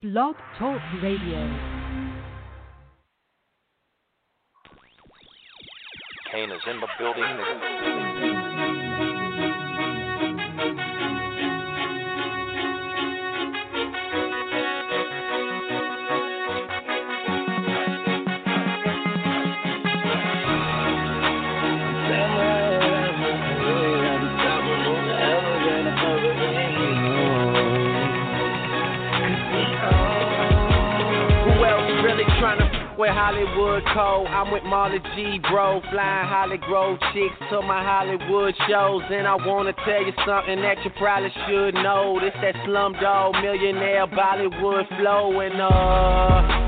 Blog Talk Radio. Kane is in the building. Hollywood Code? I'm with Marley G, bro. Flying Holly Grove chicks to my Hollywood shows. And I wanna tell you something that you probably should know. This that slumdog millionaire Bollywood flow. And uh,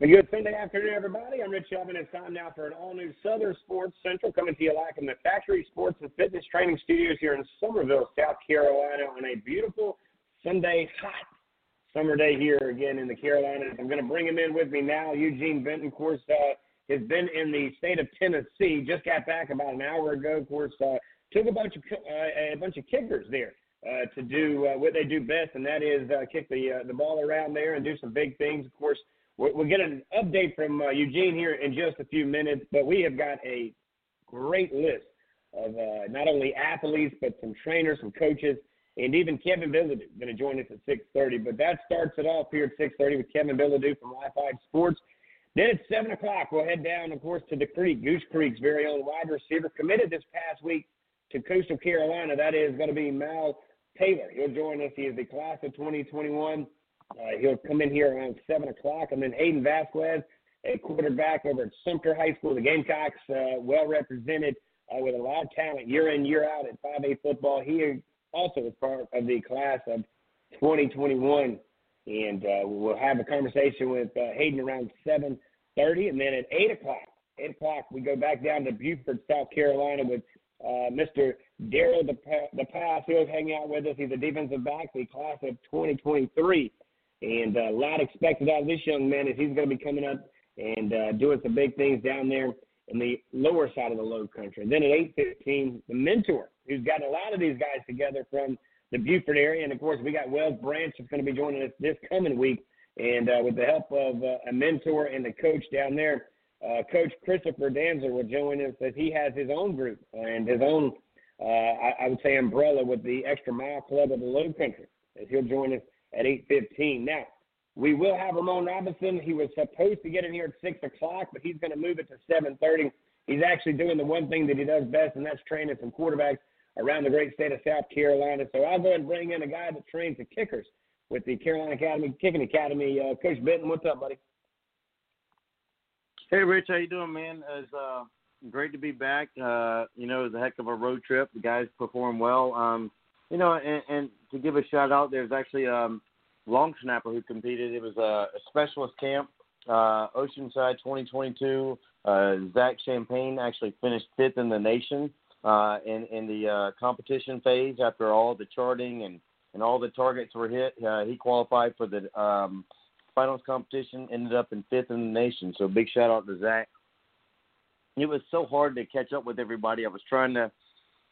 A good Sunday afternoon, everybody. I'm Rich Elvin. It's time now for an all-new Southern Sports Central coming to you live from the Factory Sports and Fitness Training Studios here in Summerville, South Carolina, on a beautiful Sunday, hot summer day here again in the Carolinas. I'm going to bring him in with me now. Eugene Benton, of course, uh, has been in the state of Tennessee. Just got back about an hour ago. Of course, uh, took a bunch of uh, a bunch of kickers there uh, to do uh, what they do best, and that is uh, kick the uh, the ball around there and do some big things. Of course, we'll, get an update from uh, Eugene here in just a few minutes, but we have got a great list of uh, not only athletes but some trainers, some coaches, and even Kevin Bilodeau going to join us at 6:30. But that starts it off here at 6:30 with Kevin Bilodeau from Wi-Fi Sports. Then at 7 o'clock, we'll head down, of course, to the Creek, Goose Creek's very own wide receiver, committed this past week to Coastal Carolina. That is going to be Mal Taylor. He'll join us. He is the class of 2021. Uh, he'll come in here around 7 o'clock. And then Hayden Vasquez, a quarterback over at Sumter High School. The Gamecocks, uh, well represented uh, with a lot of talent year in, year out at 5A football. He also is part of the class of 2021. And uh, we'll have a conversation with uh, Hayden around 7:30, and then at 8 o'clock, 8 o'clock, we go back down to Beaufort, South Carolina, with uh, Mr. Daryl Depass. He'll hang out with us. He's a defensive back, the class of 2023, and uh, a lot expected out of this young man as he's going to be coming up and uh, doing some big things down there in the lower side of the low country. Then at 8:15, the mentor, who's got a lot of these guys together from the Beaufort area, and of course we got Whale Branch that's going to be joining us this coming week, and uh, with the help of uh, a mentor and the coach down there, uh, Coach Christopher Dantzler will join us as he has his own group and his own, uh, I, I would say, umbrella with the Extra Mile Club of the Low Country, as he'll join us at 8:15. Now. We will have Ramon Robinson. He was supposed to get in here at six o'clock, but he's going to move it to seven thirty. He's actually doing the one thing that he does best, and that's training some quarterbacks around the great state of South Carolina. So I'll go ahead and bring in a guy that trains the kickers with the Carolina Academy Kicking Academy. Uh, Coach Benton, what's up, buddy? Hey, Rich, how you doing, man? It's uh, great to be back. Uh, you know, it was a heck of a road trip. The guys performed well. Um, you know, and, and to give a shout out, there's actually a long snapper who competed. It was a, a specialist camp, uh, Oceanside 2022. Uh, Zach Champagne actually finished fifth in the nation uh, in in the uh, competition phase after all the charting and and all the targets were hit. Uh, he qualified for the um, finals competition. Ended up in fifth in the nation. So big shout out to Zach. It was so hard to catch up with everybody. I was trying to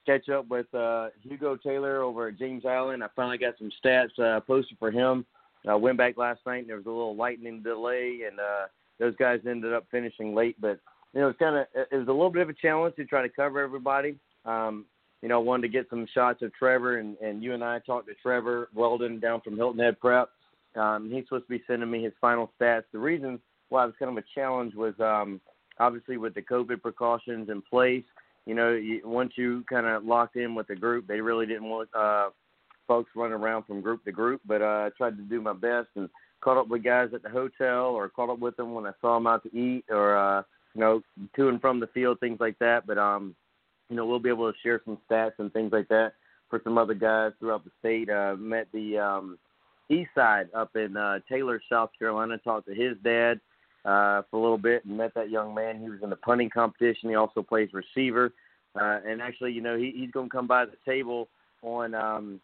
catch up with uh, Hugo Taylor over at James Island. I finally got some stats uh, posted for him. I went back last night and there was a little lightning delay, and uh, those guys ended up finishing late. But you know, it's kind of it was a little bit of a challenge to try to cover everybody. Um, you know, I wanted to get some shots of Trevor, and, and you and I talked to Trevor Weldon down from Hilton Head Prep. Um, he's supposed to be sending me his final stats. The reason why it was kind of a challenge was um, obviously with the COVID precautions in place you know, you, once you kind of locked in with the group, they really didn't want uh, folks running around from group to group. But uh, I tried to do my best and caught up with guys at the hotel or caught up with them when I saw them out to eat or uh, you know to and from the field, things like that. But um, you know, we'll be able to share some stats and things like that for some other guys throughout the state. Uh, met the um, east side up in uh, Taylor, South Carolina. Talked to his dad uh, for a little bit and met that young man. He was in the punting competition. He also plays receiver. Uh, and actually, you know, he, he's going to come by the table on um,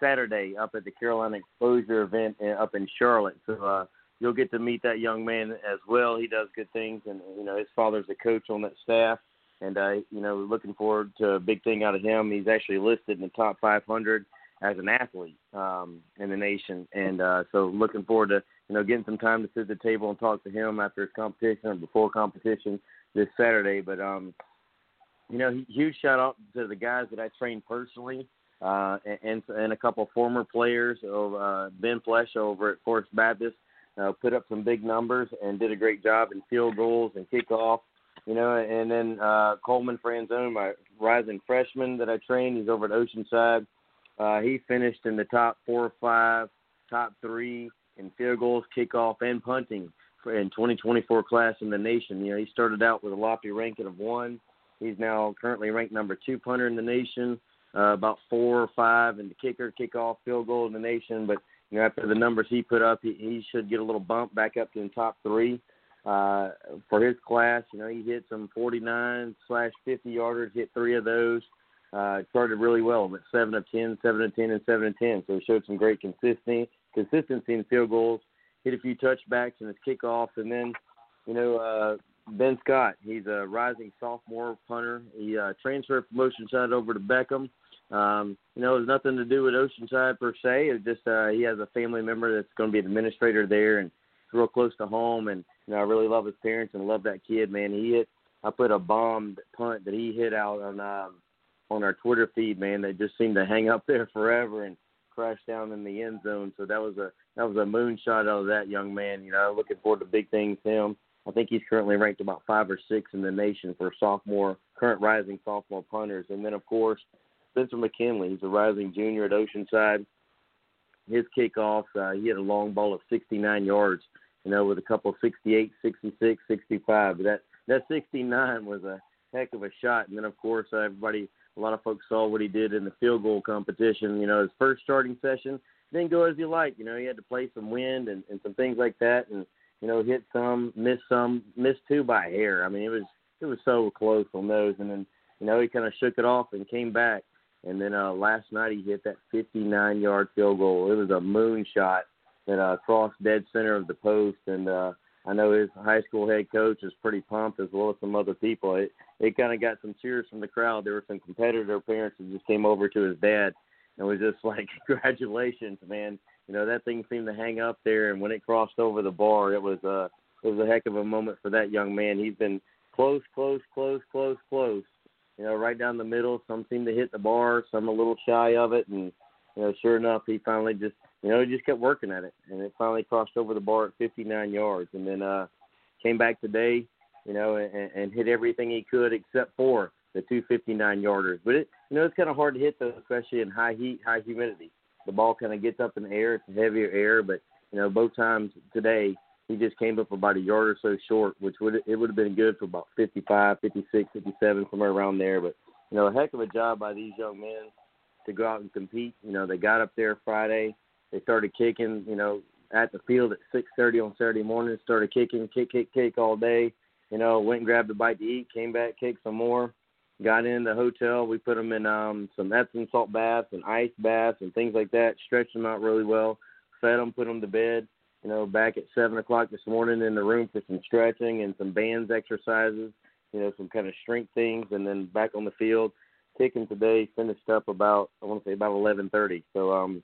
Saturday up at the Carolina Exposure event up in Charlotte. So uh, you'll get to meet that young man as well. He does good things, and you know, his father's a coach on that staff. And uh, you know, looking forward to a big thing out of him. He's actually listed in the top 500 as an athlete um, in the nation, and uh, so looking forward to you know getting some time to sit at the table and talk to him after his competition or before competition this Saturday. But um, you know, huge shout out to the guys that I trained personally. Uh, and and a couple former players, of uh, Ben Flesh over at Forest Baptist, uh, put up some big numbers and did a great job in field goals and kickoff, you know. And then uh, Coleman Franzone, my rising freshman that I trained, he's over at Oceanside. Uh, he finished in the top four or five, top three in field goals, kickoff, and punting for, in 2024 class in the nation. You know, he started out with a lofty ranking of one. He's now currently ranked number two punter in the nation, uh, about four or five in the kicker, kickoff, field goal in the nation. But you know, after the numbers he put up, he, he should get a little bump back up to the top three uh, for his class. You know, he hit some 49 slash 50 yarders, hit three of those. Uh, started really well, but seven of 10, seven of 10, and seven of 10. So he showed some great consistency, consistency in field goals. Hit a few touchbacks in his kickoffs, and then, you know, uh, Ben Scott. He's a rising sophomore punter. He uh, transferred from Oceanside over to Beckham. Um, you know, it's nothing to do with Oceanside per se. It's just uh, he has a family member that's going to be an administrator there, and it's real close to home. And you know, I really love his parents and love that kid, man. He hit. I put a bomb punt that he hit out on um, on our Twitter feed, man. That just seemed to hang up there forever and crash down in the end zone. So that was a that was a moonshot out of that young man. You know, looking forward to big things him. I think he's currently ranked about five or six in the nation for sophomore, current rising sophomore punters. And then, of course, Spencer McKinley. He's a rising junior at Oceanside. His kickoff, uh, he had a long ball of 69 yards, you know, with a couple 68, 66, 65. But that that 69 was a heck of a shot. And then, of course, uh, everybody, a lot of folks saw what he did in the field goal competition. You know, his first starting session didn't go as he liked. You know, he had to play some wind and, and some things like that, and you know, hit some, missed some, missed two by hair. I mean, it was it was so close on those, and then you know he kind of shook it off and came back. And then uh, last night he hit that 59 yard field goal. It was a moon shot that uh, crossed dead center of the post. And uh, I know his high school head coach is pretty pumped as well as some other people. It, it kind of got some cheers from the crowd. There were some competitor parents that just came over to his dad and was just like, congratulations, man. You know, that thing seemed to hang up there. And when it crossed over the bar, it was, uh, it was a heck of a moment for that young man. He's been close, close, close, close, close you know, right down the middle. Some seem to hit the bar, some a little shy of it, and you know, sure enough, he finally just, you know, he just kept working at it, and it finally crossed over the bar at 59 yards, and then uh, came back today, you know, and, and hit everything he could except for the two 59 yarders. But it, you know, it's kind of hard to hit those, especially in high heat, high humidity. The ball kind of gets up in the air; it's heavier air, but you know, both times today he just came up about a yard or so short, which would it would have been good for about 55, 56, 57, somewhere around there. But you know, a heck of a job by these young men to go out and compete. You know, they got up there Friday. They started kicking. You know, at the field at 6:30 on Saturday morning. Started kicking, kick, kick, kick all day. You know, went and grabbed a bite to eat. Came back, kicked some more. Got in the hotel. We put them in um, some Epsom salt baths and ice baths and things like that. Stretched them out really well. Fed them, put them to bed you know, back at seven o'clock this morning in the room for some stretching and some bands exercises, you know, some kind of strength things, and then back on the field. Kicking today finished up about I want to say about eleven thirty. So um,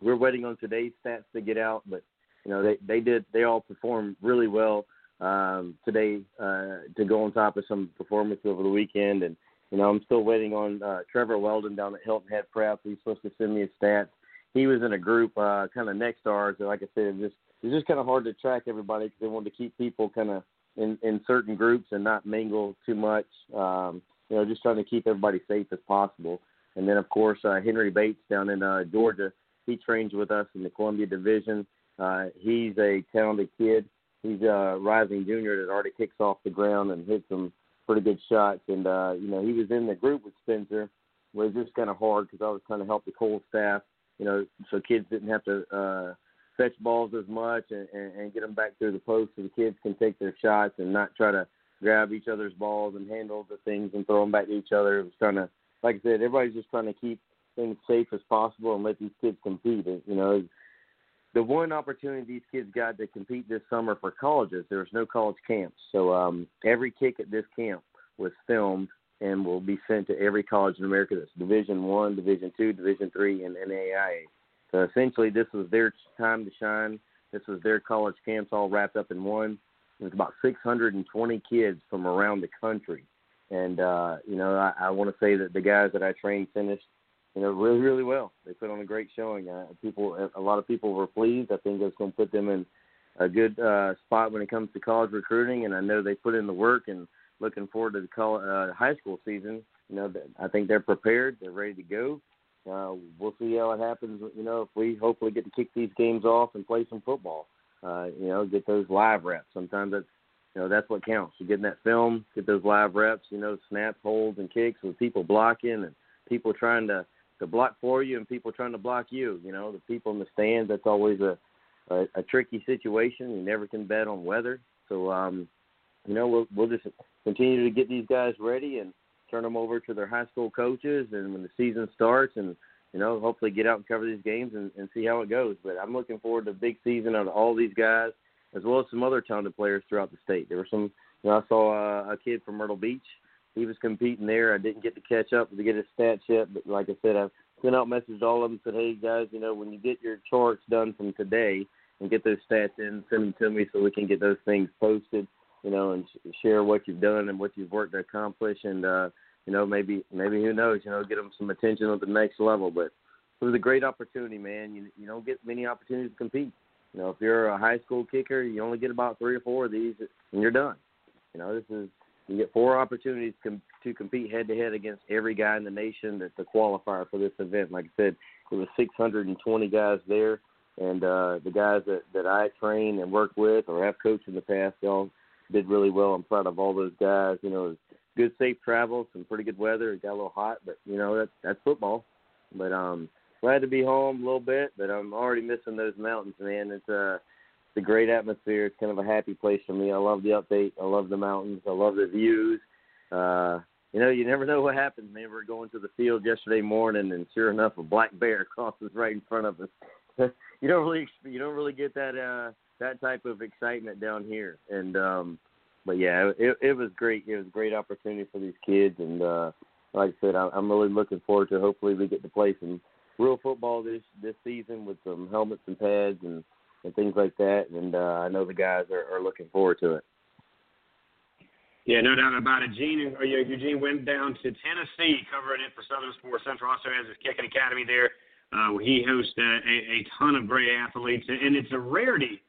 we're waiting on today's stats to get out, but you know they they did they all performed really well um, today uh, to go on top of some performance over the weekend, and you know I'm still waiting on uh, Trevor Weldon down at Hilton Head Prep. He's supposed to send me his stats. He was in a group uh, kind of next to ours. And like I said, just it's just kind of hard to track everybody because they wanted to keep people kind of in in certain groups and not mingle too much. Um, you know, just trying to keep everybody safe as possible. And then of course uh, Henry Bates down in uh, Georgia, he trains with us in the Columbia Division. Uh, he's a talented kid. He's a rising junior that already kicks off the ground and hits some pretty good shots. And uh, you know, he was in the group with Spencer. Where it was just kind of hard because I was trying to help the Kohl staff, you know, so kids didn't have to uh, fetch balls as much and, and, and get them back through the post so the kids can take their shots and not try to grab each other's balls and handle the things and throw them back to each other. It was trying to, like I said, everybody's just trying to keep things safe as possible and let these kids compete. You know, the one opportunity these kids got to compete this summer for colleges, there was no college camps. So um, every kick at this camp was filmed and will be sent to every college in America that's Division One, Division Two, Division Three, and NAIA. So essentially, this was their time to shine. This was their college camps all wrapped up in one. It was about 620 kids from around the country, and uh, you know I, I want to say that the guys that I trained finished you know, really, really well. They put on a great showing. Uh, people, a lot of people were pleased. I think it's going to put them in a good uh, spot when it comes to college recruiting, and I know they put in the work and looking forward to the college, uh, high school season. You know, I think they're prepared. They're ready to go. Uh, we'll see how it happens. You know, if we hopefully get to kick these games off and play some football. Uh, you know, get those live reps. Sometimes that's you know that's what counts. You getting that film, get those live reps. You know, snaps, holds, and kicks with people blocking and people trying to to block for you and people trying to block you. You know, the people in the stands. That's always a a, a tricky situation. You never can bet on weather. So, um, you know, we'll we'll just continue to get these guys ready and turn them over to their high school coaches. And when the season starts, and you know, hopefully get out and cover these games and, and see how it goes. But I'm looking forward to a big season out of all these guys, as well as some other talented players throughout the state. There were some. You know, I saw uh, a kid from Myrtle Beach he was competing there. I didn't get to catch up to get his stats yet, but like I said, I sent out messages to all of them. Said, hey guys, you know when you get your charts done from today and get those stats in, send them to me so we can get those things posted. You know, and sh- share what you've done and what you've worked to accomplish, and uh, you know maybe maybe who knows, you know, get them some attention at the next level. But it was a great opportunity, man. You you don't get many opportunities to compete. You know, if you're a high school kicker, you only get about three or four of these, and you're done. You know, this is you get four opportunities com- to compete head to head against every guy in the nation that's a qualifier for this event. Like I said, it was 620 guys there, and uh, the guys that that I train and work with or have coached in the past, they all did really well. I'm proud of all those guys. You know, it was good safe travel, some pretty good weather. It got a little hot, but you know that's that's football. But um, glad to be home a little bit, but I'm already missing those mountains, man. It's uh a great atmosphere. It's kind of a happy place for me. I love the update. I love the mountains. I love the views. Uh, you know, you never know what happens. Man, we were going to the field yesterday morning, and sure enough, a black bear crosses right in front of us. you don't really, you don't really get that uh, that type of excitement down here. And um, but yeah, it, it was great. It was a great opportunity for these kids, and uh, like I said, I, I'm really looking forward to. Hopefully, we get to play some real football this this season with some helmets and pads and and things like that. And uh, I know the guys are, are looking forward to it. Yeah, no doubt about it. Gene, or Eugene went down to Tennessee covering it for Southern Sports Central. Also has his kicking academy there. Uh, he hosts a, a, a ton of great athletes, and it's a rarity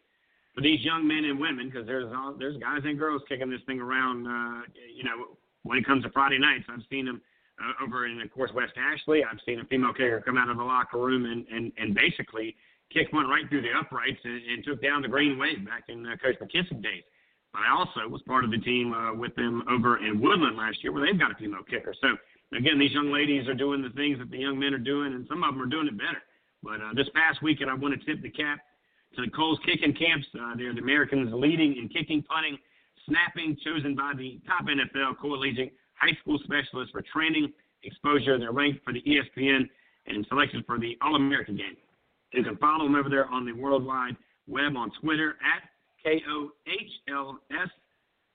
for these young men and women because there's uh, there's guys and girls kicking this thing around. Uh, you know, when it comes to Friday nights, I've seen them uh, over in, of course, West Ashley. I've seen a female kicker come out of the locker room and and and basically kicked one right through the uprights and, and took down the Green Wave back in uh, Coach McKissick days. But I also was part of the team uh, with them over in Woodland last year where they've got a female kicker. So, again, these young ladies are doing the things that the young men are doing, and some of them are doing it better. But uh, this past weekend, I want to tip the cap to the Kohl's Kicking Camps. Uh, they're the Americans leading in kicking, punting, snapping, chosen by the top NFL collegiate high school specialists for training, exposure. They're ranked for the ESPN and selected for the All American game. You can follow them over there on the World Wide Web on Twitter at K O H L S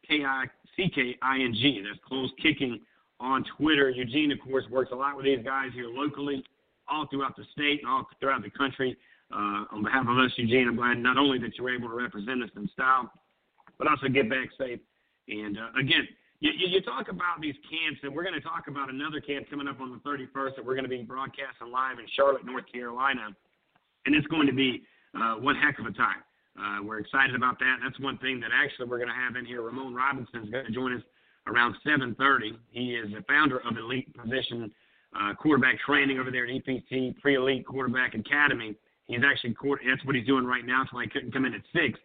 K I C K I N G. That's Kohl's Kicking on Twitter. Eugene, of course, works a lot with these guys here locally, all throughout the state and all throughout the country. Uh, on behalf of us, Eugene, I'm glad not only that you were able to represent us in style, but also get back safe. And uh, again, you, you, talk about these camps, and we're going to talk about another camp coming up on the 31st that we're going to be broadcasting live in Charlotte, North Carolina and it's going to be uh, one heck of a time. Uh, we're excited about that. That's one thing that actually we're going to have in here. Ramon Robinson is going to join us around 7:30. He is the founder of Elite Position uh, Quarterback Training over there at EPT Pre Elite Quarterback Academy. He's actually that's what he's doing right now. So I couldn't come in at six,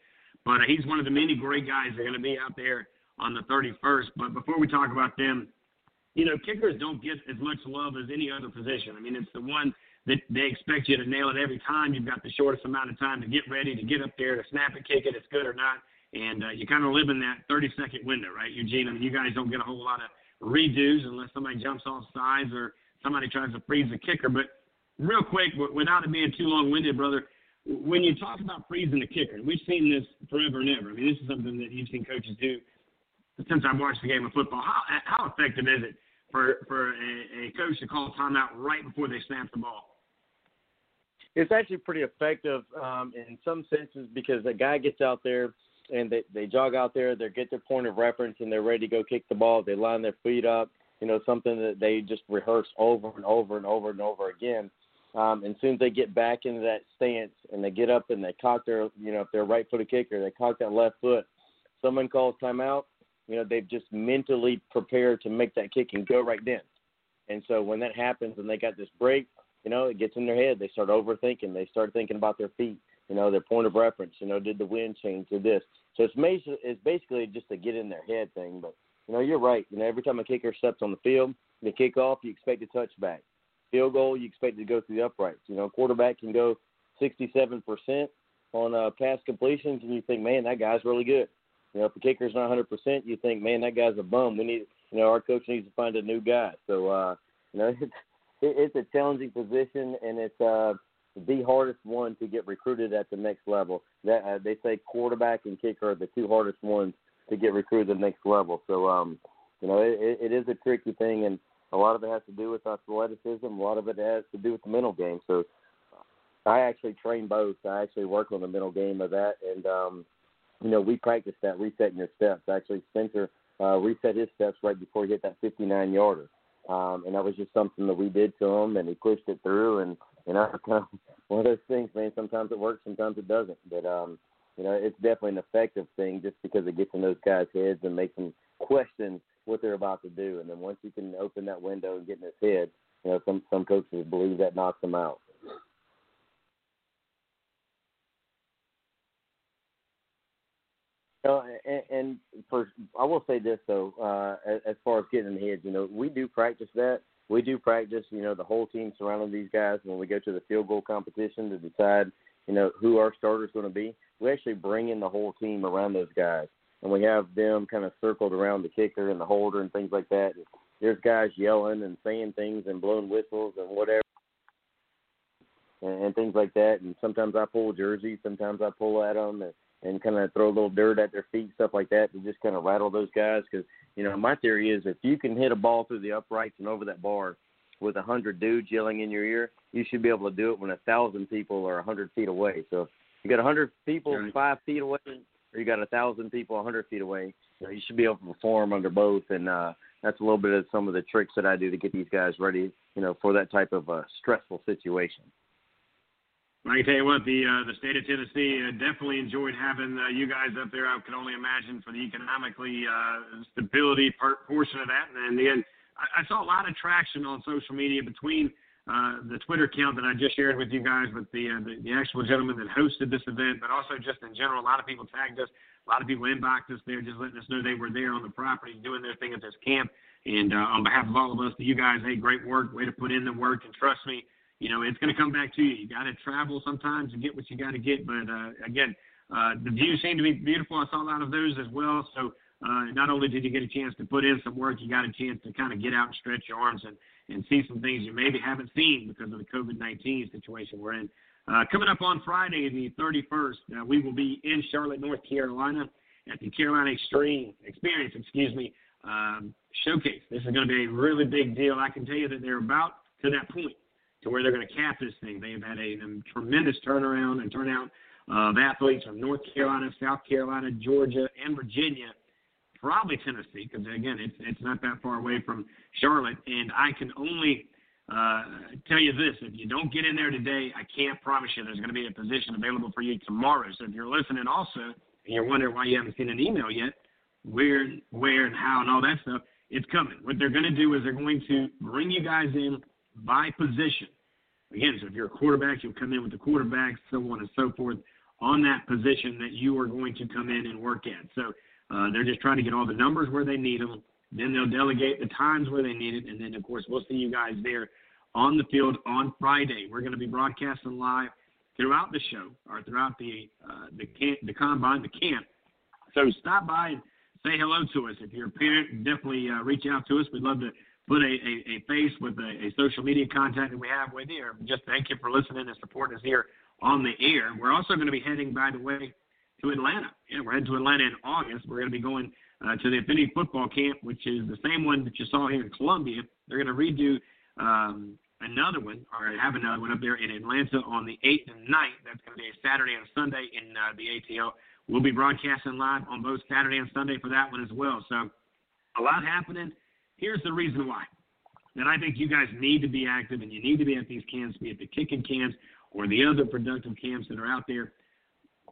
but uh, he's one of the many great guys that are going to be out there on the 31st. But before we talk about them, you know, kickers don't get as much love as any other position. I mean, it's the one that they expect you to nail it every time. You've got the shortest amount of time to get ready, to get up there, to snap it, kick it, it's good or not. And uh, you kind of live in that 30 second window, right, Eugene? I mean, you guys don't get a whole lot of redos unless somebody jumps off sides or somebody tries to freeze the kicker. But real quick, without it being too long winded, brother, when you talk about freezing the kicker, we've seen this forever and ever. I mean, this is something that you've seen coaches do since I've watched the game of football. How how effective is it for for a, a coach to call timeout right before they snap the ball? It's actually pretty effective um, in some senses because a guy gets out there and they they jog out there, they get their point of reference, and they're ready to go kick the ball. They line their feet up, you know, something that they just rehearse over and over and over and over again. Um, and as soon as they get back into that stance and they get up and they cock their, you know, if they're right footed kicker, they cock that left foot. Someone calls timeout, you know, they've just mentally prepared to make that kick and go right then. And so when that happens and they got this break, you know, it gets in their head. They start overthinking. They start thinking about their feet, you know, their point of reference. You know, did the wind change? Did this? So it's basically, it's basically just a get in their head thing. But you know, you're right. You know, every time a kicker steps on the field, the kickoff, you expect a touchback field goal, you expect it to go through the uprights. You know, quarterback can go 67% on uh, pass completions, and you think, man, that guy's really good. You know, if the kicker's not 100%, you think, man, that guy's a bum. We need, you know, our coach needs to find a new guy. So, uh, you know, it's it's a challenging position, and it's uh, the hardest one to get recruited at the next level. That uh, they say quarterback and kicker are the two hardest ones to get recruited to the next level. So, um, you know, it, it is a tricky thing, and a lot of it has to do with athleticism. A lot of it has to do with the mental game. So I actually train both. I actually work on the mental game of that, and um, you know we practice that resetting your steps. Actually, Spencer uh, reset his steps right before he hit that 59 yarder, um, and that was just something that we did to him, and he pushed it through. And you know, one of those things, man. Sometimes it works, sometimes it doesn't. But um, you know, it's definitely an effective thing just because it gets in those guys' heads and makes them question what they're about to do. And then once you can open that window and get in his head, you know, some some coaches believe that knocks them out. Uh, and, and for I will say this though, uh, as, as far as getting in the head, you know, we do practice that. We do practice, you know, the whole team surrounding these guys when we go to the field goal competition to decide, you know, who our starter is going to be. We actually bring in the whole team around those guys and we have them kind of circled around the kicker and the holder and things like that. There's guys yelling and saying things and blowing whistles and whatever and, and things like that. And sometimes I pull jerseys, sometimes I pull at them and, and kind of throw a little dirt at their feet, stuff like that, to just kind of rattle those guys. Because you know, my theory is if you can hit a ball through the uprights and over that bar with a hundred dudes yelling in your ear, you should be able to do it when a thousand people are a hundred feet away. So if you got a hundred people five feet away, or you got a thousand people a hundred feet away, you, know, you should be able to perform under both. And uh, that's a little bit of some of the tricks that I do to get these guys ready, you know, for that type of uh, stressful situation. I can tell you what, the uh, the state of Tennessee uh, definitely enjoyed having uh, you guys up there. I can only imagine for the economically uh, stability part portion of that. And again, I, I saw a lot of traction on social media between uh, the Twitter account that I just shared with you guys with the, uh, the the actual gentleman that hosted this event, but also just in general, a lot of people tagged us, a lot of people inboxed us there, just letting us know they were there on the property doing their thing at this camp. And uh, on behalf of all of us, to you guys, hey, great work, way to put in the work, and trust me, you know it's going to come back to you. You got to travel sometimes to get what you got to get, but uh, again, uh, the views seem to be beautiful. I saw a lot of those as well, so. Uh, not only did you get a chance to put in some work, you got a chance to kind of get out and stretch your arms and, and see some things you maybe haven't seen because of the COVID 19 situation we're in. Uh, coming up on Friday, the 31st, uh, we will be in Charlotte, North Carolina at the Carolina Extreme Experience, excuse me, um, showcase. This is going to be a really big deal. I can tell you that they're about to that point to where they're going to cap this thing. They have had a, a tremendous turnaround and turnout of athletes from North Carolina, South Carolina, Georgia, and Virginia probably Tennessee, because again, it's it's not that far away from Charlotte. And I can only uh, tell you this: if you don't get in there today, I can't promise you there's going to be a position available for you tomorrow. So if you're listening, also, and you're wondering why you haven't seen an email yet, where, where, and how, and all that stuff, it's coming. What they're going to do is they're going to bring you guys in by position. Again, so if you're a quarterback, you'll come in with the quarterback, so on and so forth, on that position that you are going to come in and work at. So uh, they're just trying to get all the numbers where they need them. Then they'll delegate the times where they need it, and then of course we'll see you guys there on the field on Friday. We're going to be broadcasting live throughout the show or throughout the uh, the camp, the combine, the camp. So stop by and say hello to us. If you're a parent, definitely uh, reach out to us. We'd love to put a, a, a face with a, a social media contact that we have with you. Just thank you for listening and supporting us here on the air. We're also going to be heading, by the way, to Atlanta. Yeah, we're heading to Atlanta in August. We're going to be going uh, to the Infinity Football Camp, which is the same one that you saw here in Columbia. They're going to redo um, another one, or have another one up there in Atlanta on the 8th and 9th. That's going to be a Saturday and Sunday in uh, the ATL. We'll be broadcasting live on both Saturday and Sunday for that one as well. So a lot happening. Here's the reason why. And I think you guys need to be active and you need to be at these camps, be it the kicking camps or the other productive camps that are out there.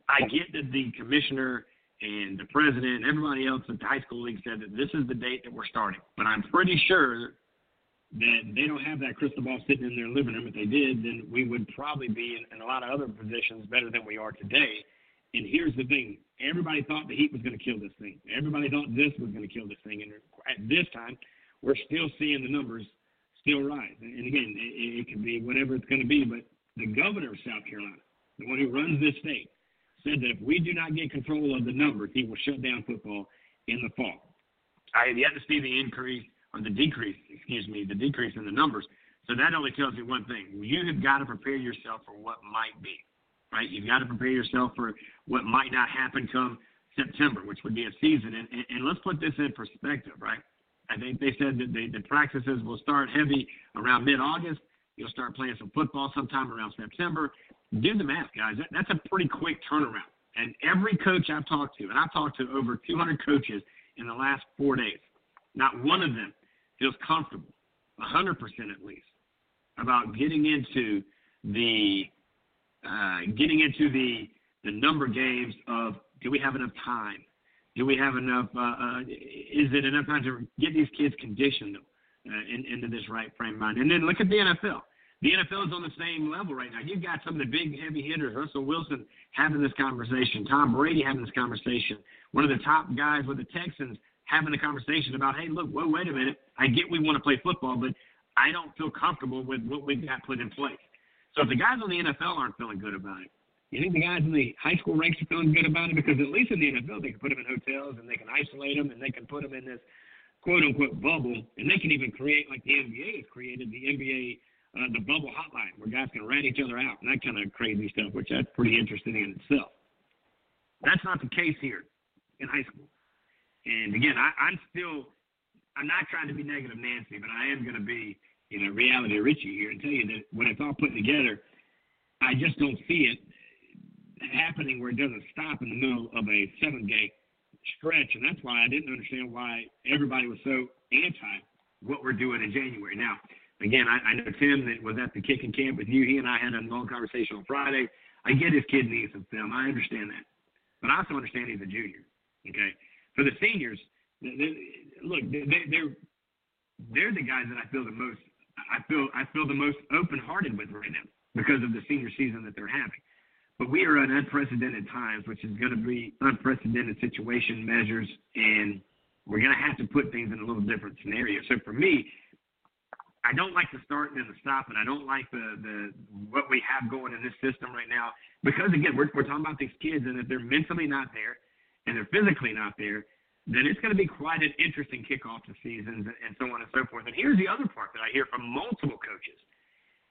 I get that the commissioner and the president and everybody else at the high school league said that this is the date that we're starting. But I'm pretty sure that they don't have that crystal ball sitting in their living room. If they did, then we would probably be in, in a lot of other positions better than we are today. And here's the thing: everybody thought the Heat was going to kill this thing. Everybody thought this was going to kill this thing. And at this time, we're still seeing the numbers still rise. And again, it, it could be whatever it's going to be. But the governor of South Carolina, the one who runs this state, said that if we do not get control of the numbers, he will shut down football in the fall. I have yet to see the increase or the decrease, excuse me, the decrease in the numbers. So that only tells me one thing: you have got to prepare yourself for what might be. Right? You've got to prepare yourself for what might not happen come September, which would be a season. And, and, and let's put this in perspective, right? I think they said that the, the practices will start heavy around mid-August. You'll start playing some football sometime around September. Do the math, guys. That, that's a pretty quick turnaround. And every coach I've talked to, and I've talked to over 200 coaches in the last four days, not one of them feels comfortable, 100% at least, about getting into the uh, getting into the the number games of do we have enough time? Do we have enough? Uh, uh, is it enough time to get these kids conditioned uh, in, into this right frame mind? And then look at the NFL. The NFL is on the same level right now. You've got some of the big heavy hitters, Russell Wilson having this conversation, Tom Brady having this conversation, one of the top guys with the Texans having a conversation about, hey, look, whoa, wait a minute. I get we want to play football, but I don't feel comfortable with what we've got put in place. So if the guys on the NFL aren't feeling good about it, you think the guys in the high school ranks are feeling good about it? Because at least in the NFL, they can put them in hotels and they can isolate them and they can put them in this quote unquote bubble, and they can even create like the NBA has created the NBA uh, the bubble hotline where guys can rat each other out and that kind of crazy stuff, which that's pretty interesting in itself. That's not the case here in high school. And again, I, I'm still, I'm not trying to be negative Nancy, but I am going to be, you know, reality Richie here and tell you that when it's all put together, I just don't see it happening where it doesn't stop in the middle of a seven game stretch. And that's why I didn't understand why everybody was so anti what we're doing in January. Now, again, I, I know Tim that was at the kicking camp with you. He and I had a long conversation on Friday. I get his kid needs some film. I understand that. But I also understand he's a junior. Okay for the seniors, they, they, look, they, they're they're the guys that I feel the most. I feel I feel the most open-hearted with right now because of the senior season that they're having. But we are in unprecedented times, which is going to be unprecedented situation measures, and we're going to have to put things in a little different scenario. So for me, I don't like the start and the stop, and I don't like the the what we have going in this system right now because again, we're we're talking about these kids, and if they're mentally not there, and they're physically not there, then it's going to be quite an interesting kickoff to seasons and so on and so forth. And here's the other part that I hear from multiple coaches.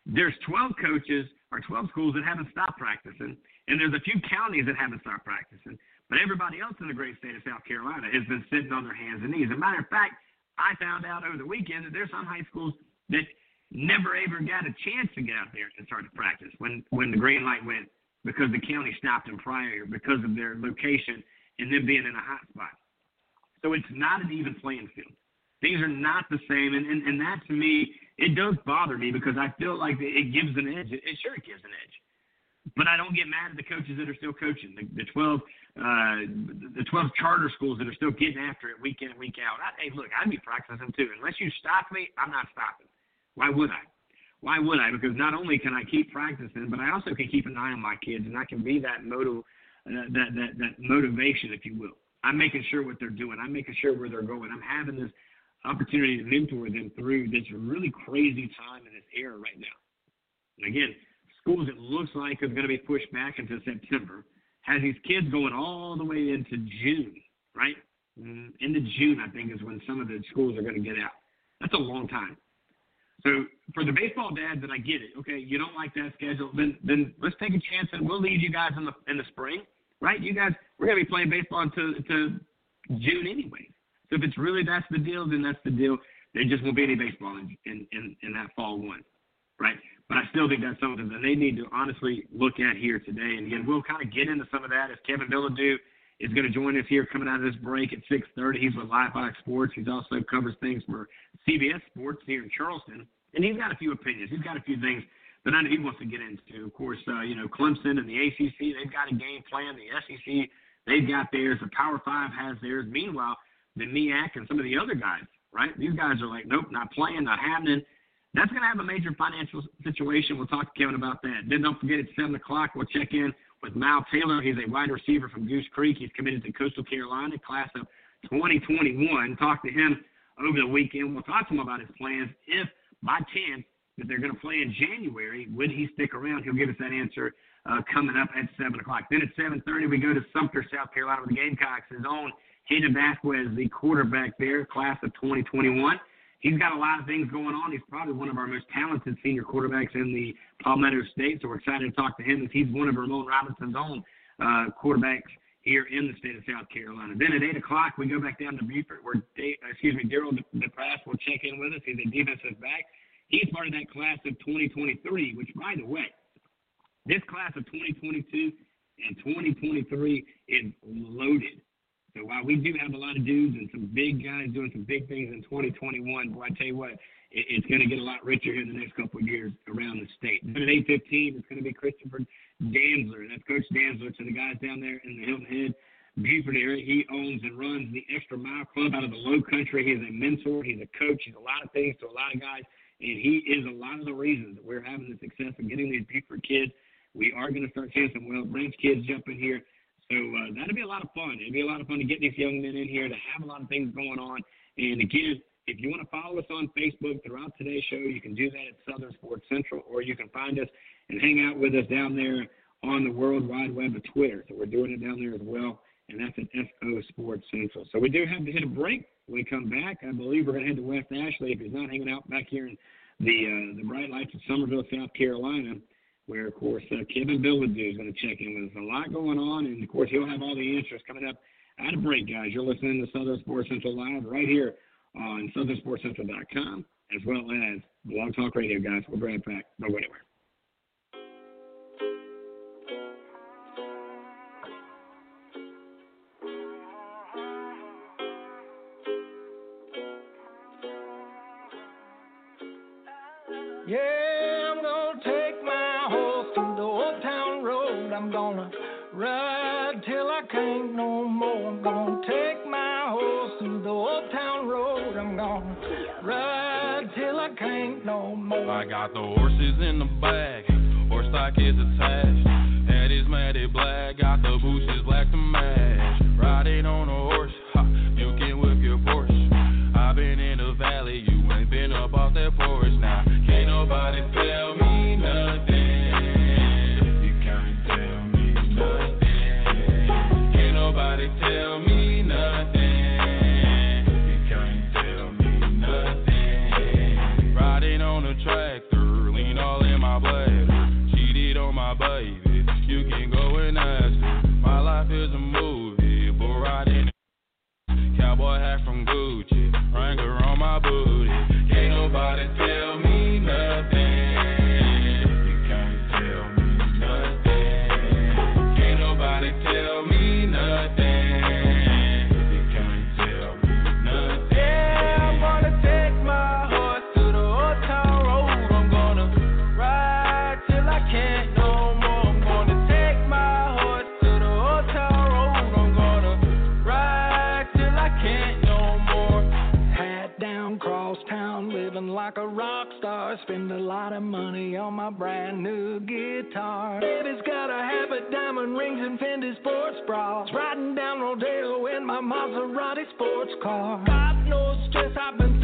There's 12 coaches or 12 schools that haven't stopped practicing, and there's a few counties that haven't stopped practicing. But everybody else in the great state of South Carolina has been sitting on their hands and knees. As a matter of fact, I found out over the weekend that there's some high schools that never ever got a chance to get out there and start to practice when when the green light went because the county stopped them prior because of their location and them being in a hot spot. So it's not an even playing field. Things are not the same, and, and, and that to me, it does bother me because I feel like it gives an edge. It, it sure gives an edge, but I don't get mad at the coaches that are still coaching. The, the twelve, uh, the twelve charter schools that are still getting after it week in and week out. I, hey, look, I'd be practicing too. Unless you stop me, I'm not stopping. Why would I? Why would I? Because not only can I keep practicing, but I also can keep an eye on my kids, and I can be that motive that, that, that motivation, if you will. I'm making sure what they're doing. I'm making sure where they're going. I'm having this opportunity to mentor them through this really crazy time in this era right now. And again, schools it looks like is going to be pushed back into September has these kids going all the way into June, right? Mm, into June, I think, is when some of the schools are going to get out. That's a long time. So for the baseball dads, and I get it. Okay, you don't like that schedule, then then let's take a chance and we'll leave you guys in the in the spring, right? You guys, we're gonna be playing baseball until to June anyway. So if it's really that's the deal, then that's the deal. There just won't be any baseball in in in, in that fall one, right? But I still think that's something that they need to honestly look at here today. And again, we'll kind of get into some of that as Kevin Bilodeau is going to join us here coming out of this break at 6:30. He's with Live 5 Sports. He's also covers things for CBS Sports here in Charleston, and he's got a few opinions. He's got a few things that I know he wants to get into. Of course, uh, you know Clemson and the ACC, they've got a game plan. The SEC, they've got theirs. The Power Five has theirs. Meanwhile, the MEAC and some of the other guys, right? These guys are like, nope, not playing, not happening. That's going to have a major financial situation. We'll talk to Kevin about that. Then don't forget at 7 o'clock, we'll check in with Mal Taylor. He's a wide receiver from Goose Creek. He's committed to Coastal Carolina, class of 2021. Talk to him over the weekend. We'll talk to him about his plans. If by chance that they're going to play in January, would he stick around? He'll give us that answer uh, coming up at 7 o'clock. Then at 7.30, we go to Sumter, South Carolina with the Gamecocks. His own Hayden Vasquez, the quarterback there, class of 2021 he's got a lot of things going on. He's probably one of our most talented senior quarterbacks in the Palmetto State. So we're excited to talk to him as he's one of Ramon Robinson's own uh, quarterbacks here in the state of South Carolina. Then at 8 o'clock, we go back down to Beaufort where, Dave, excuse me, Daryl Depass will check in with us. He's a defensive back. He's part of that class of 2023, which, by the way, this class of 2022 and 2023 is loaded. So while we do have a lot of dudes and some big guys doing some big things in 2021, boy, I tell you what, it, it's going to get a lot richer here in the next couple of years around the state. Then at 8:15, it's going to be Christopher Dantzler. That's Coach Dantzler to the guys down there in the Hilton Head. Beaufort area. He owns and runs the Extra Mile Club out of the Low Country. He's a mentor. He's a coach. He's a lot of things to a lot of guys, and he is a lot of the reasons that we're having the success of getting these Beaufort kids. We are going to start seeing some Whale Branch kids jump in here so uh, that'll be a lot of fun. It'll be a lot of fun to get these young men in here to have a lot of things going on. And again, if you want to follow us on Facebook throughout today's show, you can do that at Southern Sports Central, or you can find us and hang out with us down there on the World Wide Web of Twitter. So we're doing it down there as well, and that's at SO Sports Central. So we do have to hit a break. When we come back, I believe we're going to head to West Ashley if he's not hanging out back here in the uh, the bright lights of Summerville, South Carolina where, of course, uh, Kevin Bilodeau is going to check in with us. A lot going on, and, of course, he'll have all the answers coming up at a break, guys. You're listening to Southern Sports Central Live right here on southernsportscentral.com as well as Blog Talk Radio, guys. We'll be right back. Don't go anywhere. Got the horses in the bag, horse stock is attached. Brand new guitar. Baby's got a habit, diamond rings, and Fendi sports bras. Riding down Rodeo in my Maserati sports car. Got no stress, I've been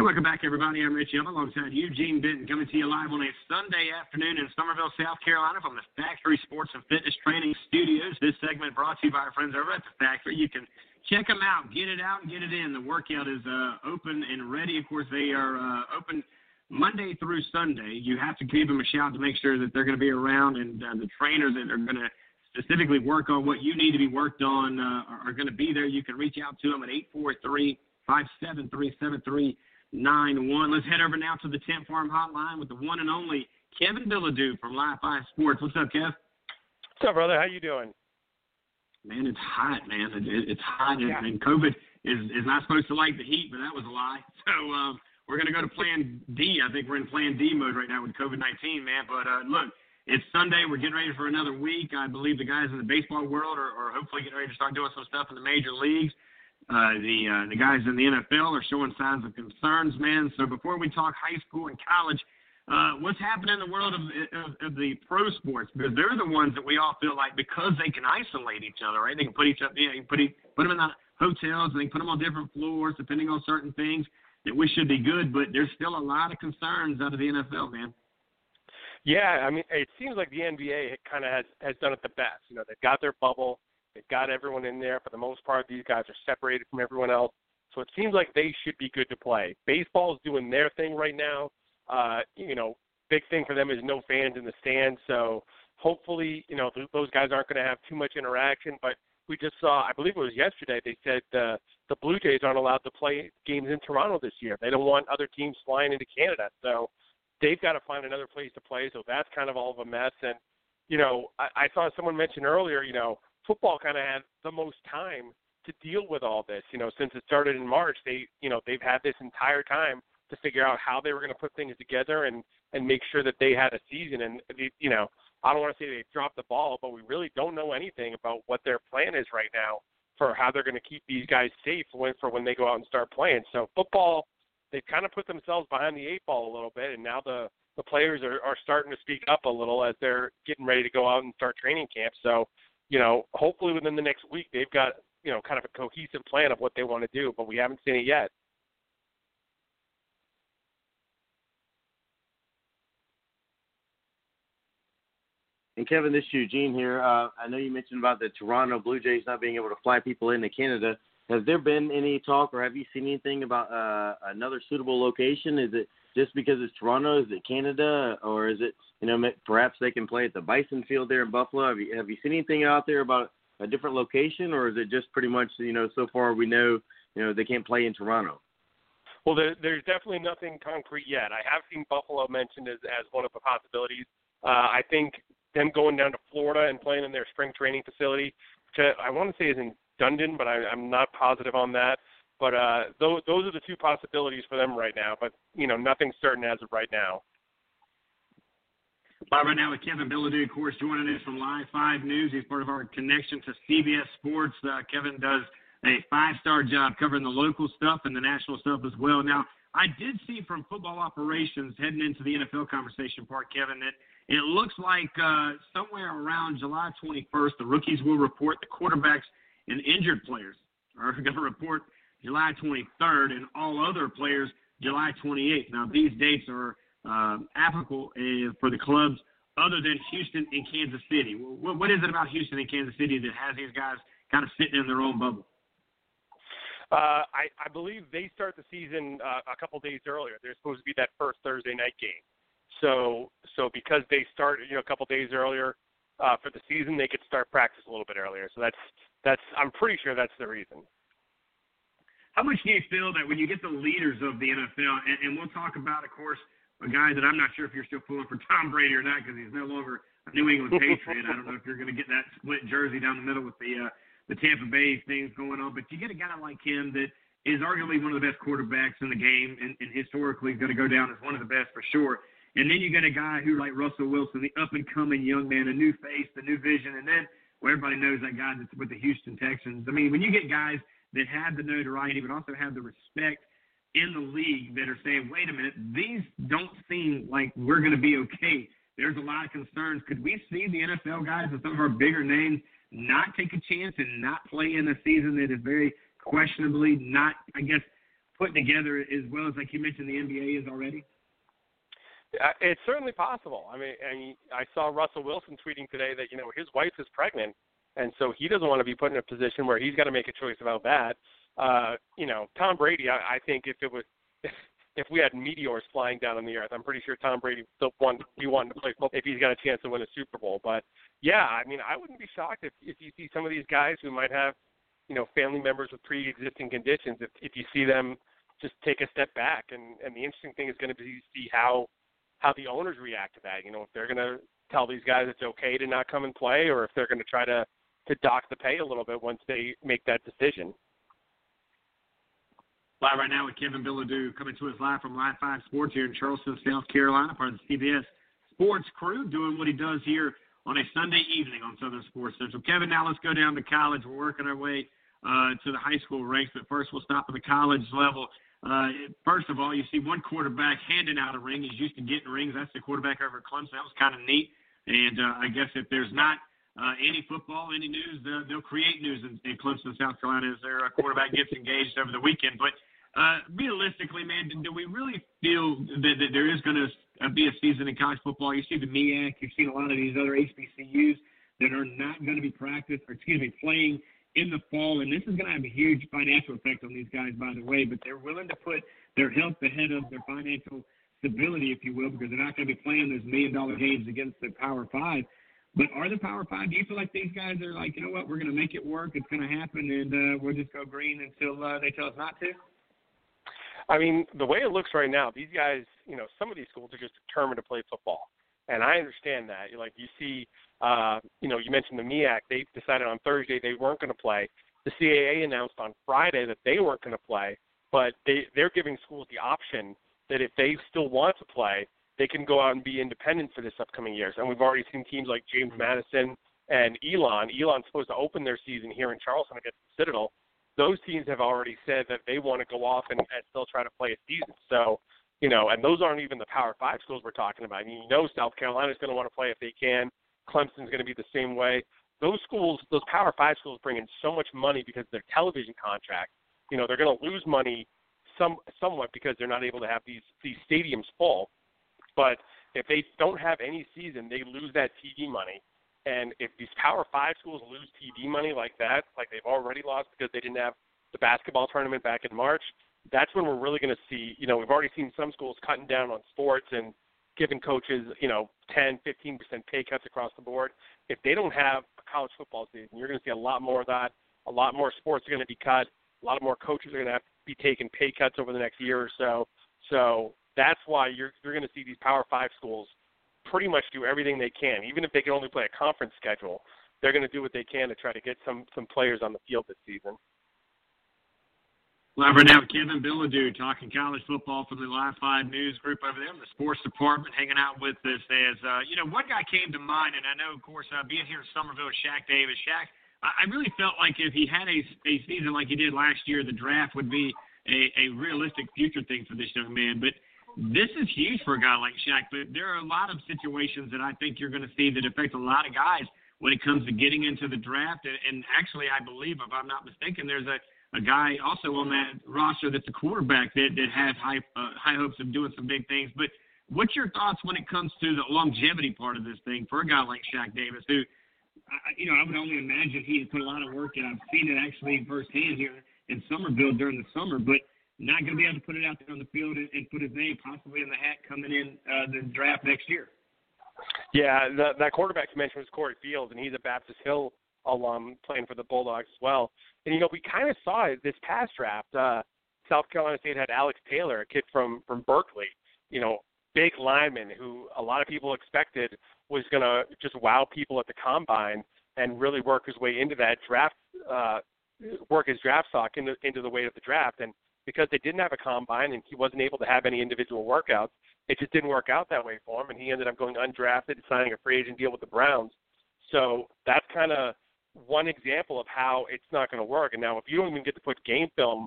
Hey, welcome back, everybody. I'm Rich Young alongside Eugene Benton coming to you live on a Sunday afternoon in Summerville, South Carolina from the Factory Sports and Fitness Training Studios. This segment brought to you by our friends over at the Factory. You can check them out, get it out, and get it in. The workout is uh, open and ready. Of course, they are uh, open Monday through Sunday. You have to give them a shout to make sure that they're going to be around, and uh, the trainers that are going to specifically work on what you need to be worked on uh, are, are going to be there. You can reach out to them at 843 573 nine one. Let's head over now to the Tent Farm Hotline with the one and only Kevin Bilodeau from Live Five Sports. What's up, Kev? What's up, brother? How you doing? Man, it's hot, man. It, it, it's hot, and, and COVID is is not supposed to like the heat, but that was a lie. So um, we're gonna go to Plan D. I think we're in Plan D mode right now with COVID nineteen, man. But uh, look, it's Sunday. We're getting ready for another week. I believe the guys in the baseball world are, are hopefully getting ready to start doing some stuff in the major leagues. Uh, the uh, the guys in the NFL are showing signs of concerns, man. So before we talk high school and college, uh, what's happening in the world of, of, of the pro sports? Because they're the ones that we all feel like because they can isolate each other, right? They can put each other, know, you can put put them in the hotels and they can put them on different floors depending on certain things. That we should be good, but there's still a lot of concerns out of the NFL, man. Yeah, I mean, it seems like the NBA kind of has has done it the best. You know, they've got their bubble, they've got everyone in there. For the most part, these guys are separated from everyone else, so it seems like they should be good to play. Baseball is doing their thing right now. Uh, you know, big thing for them is no fans in the stands, so hopefully, you know, those guys aren't going to have too much interaction. But we just saw, I believe it was yesterday, they said uh, the Blue Jays aren't allowed to play games in Toronto this year. They don't want other teams flying into Canada, so they've got to find another place to play. So that's kind of all of a mess. And you know, I, I saw someone mention earlier, you know, football kind of had the most time to deal with all this. You know, since it started in March, they, you know, they've had this entire time to figure out how they were going to put things together and and make sure that they had a season. And you know, I don't want to say they've dropped the ball, but we really don't know anything about what their plan is right now for how they're going to keep these guys safe when for when they go out and start playing. So football, they've kind of put themselves behind the eight ball a little bit, and now the the players are, are starting to speak up a little as they're getting ready to go out and start training camp. So, you know, hopefully within the next week they've got you know kind of a cohesive plan of what they want to do, but we haven't seen it yet. And Kevin, this is Eugene here. Uh, I know you mentioned about the Toronto Blue Jays not being able to fly people into Canada. Has there been any talk, or have you seen anything about uh, another suitable location? Is it just because it's Toronto? Is it Canada, or is it you know perhaps they can play at the Bison Field there in Buffalo? Have you have you seen anything out there about a different location, or is it just pretty much you know so far we know you know they can't play in Toronto? Well, there, there's definitely nothing concrete yet. I have seen Buffalo mentioned as, as one of the possibilities. Uh, I think them going down to Florida and playing in their spring training facility, which I, I want to say is in Dunedin, but I, I'm not positive on that. But uh, those those are the two possibilities for them right now. But you know, nothing's certain as of right now. Live right now with Kevin Bilodeau, of course, joining us from Live 5 News. He's part of our connection to CBS Sports. Uh, Kevin does a five-star job covering the local stuff and the national stuff as well. Now, I did see from football operations heading into the NFL conversation part, Kevin, that it looks like uh, somewhere around July 21st, the rookies will report the quarterbacks and injured players are going to report July 23rd, and all other players July 28th. Now, these dates are uh, applicable uh, for the clubs other than Houston and Kansas City. What, what is it about Houston and Kansas City that has these guys kind of sitting in their own bubble? Uh, I, I believe they start the season uh, a couple days earlier. There's supposed to be that first Thursday night game. So so because they start you know a couple days earlier uh, for the season, they could start practice a little bit earlier. So that's that's I'm pretty sure that's the reason. How much do you feel that when you get the leaders of the NFL, and, and we'll talk about, of course, a guy that I'm not sure if you're still pulling for Tom Brady or not because he's no longer a New England Patriot. I don't know if you're going to get that split jersey down the middle with the uh, the Tampa Bay things going on, but you get a guy like him that is arguably one of the best quarterbacks in the game, and, and historically is going to go down as one of the best for sure. And then you got a guy who like Russell Wilson, the up and coming young man, a new face, the new vision, and then well, everybody knows that guy that's with the Houston Texans. I mean, when you get guys that have the notoriety, but also have the respect in the league that are saying, wait a minute, these don't seem like we're going to be okay. There's a lot of concerns. Could we see the NFL guys and some of our bigger names not take a chance and not play in a season that is very questionably not, I guess, put together as well as, like you mentioned, the NBA is already? It's certainly possible. I mean, I saw Russell Wilson tweeting today that you know his wife is pregnant, and so he doesn't want to be put in a position where he's got to make a choice about that. Uh, you know, Tom Brady. I, I think if it was if we had meteors flying down on the earth, I'm pretty sure Tom Brady still want be wanting to play football if he's got a chance to win a Super Bowl. But yeah, I mean, I wouldn't be shocked if if you see some of these guys who might have you know family members with pre-existing conditions if if you see them just take a step back and and the interesting thing is going to be to see how how the owners react to that. You know, if they're going to tell these guys it's okay to not come and play, or if they're going to try to to dock the pay a little bit once they make that decision. Live right now with Kevin Bilodeau coming to us live from Live 5 Sports here in Charleston, South Carolina, part of the CBS Sports crew, doing what he does here on a Sunday evening on Southern Sports Central. Kevin, now let's go down to college. We're working our way uh, to the high school ranks, but first we'll stop at the college level. Uh, first of all, you see one quarterback handing out a ring. He's used to getting rings. That's the quarterback over Clemson. That was kind of neat. And uh, I guess if there's not uh, any football, any news, they'll, they'll create news in, in Clemson, South Carolina, as their uh, quarterback gets engaged over the weekend. But uh, realistically, man, do we really feel that, that there is going to uh, be a season in college football? You see the MEAC, you've seen a lot of these other HBCUs that are not going to be practiced, or excuse me, playing in the fall, and this is going to have a huge financial effect on these guys, by the way. But they're willing to put their health ahead of their financial stability, if you will, because they're not going to be playing those million dollar games against the Power Five. But are the Power Five? Do you feel like these guys are like, you know what, we're going to make it work. It's going to happen, and uh, we'll just go green until uh, they tell us not to. I mean, the way it looks right now, these guys, you know, some of these schools are just determined to play football, and I understand that. Like you see uh, you know, you mentioned the MEAC. They decided on Thursday they weren't going to play. The CAA announced on Friday that they weren't going to play, but they they're giving schools the option that if they still want to play, they can go out and be independent for this upcoming years. And we've already seen teams like James Madison and Elon. Elon's supposed to open their season here in Charleston against the Citadel. Those teams have already said that they want to go off and, and still try to play a season. So, you know, and those aren't even the Power Five schools we're talking about. I mean, you know, South Carolina's going to want to play if they can. Clemson's going to be the same way. Those schools, those Power Five schools, bring in so much money because of their television contracts. You know, they're going to lose money some somewhat because they're not able to have these these stadiums full. But if they don't have any season, they lose that TV money. And if these Power Five schools lose TV money like that, like they've already lost because they didn't have the basketball tournament back in March, that's when we're really going to see. You know, we've already seen some schools cutting down on sports and giving coaches, you know, 10, 15% pay cuts across the board. If they don't have a college football season, you're going to see a lot more of that. A lot more sports are going to be cut. A lot more coaches are going to have to be taking pay cuts over the next year or so. So that's why you're you're going to see these Power Five schools pretty much do everything they can, even if they can only play a conference schedule. They're going to do what they can to try to get some some players on the field this season. Live right now Kevin Bilodeau talking college football from the Live 5 News Group over there in the sports department, hanging out with us as, uh, you know, one guy came to mind, and I know, of course, uh, being here in Summerville with Shaq Davis. Shaq, I, I really felt like if he had a, a season like he did last year, the draft would be a, a realistic future thing for this young man. But this is huge for a guy like Shaq. But there are a lot of situations that I think you're going to see that affect a lot of guys when it comes to getting into the draft. And, and actually, I believe, if I'm not mistaken, there's a a guy also on that roster that's a quarterback that that has high uh, high hopes of doing some big things. But what's your thoughts when it comes to the longevity part of this thing for a guy like Shaq Davis, who, I, you know, I would only imagine he put a lot of work in. I've seen it actually firsthand here in Summerville during the summer. But not going to be able to put it out there on the field and, and put his name possibly in the hat coming in uh, the draft next year. Yeah, the, that quarterback you mentioned was Corey Fields, and he's a Baptist Hill alum playing for the Bulldogs as well. And you know, we kind of saw it this past draft. Uh, South Carolina State had Alex Taylor, a kid from from Berkeley. You know, big lineman who a lot of people expected was going to just wow people at the combine and really work his way into that draft, uh, work his draft stock into into the weight of the draft. And because they didn't have a combine and he wasn't able to have any individual workouts, it just didn't work out that way for him. And he ended up going undrafted, and signing a free agent deal with the Browns. So that's kind of one example of how it's not going to work. And now, if you don't even get to put game film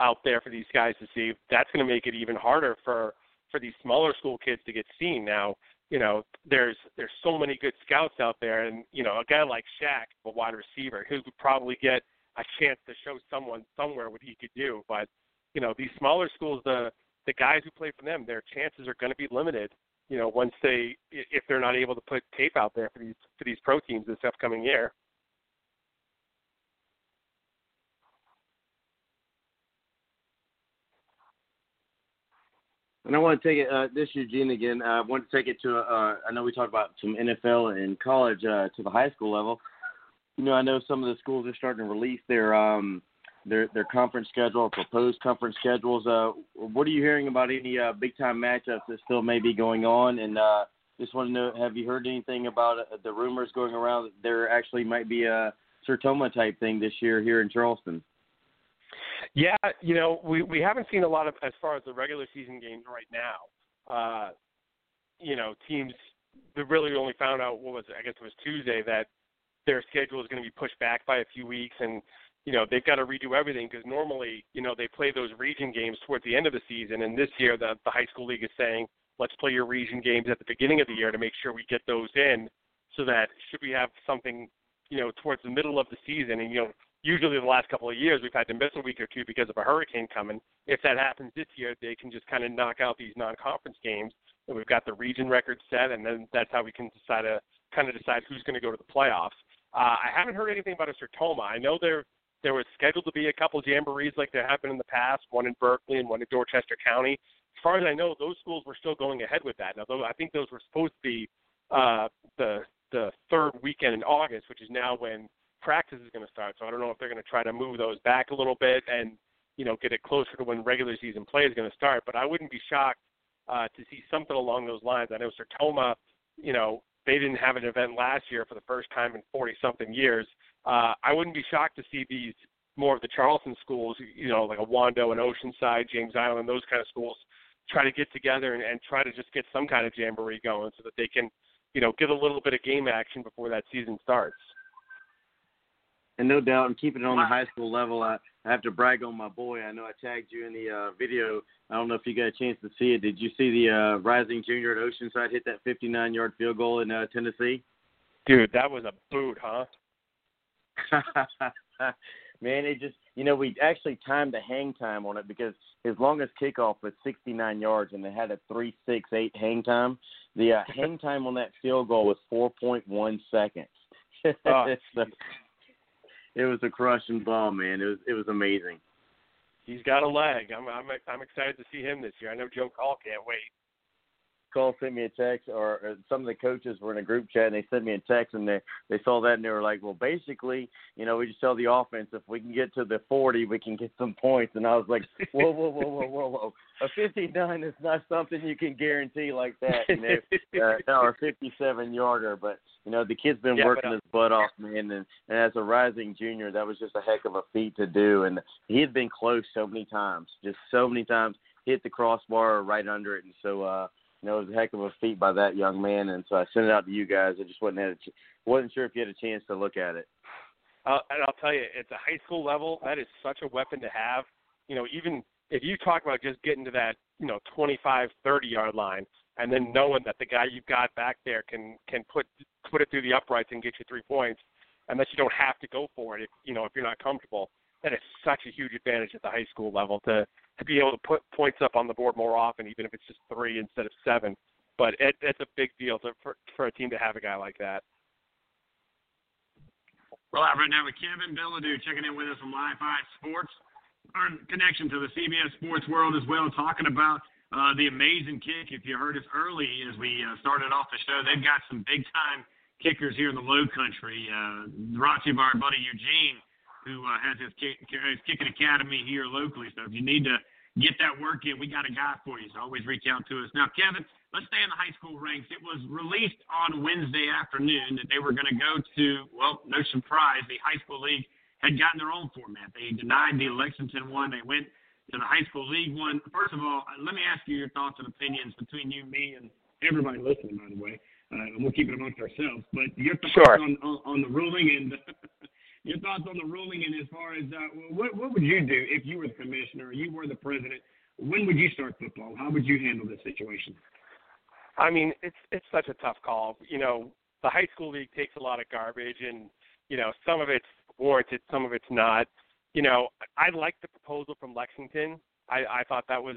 out there for these guys to see, that's going to make it even harder for for these smaller school kids to get seen. Now, you know, there's there's so many good scouts out there, and you know, a guy like Shaq, a wide receiver, who would probably get a chance to show someone somewhere what he could do. But you know, these smaller schools, the the guys who play for them, their chances are going to be limited. You know, once they if they're not able to put tape out there for these for these pro teams this upcoming year. And I want to take it. Uh, this is Eugene again. I want to take it to. Uh, I know we talked about some NFL and college uh, to the high school level. You know, I know some of the schools are starting to release their um, their their conference schedule, proposed conference schedules. Uh, what are you hearing about any uh, big time matchups that still may be going on? And uh, just want to know, have you heard anything about uh, the rumors going around that there actually might be a Sertoma type thing this year here in Charleston? Yeah, you know, we we haven't seen a lot of as far as the regular season games right now. Uh, you know, teams they really only found out what was it, I guess it was Tuesday that their schedule is going to be pushed back by a few weeks, and you know they've got to redo everything because normally you know they play those region games towards the end of the season, and this year the the high school league is saying let's play your region games at the beginning of the year to make sure we get those in, so that should we have something you know towards the middle of the season, and you know usually the last couple of years we've had to miss a week or two because of a hurricane coming. If that happens this year, they can just kind of knock out these non-conference games, and we've got the region record set, and then that's how we can decide uh, to kind of decide who's going to go to the playoffs. Uh, I haven't heard anything about a Sertoma. I know there there was scheduled to be a couple jamborees like there have been in the past, one in Berkeley and one in Dorchester County. As far as I know, those schools were still going ahead with that. Those, I think those were supposed to be uh, the the third weekend in August, which is now when practice is going to start. So I don't know if they're going to try to move those back a little bit and you know get it closer to when regular season play is going to start. But I wouldn't be shocked uh, to see something along those lines. I know Sertoma, you know, they didn't have an event last year for the first time in 40 something years. Uh, I wouldn't be shocked to see these more of the Charleston schools, you know, like a Wando and Oceanside, James Island, those kind of schools, try to get together and, and try to just get some kind of jamboree going so that they can, you know, get a little bit of game action before that season starts and no doubt, and keeping it on the high school level, I, I have to brag on my boy. I know I tagged you in the uh, video. I don't know if you got a chance to see it. Did you see the uh, rising junior at Oceanside hit that 59-yard field goal in uh, Tennessee? Dude, that was a boot, huh? Man, it just you know we actually timed the hang time on it because his longest kickoff was 69 yards and they had a 3.68 hang time. The uh, hang time on that field goal was 4.1 seconds. Oh, so, it was a crushing ball, man. It was it was amazing. He's got a leg. I'm I'm I'm excited to see him this year. I know Joe Call can't wait. Cole sent me a text, or, or some of the coaches were in a group chat, and they sent me a text, and they they saw that, and they were like, "Well, basically, you know, we just tell the offense if we can get to the 40, we can get some points." And I was like, "Whoa, whoa, whoa, whoa, whoa, whoa! A 59 is not something you can guarantee like that, you know, uh, or a 57 yarder." But you know, the kid's been yeah, working but, uh, his butt off, man, and, and as a rising junior, that was just a heck of a feat to do, and he had been close so many times, just so many times, hit the crossbar right under it, and so. uh you it was a heck of a feat by that young man, and so I sent it out to you guys. I just wasn't had a ch- wasn't sure if you had a chance to look at it. Uh, and I'll tell you, at the high school level, that is such a weapon to have. You know, even if you talk about just getting to that, you know, 25, 30 yard line, and then knowing that the guy you've got back there can can put put it through the uprights and get you three points, and that you don't have to go for it if you know if you're not comfortable. That is such a huge advantage at the high school level to to be able to put points up on the board more often, even if it's just three instead of seven. But it, it's a big deal to, for for a team to have a guy like that. We're live right now with Kevin Bilodeau checking in with us from Live 5 Sports. our connection to the CBS sports world as well, talking about uh, the amazing kick. If you heard us early as we uh, started off the show, they've got some big time kickers here in the Low Country. Uh, brought to you by our buddy Eugene, who uh, has his, kick, his kicking academy here locally. So if you need to get that work in, we got a guy for you. So always reach out to us. Now, Kevin, let's stay in the high school ranks. It was released on Wednesday afternoon that they were going to go to, well, no surprise, the high school league had gotten their own format. They denied the Lexington one. They went to the high school league one. First of all, uh, let me ask you your thoughts and opinions between you, me, and everybody listening, by the way. Uh, and we'll keep it amongst ourselves. But your thoughts Sure. on, on, on the ruling and your thoughts on the ruling and as far as uh, what, what would you do if you were the commissioner or you were the president? When would you start football? How would you handle this situation? I mean, it's it's such a tough call. You know, the high school league takes a lot of garbage, and you know, some of it's warranted, some of it's not. You know, I like the proposal from Lexington. I, I thought that was,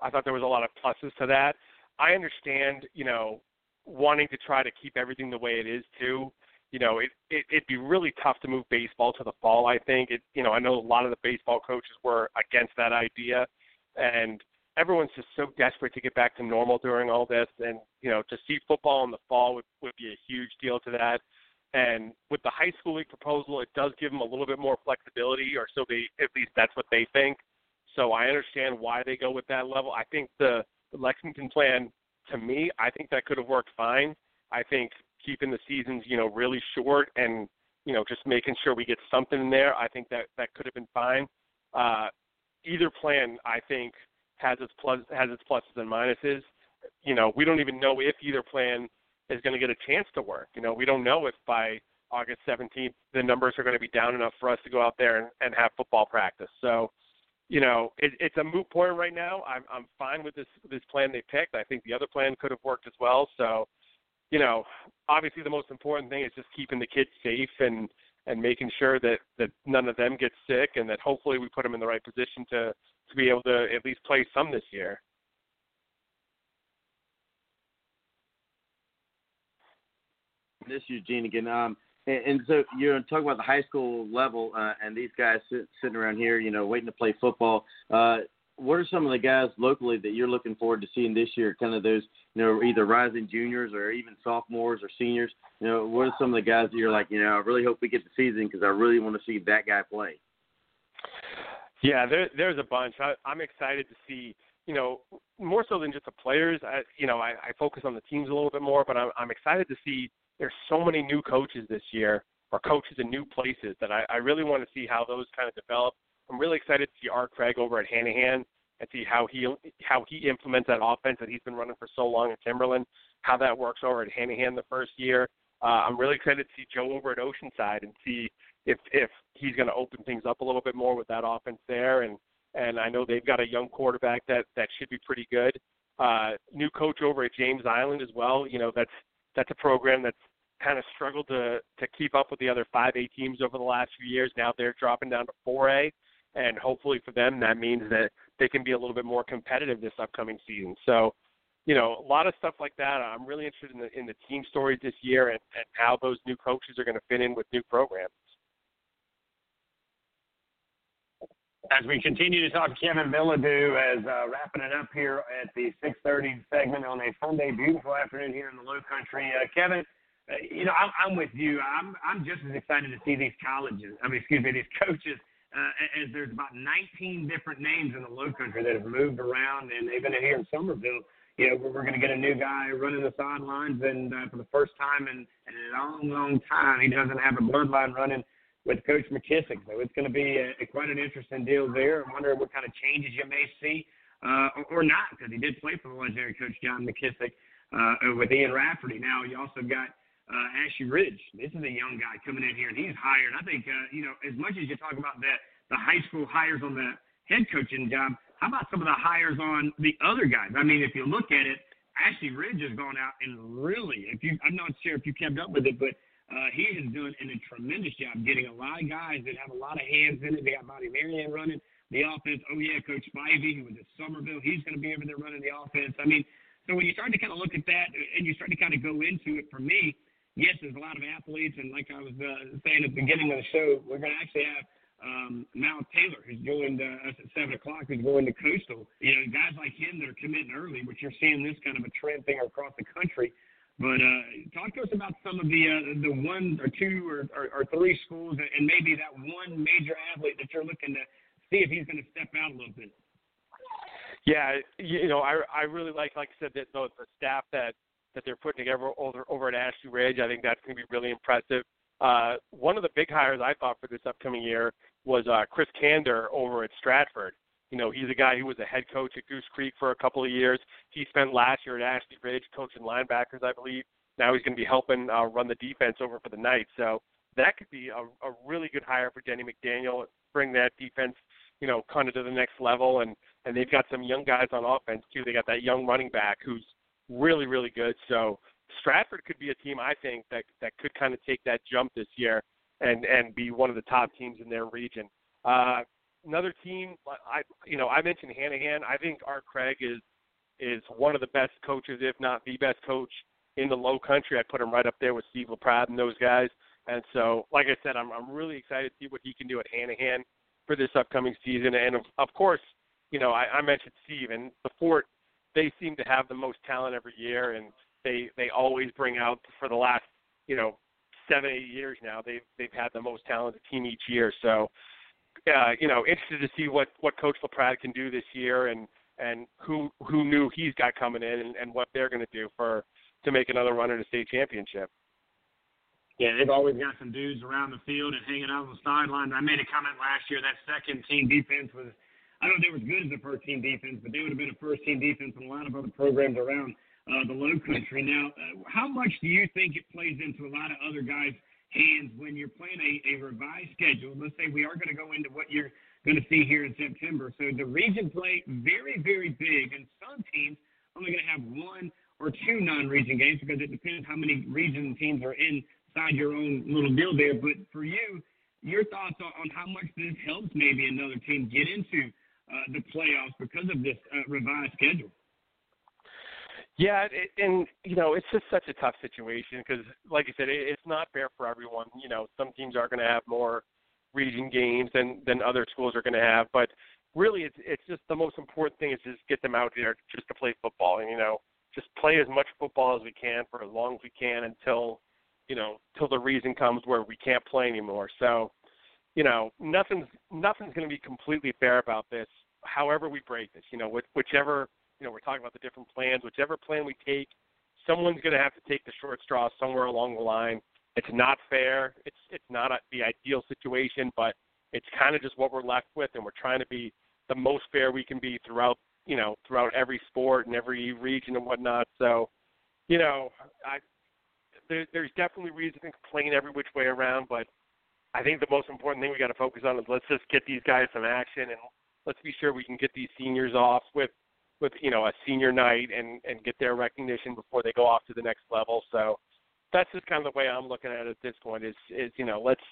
I thought there was a lot of pluses to that. I understand, you know, wanting to try to keep everything the way it is too. You know, it, it it'd be really tough to move baseball to the fall. I think it. You know, I know a lot of the baseball coaches were against that idea, and everyone's just so desperate to get back to normal during all this and you know to see football in the fall would would be a huge deal to that and with the high school league proposal it does give them a little bit more flexibility or so they at least that's what they think so i understand why they go with that level i think the, the lexington plan to me i think that could have worked fine i think keeping the seasons you know really short and you know just making sure we get something in there i think that that could have been fine uh either plan i think has its plus has its pluses and minuses. You know, we don't even know if either plan is going to get a chance to work. You know, we don't know if by August 17th the numbers are going to be down enough for us to go out there and, and have football practice. So, you know, it, it's a moot point right now. I'm I'm fine with this this plan they picked. I think the other plan could have worked as well. So, you know, obviously the most important thing is just keeping the kids safe and and making sure that that none of them get sick and that hopefully we put them in the right position to to be able to at least play some this year. This is Eugene again. Um, and, and so you're talking about the high school level, uh, and these guys sit, sitting around here, you know, waiting to play football. Uh, what are some of the guys locally that you're looking forward to seeing this year? Kind of those, you know, either rising juniors or even sophomores or seniors. You know, what are some of the guys that you're like, you know, I really hope we get the season because I really want to see that guy play. Yeah, there, there's a bunch. I, I'm excited to see, you know, more so than just the players. I, you know, I, I focus on the teams a little bit more, but I'm, I'm excited to see. There's so many new coaches this year, or coaches in new places that I, I really want to see how those kind of develop. I'm really excited to see Art Craig over at Hanahan and see how he how he implements that offense that he's been running for so long at Timberland, how that works over at Hanahan the first year. Uh, I'm really excited to see Joe over at Oceanside and see if if he's going to open things up a little bit more with that offense there. And and I know they've got a young quarterback that that should be pretty good. Uh, new coach over at James Island as well. You know that's that's a program that's kind of struggled to to keep up with the other 5A teams over the last few years. Now they're dropping down to 4A, and hopefully for them that means that they can be a little bit more competitive this upcoming season. So, you know, a lot of stuff like that. I'm really interested in the in the team stories this year and, and how those new coaches are going to fit in with new programs. As we continue to talk Kevin Bilodeau as uh, wrapping it up here at the 6:30 segment on a Sunday, beautiful afternoon here in the Low Country. Uh, Kevin, uh, you know I'm, I'm with you. I'm I'm just as excited to see these colleges. I mean, excuse me, these coaches. Uh, as there's about 19 different names in the Low Country that have moved around, and even here in Summerville, you know, we're, we're going to get a new guy running the sidelines, and uh, for the first time in, in a long, long time, he doesn't have a bloodline running with Coach McKissick. So it's going to be a, a, quite an interesting deal there. I'm wondering what kind of changes you may see uh, or, or not, because he did play for the legendary Coach John McKissick uh, with Ian Rafferty. Now you also got uh, Ashley Ridge. This is a young guy coming in here, and he's hired. I think uh, you know as much as you talk about the the high school hires on the head coaching job. How about some of the hires on the other guys? I mean, if you look at it, Ashley Ridge has gone out and really, if you, I'm not sure if you kept up with it, but uh, he is doing a tremendous job getting a lot of guys that have a lot of hands in it. They got Bobby Marion running the offense. Oh yeah, Coach Spivey, who was at Summerville, he's going to be over there running the offense. I mean, so when you start to kind of look at that and you start to kind of go into it, for me, yes, there's a lot of athletes, and like I was uh, saying at the beginning of the show, we're going to actually have um, Mal Taylor, who's joined uh, us at seven o'clock, who's going to Coastal. You know, guys like him that are committing early, which you're seeing this kind of a trend thing across the country. But uh, talk to us about some of the uh, the one or two or, or, or three schools, and maybe that one major athlete that you're looking to see if he's going to step out a little bit. Yeah, you know, I I really like, like I said, that the, the staff that that they're putting together over over at Ashley Ridge. I think that's going to be really impressive. Uh, one of the big hires I thought for this upcoming year was uh, Chris Kander over at Stratford. You know, he's a guy who was a head coach at Goose Creek for a couple of years. He spent last year at Ashley Ridge coaching linebackers, I believe. Now he's going to be helping uh, run the defense over for the Knights. So that could be a, a really good hire for Denny McDaniel. Bring that defense, you know, kind of to the next level. And and they've got some young guys on offense too. They got that young running back who's really really good. So Stratford could be a team I think that that could kind of take that jump this year and and be one of the top teams in their region. Uh, another team, I you know I mentioned Hanahan. I think Art Craig is is one of the best coaches, if not the best coach in the Low Country. I put him right up there with Steve LaPrade and those guys. And so, like I said, I'm I'm really excited to see what he can do at Hanahan for this upcoming season. And of, of course, you know I, I mentioned Steve and the Fort. They seem to have the most talent every year, and they they always bring out for the last you know seven eight years now. They've they've had the most talented team each year. So uh, you know interested to see what what Coach LaPrade can do this year and and who who knew he's got coming in and, and what they're going to do for to make another run at a state championship. Yeah, they've always got some dudes around the field and hanging out on the sidelines. I made a comment last year that second team defense was I don't know if they were as good as the first team defense, but they would have been a first team defense in a lot of other programs around uh, the Low Country. Now, uh, how much do you think it plays into a lot of other guys' hands when you're playing a, a revised schedule? Let's say we are going to go into what you're going to see here in September. So the region play very, very big, and some teams only going to have one or two non-region games because it depends how many region teams are inside your own little deal there. But for you, your thoughts on, on how much this helps maybe another team get into uh, the playoffs because of this uh, revised schedule? Yeah, it, and you know it's just such a tough situation because, like I said, it, it's not fair for everyone. You know, some teams are going to have more region games than than other schools are going to have, but really, it's it's just the most important thing is just get them out there just to play football, and you know, just play as much football as we can for as long as we can until you know till the reason comes where we can't play anymore. So, you know, nothing's nothing's going to be completely fair about this. However, we break this, you know, which, whichever you know, we're talking about the different plans. Whichever plan we take, someone's going to have to take the short straw somewhere along the line. It's not fair. It's it's not a, the ideal situation, but it's kind of just what we're left with, and we're trying to be the most fair we can be throughout you know throughout every sport and every region and whatnot. So, you know, I there, there's definitely reason to complain every which way around, but I think the most important thing we got to focus on is let's just get these guys some action and let's be sure we can get these seniors off with with you know a senior night and and get their recognition before they go off to the next level. So that's just kind of the way I'm looking at it at this point. Is is you know let's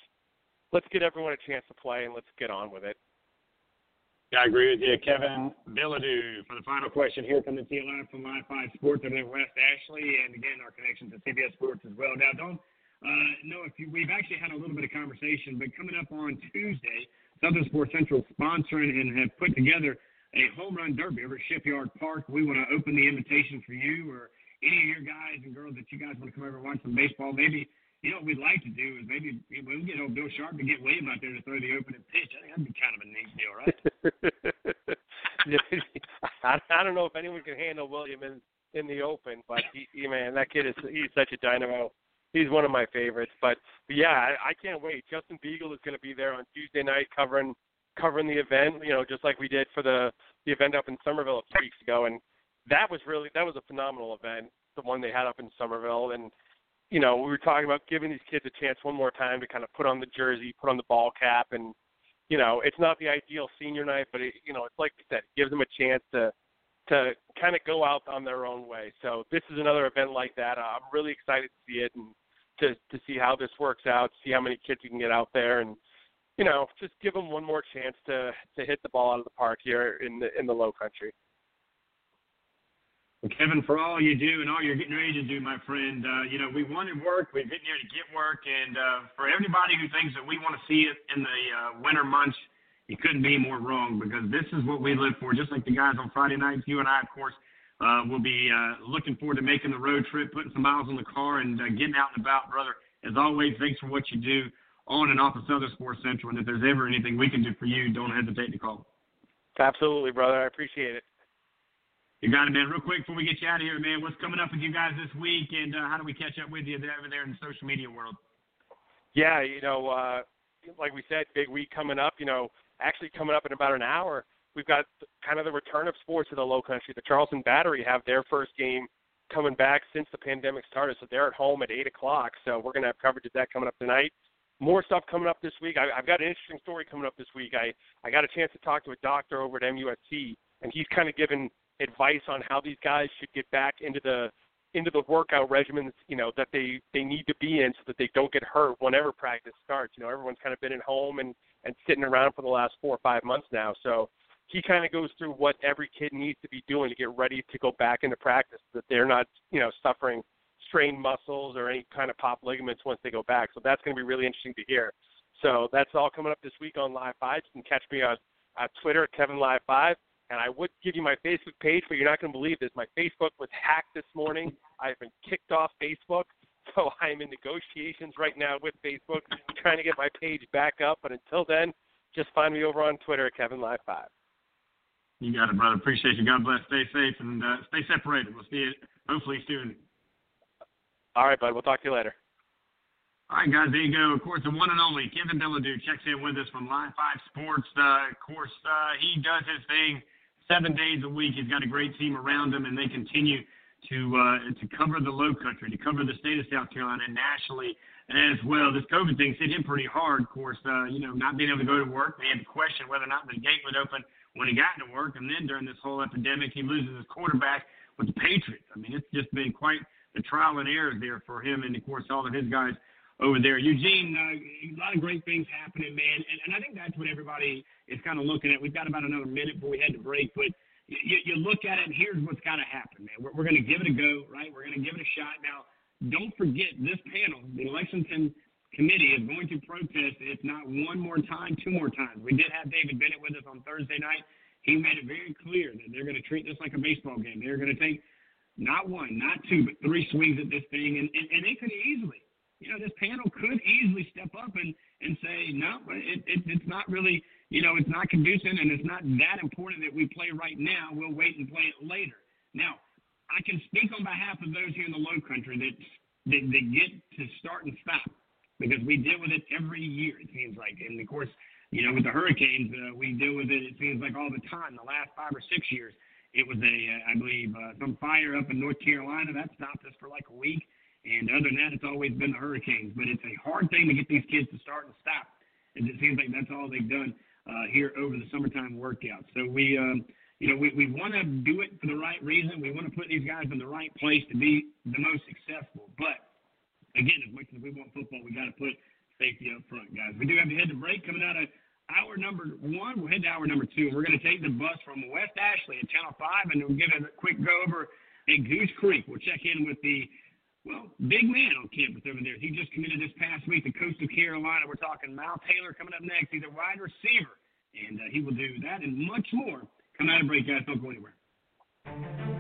let's get everyone a chance to play and let's get on with it. Yeah, I agree with you, Kevin Bilodeau. For the final question here coming you live from Live Five Sports over in West Ashley, and again our connection to CBS Sports as well. Now, don't uh, know if you, we've actually had a little bit of conversation, but coming up on Tuesday, Southern Sports Central sponsoring and have put together a home run derby over at Shipyard Park. We want to open the invitation for you or any of your guys and girls that you guys want to come over and watch some baseball. Maybe you know what we'd like to do is maybe we'll get old Bill Sharp to get William out there to throw the opening pitch. I think that'd be kind of a neat deal, right? I don't know if anyone can handle William in in the open, but he, he man, that kid is he's such a dynamo. He's one of my favorites. But, but yeah, I, I can't wait. Justin Beagle is going to be there on Tuesday night covering covering the event, you know, just like we did for the the event up in Summerville a few weeks ago, and that was really that was a phenomenal event, the one they had up in Summerville, and you know we were talking about giving these kids a chance one more time to kind of put on the jersey, put on the ball cap, and you know it's not the ideal senior night, but it, you know it's like we said, it gives them a chance to to kind of go out on their own way. So this is another event like that. I'm really excited to see it and to to see how this works out, see how many kids we can get out there, and you know, just give them one more chance to to hit the ball out of the park here in the in the Low Country. Well, Kevin, for all you do and all you're getting ready to do, my friend, uh, you know, we wanted work. We've been here to get work. And uh, for everybody who thinks that we want to see it in the uh, winter months, you couldn't be more wrong because this is what we live for. Just like the guys on Friday nights, you and I, of course, uh, will be uh, looking forward to making the road trip, putting some miles on the car, and uh, getting out and about, brother. As always, thanks for what you do on and off of Southern Sports Central. And if there's ever anything we can do for you, don't hesitate to call. Absolutely, brother. I appreciate it. You got it, man. Real quick before we get you out of here, man, what's coming up with you guys this week, and uh, how do we catch up with you over there in the social media world? Yeah, you know, uh, like we said, big week coming up. You know, actually coming up in about an hour, we've got kind of the return of sports to the Low Country. The Charleston Battery have their first game coming back since the pandemic started, so they're at home at eight o'clock. So we're going to have coverage of that coming up tonight. More stuff coming up this week. I, I've got an interesting story coming up this week. I I got a chance to talk to a doctor over at MUSC, and he's kind of given advice on how these guys should get back into the into the workout regimens, you know, that they they need to be in so that they don't get hurt whenever practice starts. You know, everyone's kind of been at home and and sitting around for the last four or five months now. So he kind of goes through what every kid needs to be doing to get ready to go back into practice, that they're not, you know, suffering strained muscles or any kind of pop ligaments once they go back. So that's going to be really interesting to hear. So that's all coming up this week on Live Five. You can catch me on uh, Twitter at Kevin Live Five. And I would give you my Facebook page, but you're not going to believe this. My Facebook was hacked this morning. I've been kicked off Facebook. So I'm in negotiations right now with Facebook, trying to get my page back up. But until then, just find me over on Twitter at Kevin Live Five. You got it, brother. Appreciate you. God bless. Stay safe and uh, stay separated. We'll see you hopefully soon. All right, bud. We'll talk to you later. All right, guys, there you go. Of course, the one and only Kevin Bilodeau checks in with us from Live 5 Sports. Uh, of course, uh, he does his thing seven days a week. He's got a great team around him, and they continue to uh, to cover the Low Country, to cover the state of South Carolina nationally as well. This COVID thing hit him pretty hard, of course. Uh, you know, not being able to go to work, they had to question whether or not the gate would open when he got to work, and then during this whole epidemic, he loses his quarterback with the Patriots. I mean, it's just been quite the trial and error there for him, and of course, all of his guys over there. Eugene, uh, a lot of great things happening, man, and, and I think that's what everybody is kind of looking at. We've got about another minute before we head to break, but you, you look at it, and here's what's got to happen, man. We're, we're going to give it a go, right? We're going to give it a shot. Now, don't forget this panel, the Lexington committee, is going to protest if not one more time, two more times. We did have David Bennett with us on Thursday night. He made it very clear that they're going to treat this like a baseball game. They're going to take not one, not two, but three swings at this thing, and, and, and they could easily you know, this panel could easily step up and, and say, no, it, it, it's not really, you know, it's not conducive and it's not that important that we play right now. We'll wait and play it later. Now, I can speak on behalf of those here in the low country that, that, that get to start and stop because we deal with it every year, it seems like. And of course, you know, with the hurricanes, uh, we deal with it, it seems like all the time. The last five or six years, it was a, uh, I believe, uh, some fire up in North Carolina that stopped us for like a week. And other than that, it's always been the Hurricanes. But it's a hard thing to get these kids to start and stop. And it seems like that's all they've done uh, here over the summertime workouts. So we, um, you know, we, we want to do it for the right reason. We want to put these guys in the right place to be the most successful. But again, as much as we want football, we got to put safety up front, guys. We do have to head to break coming out of hour number one. We'll head to hour number two. We're going to take the bus from West Ashley at Channel 5, and we'll give it a quick go over at Goose Creek. We'll check in with the well, big man on campus over there. He just committed this past week to Coastal Carolina. We're talking Mal Taylor coming up next. He's a wide receiver, and uh, he will do that and much more. Come out of break, guys. Don't go anywhere.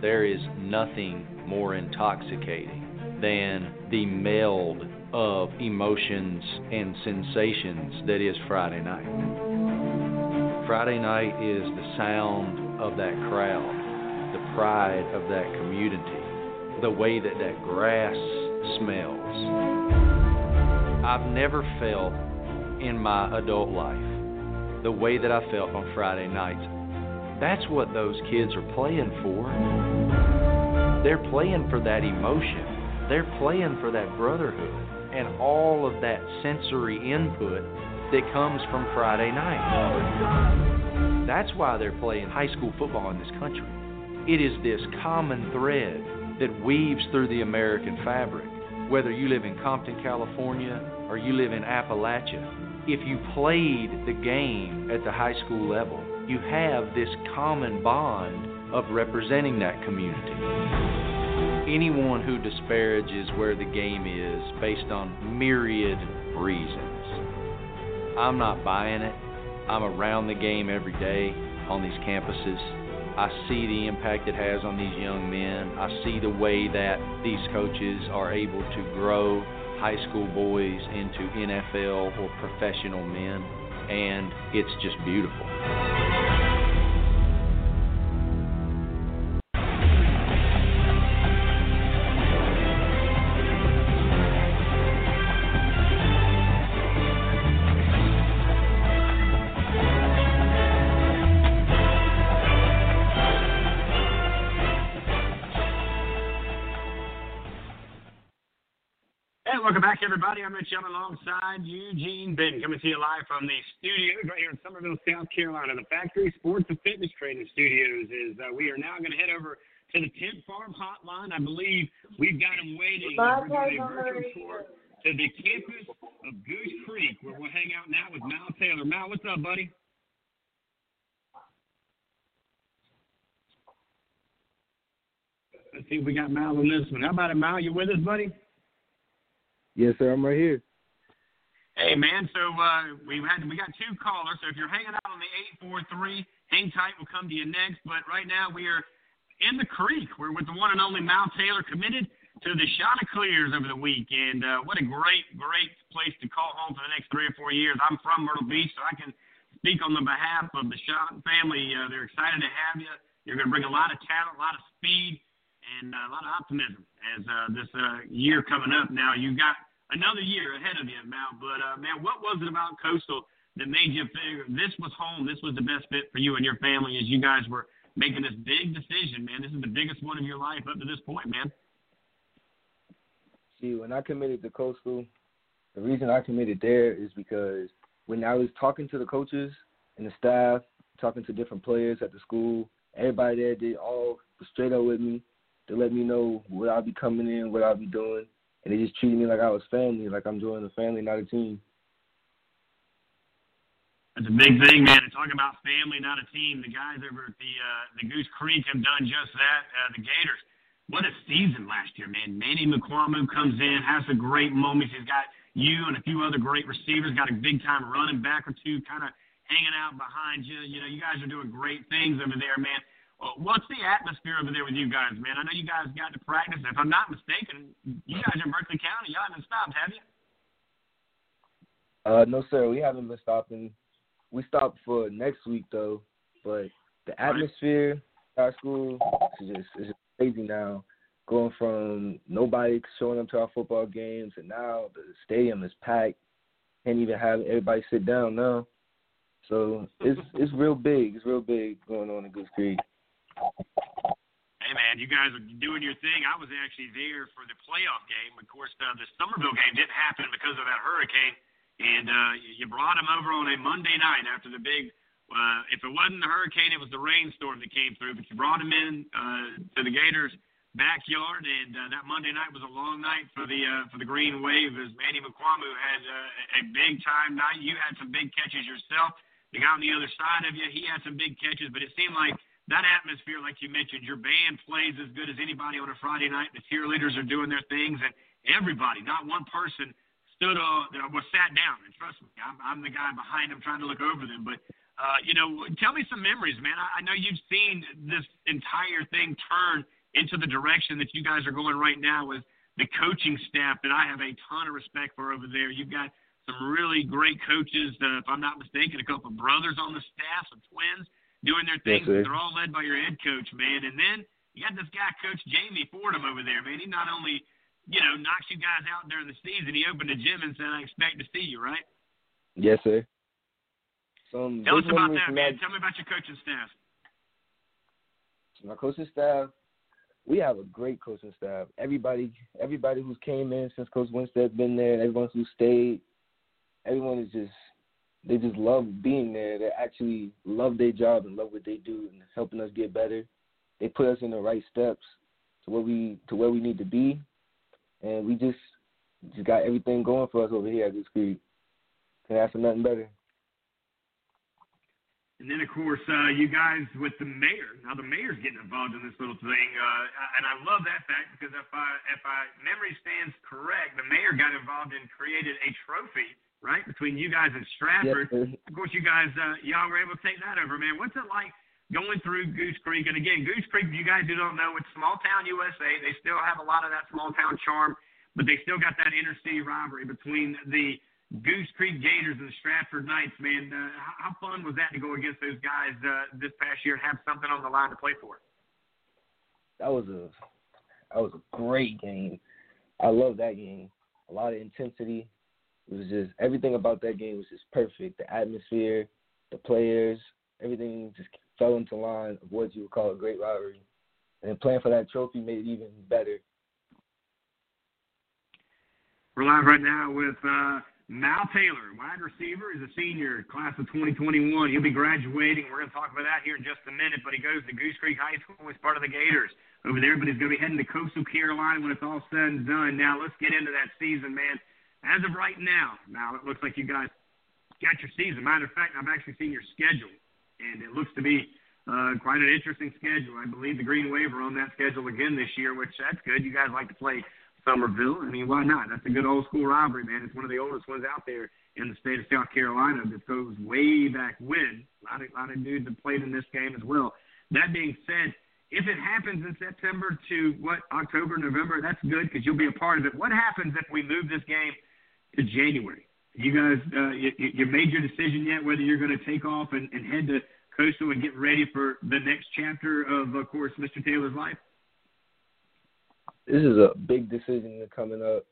There is nothing more intoxicating than the meld of emotions and sensations that is Friday night. Friday night is the sound of that crowd, the pride of that community the way that that grass smells. I've never felt in my adult life the way that I felt on Friday nights. That's what those kids are playing for. They're playing for that emotion. They're playing for that brotherhood and all of that sensory input that comes from Friday night. That's why they're playing high school football in this country. It is this common thread that weaves through the American fabric. Whether you live in Compton, California, or you live in Appalachia, if you played the game at the high school level, you have this common bond of representing that community. Anyone who disparages where the game is based on myriad reasons, I'm not buying it. I'm around the game every day on these campuses. I see the impact it has on these young men. I see the way that these coaches are able to grow high school boys into NFL or professional men, and it's just beautiful. Everybody. I'm Rich Young alongside Eugene Benton, coming to you live from the studios right here in Summerville, South Carolina. The Factory Sports and Fitness Training Studios is. Uh, we are now going to head over to the Tent Farm Hotline. I believe we've got them waiting. We're doing a virtual tour to the campus of Goose Creek, where we'll hang out now with Mal Taylor. Mal, what's up, buddy? Let's see if we got Mal on this one. How about it, Mal? You with us, buddy? Yes, sir. I'm right here. Hey man, so uh, we had we got two callers. So if you're hanging out on the eight four three, hang tight. We'll come to you next. But right now we are in the creek. We're with the one and only Mal Taylor, committed to the Chanticleers over the week, and uh, what a great great place to call home for the next three or four years. I'm from Myrtle Beach, so I can speak on the behalf of the Shot family. Uh, they're excited to have you. You're going to bring a lot of talent, a lot of speed, and uh, a lot of optimism as uh, this uh, year coming up. Now you got another year ahead of you, Mal. But uh, man, what was it about Coastal that made you figure this was home, this was the best fit for you and your family as you guys were making this big decision, man? This is the biggest one of your life up to this point, man. See, when I committed to Coastal, the reason I committed there is because when I was talking to the coaches and the staff, talking to different players at the school, everybody there did all straight up with me to let me know what I'll be coming in, what I'll be doing, and they just treated me like I was family, like I'm joining a family, not a team. That's a big thing, man. And talking about family, not a team. The guys over at the uh, the Goose Creek have done just that. Uh, the Gators. What a season last year, man. Manny McQuamu comes in, has some great moments. He's got you and a few other great receivers. Got a big time running back or two, kind of hanging out behind you. You know, you guys are doing great things over there, man. What's the atmosphere over there with you guys, man? I know you guys got to practice. If I'm not mistaken, you guys are in Berkeley County. Y'all haven't stopped, have you? Uh, no, sir. We haven't been stopping. We stopped for next week though, but the atmosphere at our school is just is just crazy now. Going from nobody showing up to our football games, and now the stadium is packed. Can't even have everybody sit down now. So it's it's real big. It's real big going on in Goose Creek. Hey man, you guys are doing your thing. I was actually there for the playoff game. Of course, uh, the Summerville game didn't happen because of that hurricane, and uh, you brought them over on a Monday night after the big. Uh, if it wasn't the hurricane, it was the rainstorm that came through. But you brought them in uh, to the Gators' backyard, and uh, that Monday night was a long night for the uh, for the Green Wave. As Manny McQuamu had uh, a big time night. You had some big catches yourself. The guy on the other side of you, he had some big catches, but it seemed like that atmosphere, like you mentioned, your band plays as good as anybody on a Friday night. The cheerleaders are doing their things, and everybody, not one person, stood uh, was sat down. And trust me, I'm, I'm the guy behind them trying to look over them. But uh, you know, tell me some memories, man. I, I know you've seen this entire thing turn into the direction that you guys are going right now with the coaching staff that I have a ton of respect for over there. You've got some really great coaches. Uh, if I'm not mistaken, a couple of brothers on the staff, some twins doing their things. Yes. They're all led by your head coach, man. And then you got this guy, Coach Jamie Fordham, over there, man. He not only, you know, knocks you guys out during the season, he opened a gym and said, I expect to see you, right? Yes, sir. Some Tell us about that, from man. Tell me about your coaching staff. my coaching staff, we have a great coaching staff. Everybody, everybody who's came in since Coach Winstead's been there, everyone who stayed, everyone is just they just love being there. They actually love their job and love what they do and helping us get better. They put us in the right steps to where we to where we need to be, and we just just got everything going for us over here at this creek. Can ask for nothing better. And then, of course, uh, you guys with the mayor. Now, the mayor's getting involved in this little thing, uh, and I love that fact because if I if I memory stands correct, the mayor got involved and created a trophy, right, between you guys and Stratford. Yes, of course, you guys, uh, y'all were able to take that over, man. What's it like going through Goose Creek? And again, Goose Creek, you guys who don't know, it's small town USA. They still have a lot of that small town charm, but they still got that inner city rivalry between the Goose Creek Gators and the Stratford Knights, man. Uh, how fun was that to go against those guys uh, this past year and have something on the line to play for? That was a that was a great game. I love that game. A lot of intensity. It was just everything about that game was just perfect. The atmosphere, the players, everything just fell into line of what you would call a great rivalry. And playing for that trophy made it even better. We're live right now with uh, Mal Taylor, wide receiver, is a senior, class of 2021. He'll be graduating. We're going to talk about that here in just a minute. But he goes to Goose Creek High School. He's part of the Gators over there, but he's going to be heading to Coastal Carolina when it's all said and done. Now let's get into that season, man. As of right now, now it looks like you guys got your season. Matter of fact, I've actually seen your schedule, and it looks to be uh, quite an interesting schedule. I believe the Green Wave are on that schedule again this year, which that's good. You guys like to play Summerville. I mean, why not? That's a good old school rivalry, man. It's one of the oldest ones out there in the state of South Carolina that goes way back when. A lot of, a lot of dudes have played in this game as well. That being said, if it happens in September to what October, November, that's good because you'll be a part of it. What happens if we move this game to January? You guys, uh, you, you made your decision yet whether you're going to take off and, and head to Coastal and get ready for the next chapter of, of course, Mr. Taylor's life? this is a big decision coming up.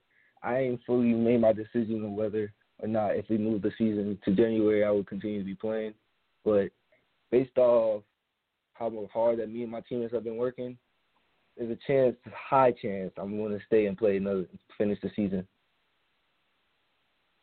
I ain't fully made my decision on whether or not if we move the season to January, I will continue to be playing. But based off how hard that me and my teammates have been working, there's a chance, high chance, I'm going to stay and play another, finish the season.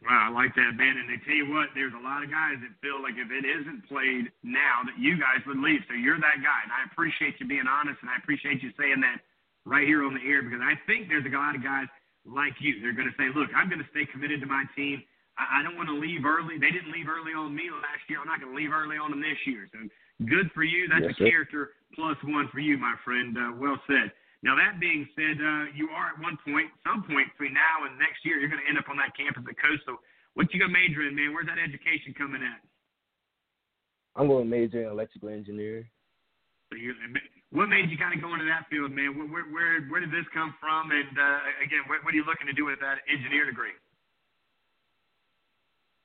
Wow, I like that, Ben. And they tell you what, there's a lot of guys that feel like if it isn't played now, that you guys would leave. So you're that guy, and I appreciate you being honest, and I appreciate you saying that right here on the air because I think there's a lot of guys like you. They're going to say, look, I'm going to stay committed to my team. I, I don't want to leave early. They didn't leave early on me last year. I'm not going to leave early on them this year. So good for you. That's yes, a character plus one for you, my friend. Uh, well said. Now, that being said, uh, you are at one point, some point between now and next year, you're going to end up on that campus at Coastal. What you going to major in, man? Where's that education coming at? I'm going to major in electrical engineering. So you, what made you kind of go into that field, man? Where where where did this come from? And uh, again, what, what are you looking to do with that engineer degree?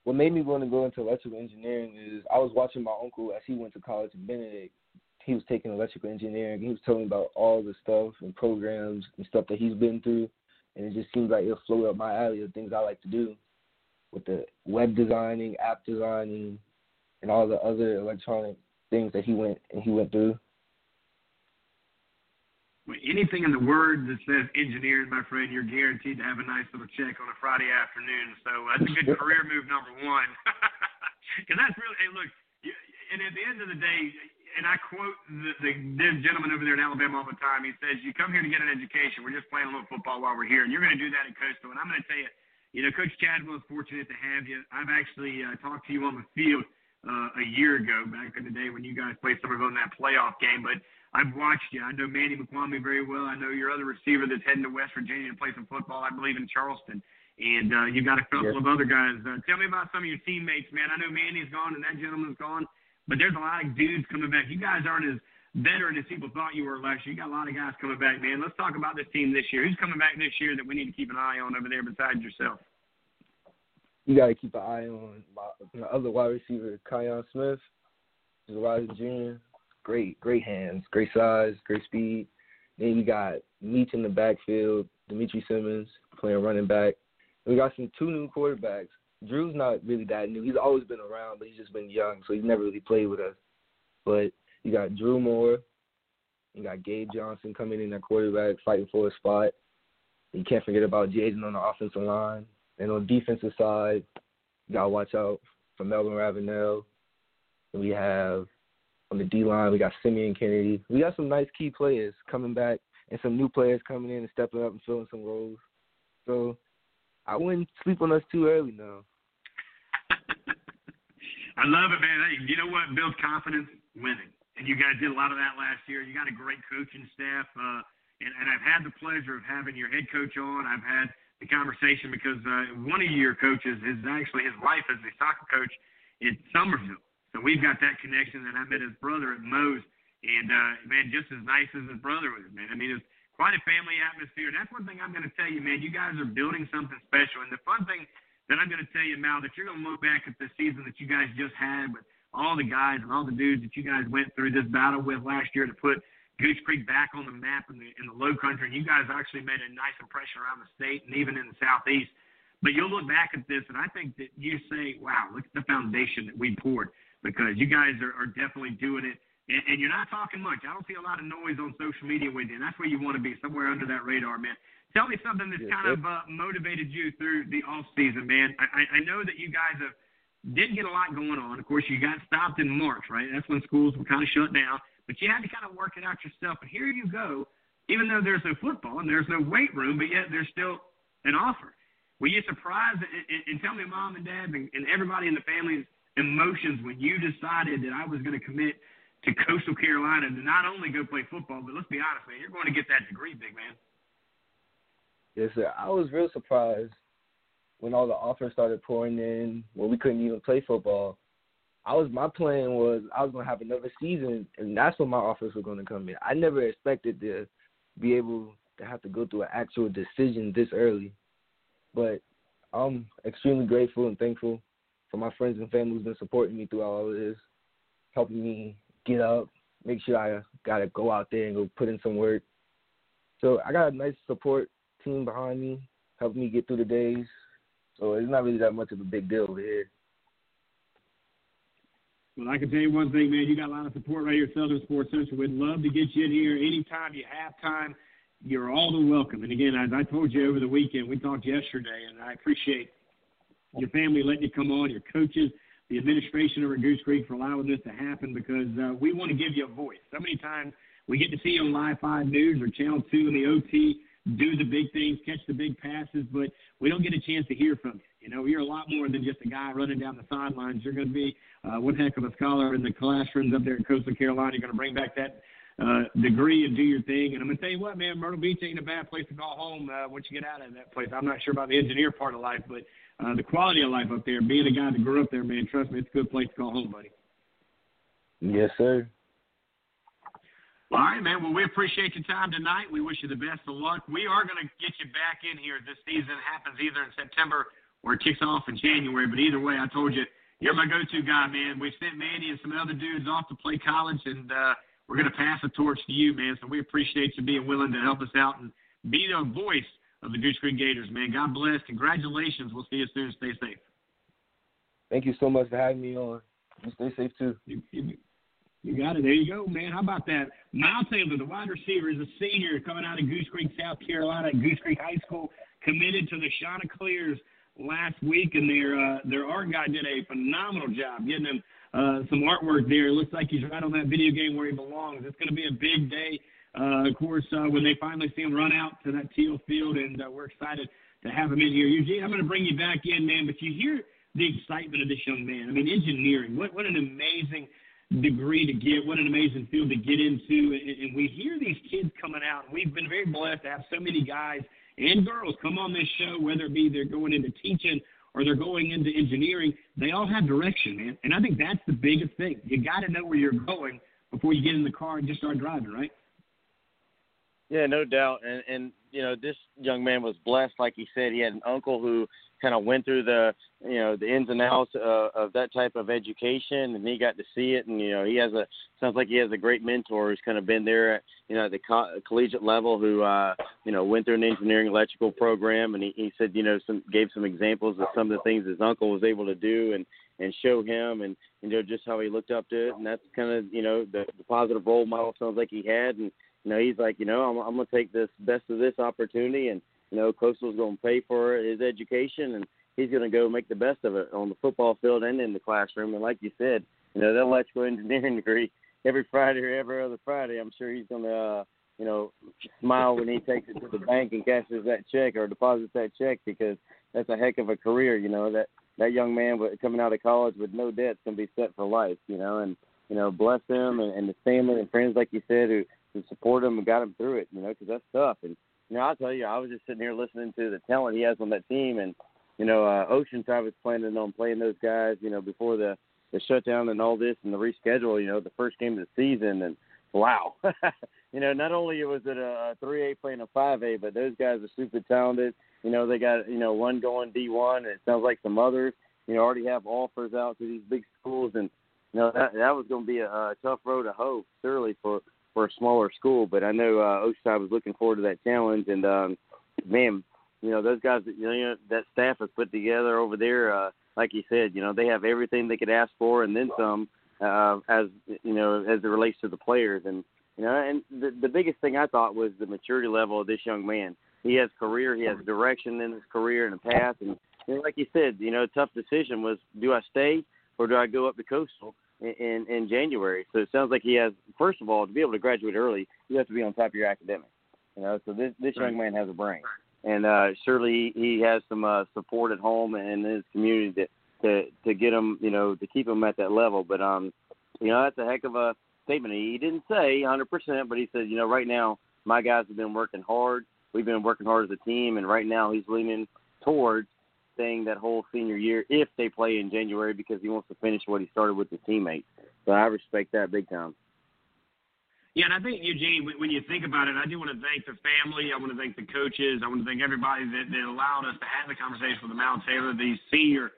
What made me want to go into electrical engineering is I was watching my uncle as he went to college in Benedict. He was taking electrical engineering. He was telling me about all the stuff and programs and stuff that he's been through, and it just seems like it'll flow up my alley of things I like to do, with the web designing, app designing, and all the other electronic things that he went and he went through anything in the word that says engineering, my friend, you're guaranteed to have a nice little check on a Friday afternoon. So uh, that's a good career move, number one. Because that's really, hey, look, and at the end of the day, and I quote the, the, the gentleman over there in Alabama all the time. He says, "You come here to get an education. We're just playing a little football while we're here, and you're going to do that at Coastal." And I'm going to tell you, you know, Coach Chadwell is fortunate to have you. I've actually uh, talked to you on the field uh, a year ago, back in the day when you guys played Summerville in that playoff game. But I've watched you. I know Manny McQuamie very well. I know your other receiver that's heading to West Virginia to play some football, I believe, in Charleston. And uh, you've got a couple yes. of other guys. Uh, tell me about some of your teammates, man. I know Manny's gone and that gentleman's gone, but there's a lot of dudes coming back. You guys aren't as veteran as people thought you were last year. You got a lot of guys coming back, man. Let's talk about this team this year. Who's coming back this year that we need to keep an eye on over there besides yourself? You got to keep an eye on my, other wide receiver, Kyon Smith. He's a wide junior great, great hands, great size, great speed. Then you got Meach in the backfield, Dimitri Simmons playing running back. We got some two new quarterbacks. Drew's not really that new. He's always been around, but he's just been young, so he's never really played with us. But you got Drew Moore, you got Gabe Johnson coming in at quarterback, fighting for a spot. You can't forget about Jaden on the offensive line. And on defensive side, you gotta watch out for Melvin Ravenel. We have on the D line. We got Simeon Kennedy. We got some nice key players coming back and some new players coming in and stepping up and filling some roles. So I wouldn't sleep on us too early now. I love it, man. Hey, you know what builds confidence? Winning. And you guys did a lot of that last year. You got a great coaching staff. Uh, and, and I've had the pleasure of having your head coach on. I've had the conversation because uh, one of your coaches is actually his wife is a soccer coach in Summerville. So we've got that connection. And I met his brother at Moe's. And, uh, man, just as nice as his brother was, man. I mean, it's quite a family atmosphere. That's one thing I'm going to tell you, man. You guys are building something special. And the fun thing that I'm going to tell you, Mal, that you're going to look back at the season that you guys just had with all the guys and all the dudes that you guys went through this battle with last year to put Goose Creek back on the map in the in the Low Country. And you guys actually made a nice impression around the state and even in the southeast. But you'll look back at this, and I think that you say, "Wow, look at the foundation that we poured," because you guys are, are definitely doing it and, and you're not talking much. I don't see a lot of noise on social media with you, and that's where you want to be, somewhere under that radar, man. Tell me something that's kind of uh, motivated you through the off season, man. I, I know that you guys have didn't get a lot going on. Of course, you got stopped in March, right? That's when schools were kind of shut down. But you had to kind of work it out yourself. And here you go, even though there's no football and there's no weight room, but yet there's still an offer. Were you surprised? And, and, and tell me, mom and dad and, and everybody in the family's emotions when you decided that I was going to commit to Coastal Carolina to not only go play football, but let's be honest, man, you're going to get that degree, big man. Yes, sir. I was real surprised when all the offers started pouring in when we couldn't even play football. I was my plan was I was gonna have another season, and that's when my offers were gonna come in. I never expected to be able to have to go through an actual decision this early, but I'm extremely grateful and thankful for my friends and family who's been supporting me throughout all of this, helping me get up, make sure I gotta go out there and go put in some work. So I got a nice support team behind me, helping me get through the days. So it's not really that much of a big deal over here. Well, I can tell you one thing, man. You got a lot of support right here at Southern Sports Central. We'd love to get you in here anytime you have time. You're all the welcome. And again, as I told you over the weekend, we talked yesterday, and I appreciate your family letting you come on, your coaches, the administration over at Goose Creek for allowing this to happen because uh, we want to give you a voice. So many times we get to see you on Live 5 News or Channel 2 in the OT do the big things, catch the big passes, but we don't get a chance to hear from you. You know, you're a lot more than just a guy running down the sidelines. You're going to be uh, one heck of a scholar in the classrooms up there in Coastal Carolina. You're going to bring back that uh, degree and do your thing. And I'm going to tell you what, man, Myrtle Beach ain't a bad place to call home uh, once you get out of that place. I'm not sure about the engineer part of life, but uh, the quality of life up there, being a guy that grew up there, man, trust me, it's a good place to call home, buddy. Yes, sir. All right, man. Well, we appreciate your time tonight. We wish you the best of luck. We are going to get you back in here. This season happens either in September or it kicks off in January. But either way, I told you, you're my go-to guy, man. We sent Manny and some other dudes off to play college, and uh, we're going to pass the torch to you, man. So we appreciate you being willing to help us out and be the voice of the Goose Creek Gators, man. God bless. Congratulations. We'll see you soon. Stay safe. Thank you so much for having me on. You stay safe too. You, you, you got it. There you go, man. How about that? Miles Taylor, the wide receiver, is a senior coming out of Goose Creek, South Carolina, Goose Creek High School, committed to the Chanticleers last week, and their uh, their art guy did a phenomenal job getting him uh, some artwork there. It looks like he's right on that video game where he belongs. It's going to be a big day, uh, of course, uh, when they finally see him run out to that teal field, and uh, we're excited to have him in here. Eugene, I'm going to bring you back in, man, but you hear the excitement of this young man. I mean, engineering, what what an amazing – degree to get, what an amazing field to get into. And, and we hear these kids coming out. We've been very blessed to have so many guys and girls come on this show, whether it be they're going into teaching or they're going into engineering. They all have direction, man. And I think that's the biggest thing. You got to know where you're going before you get in the car and just start driving, right? Yeah, no doubt. And and you know, this young man was blessed, like he said. He had an uncle who kind of went through the you know the ins and outs uh, of that type of education, and he got to see it. And you know, he has a sounds like he has a great mentor who's kind of been there, at, you know, at the co- collegiate level, who uh, you know went through an engineering electrical program, and he, he said you know some gave some examples of some of the things his uncle was able to do, and and show him, and you know just how he looked up to it, and that's kind of you know the, the positive role model sounds like he had, and you know he's like you know I'm, I'm gonna take this best of this opportunity and you know, Coastal's going to pay for his education, and he's going to go make the best of it on the football field and in the classroom. And like you said, you know, that electrical engineering degree every Friday or every other Friday, I'm sure he's going to, uh, you know, smile when he takes it to the bank and cashes that check or deposits that check because that's a heck of a career. You know that that young man coming out of college with no debts can be set for life, you know, and you know, bless him and, and his family and friends, like you said, who who support him and got him through it, you know, because that's tough. And you know, I'll tell you, I was just sitting here listening to the talent he has on that team, and you know, uh, Oceanside was planning on playing those guys, you know, before the the shutdown and all this and the reschedule, you know, the first game of the season, and wow, you know, not only was it a three A playing a five A, but those guys are super talented. You know, they got you know one going D one, and it sounds like some others, you know, already have offers out to these big schools, and you know that that was going to be a, a tough road to hoe, surely for for a smaller school. But I know uh, Oceanside was looking forward to that challenge, and um, man, you know those guys that you know that staff has put together over there. Uh, like you said, you know they have everything they could ask for, and then some. Uh, as you know, as it relates to the players, and you know, and the the biggest thing I thought was the maturity level of this young man. He has career, he has direction in his career and a path, and you like you said, you know, tough decision was do I stay or do I go up to Coastal in, in January? So it sounds like he has. First of all, to be able to graduate early, you have to be on top of your academics. You know, so this this young man has a brain, and uh, surely he has some uh, support at home and in his community to to to get him, you know, to keep him at that level. But um, you know, that's a heck of a statement. He didn't say 100%, but he said, you know, right now my guys have been working hard. We've been working hard as a team, and right now he's leaning towards staying that whole senior year if they play in January because he wants to finish what he started with his teammates. So I respect that big time. Yeah, and I think Eugene, when you think about it, I do want to thank the family. I want to thank the coaches. I want to thank everybody that, that allowed us to have the conversation with Mal Taylor, the senior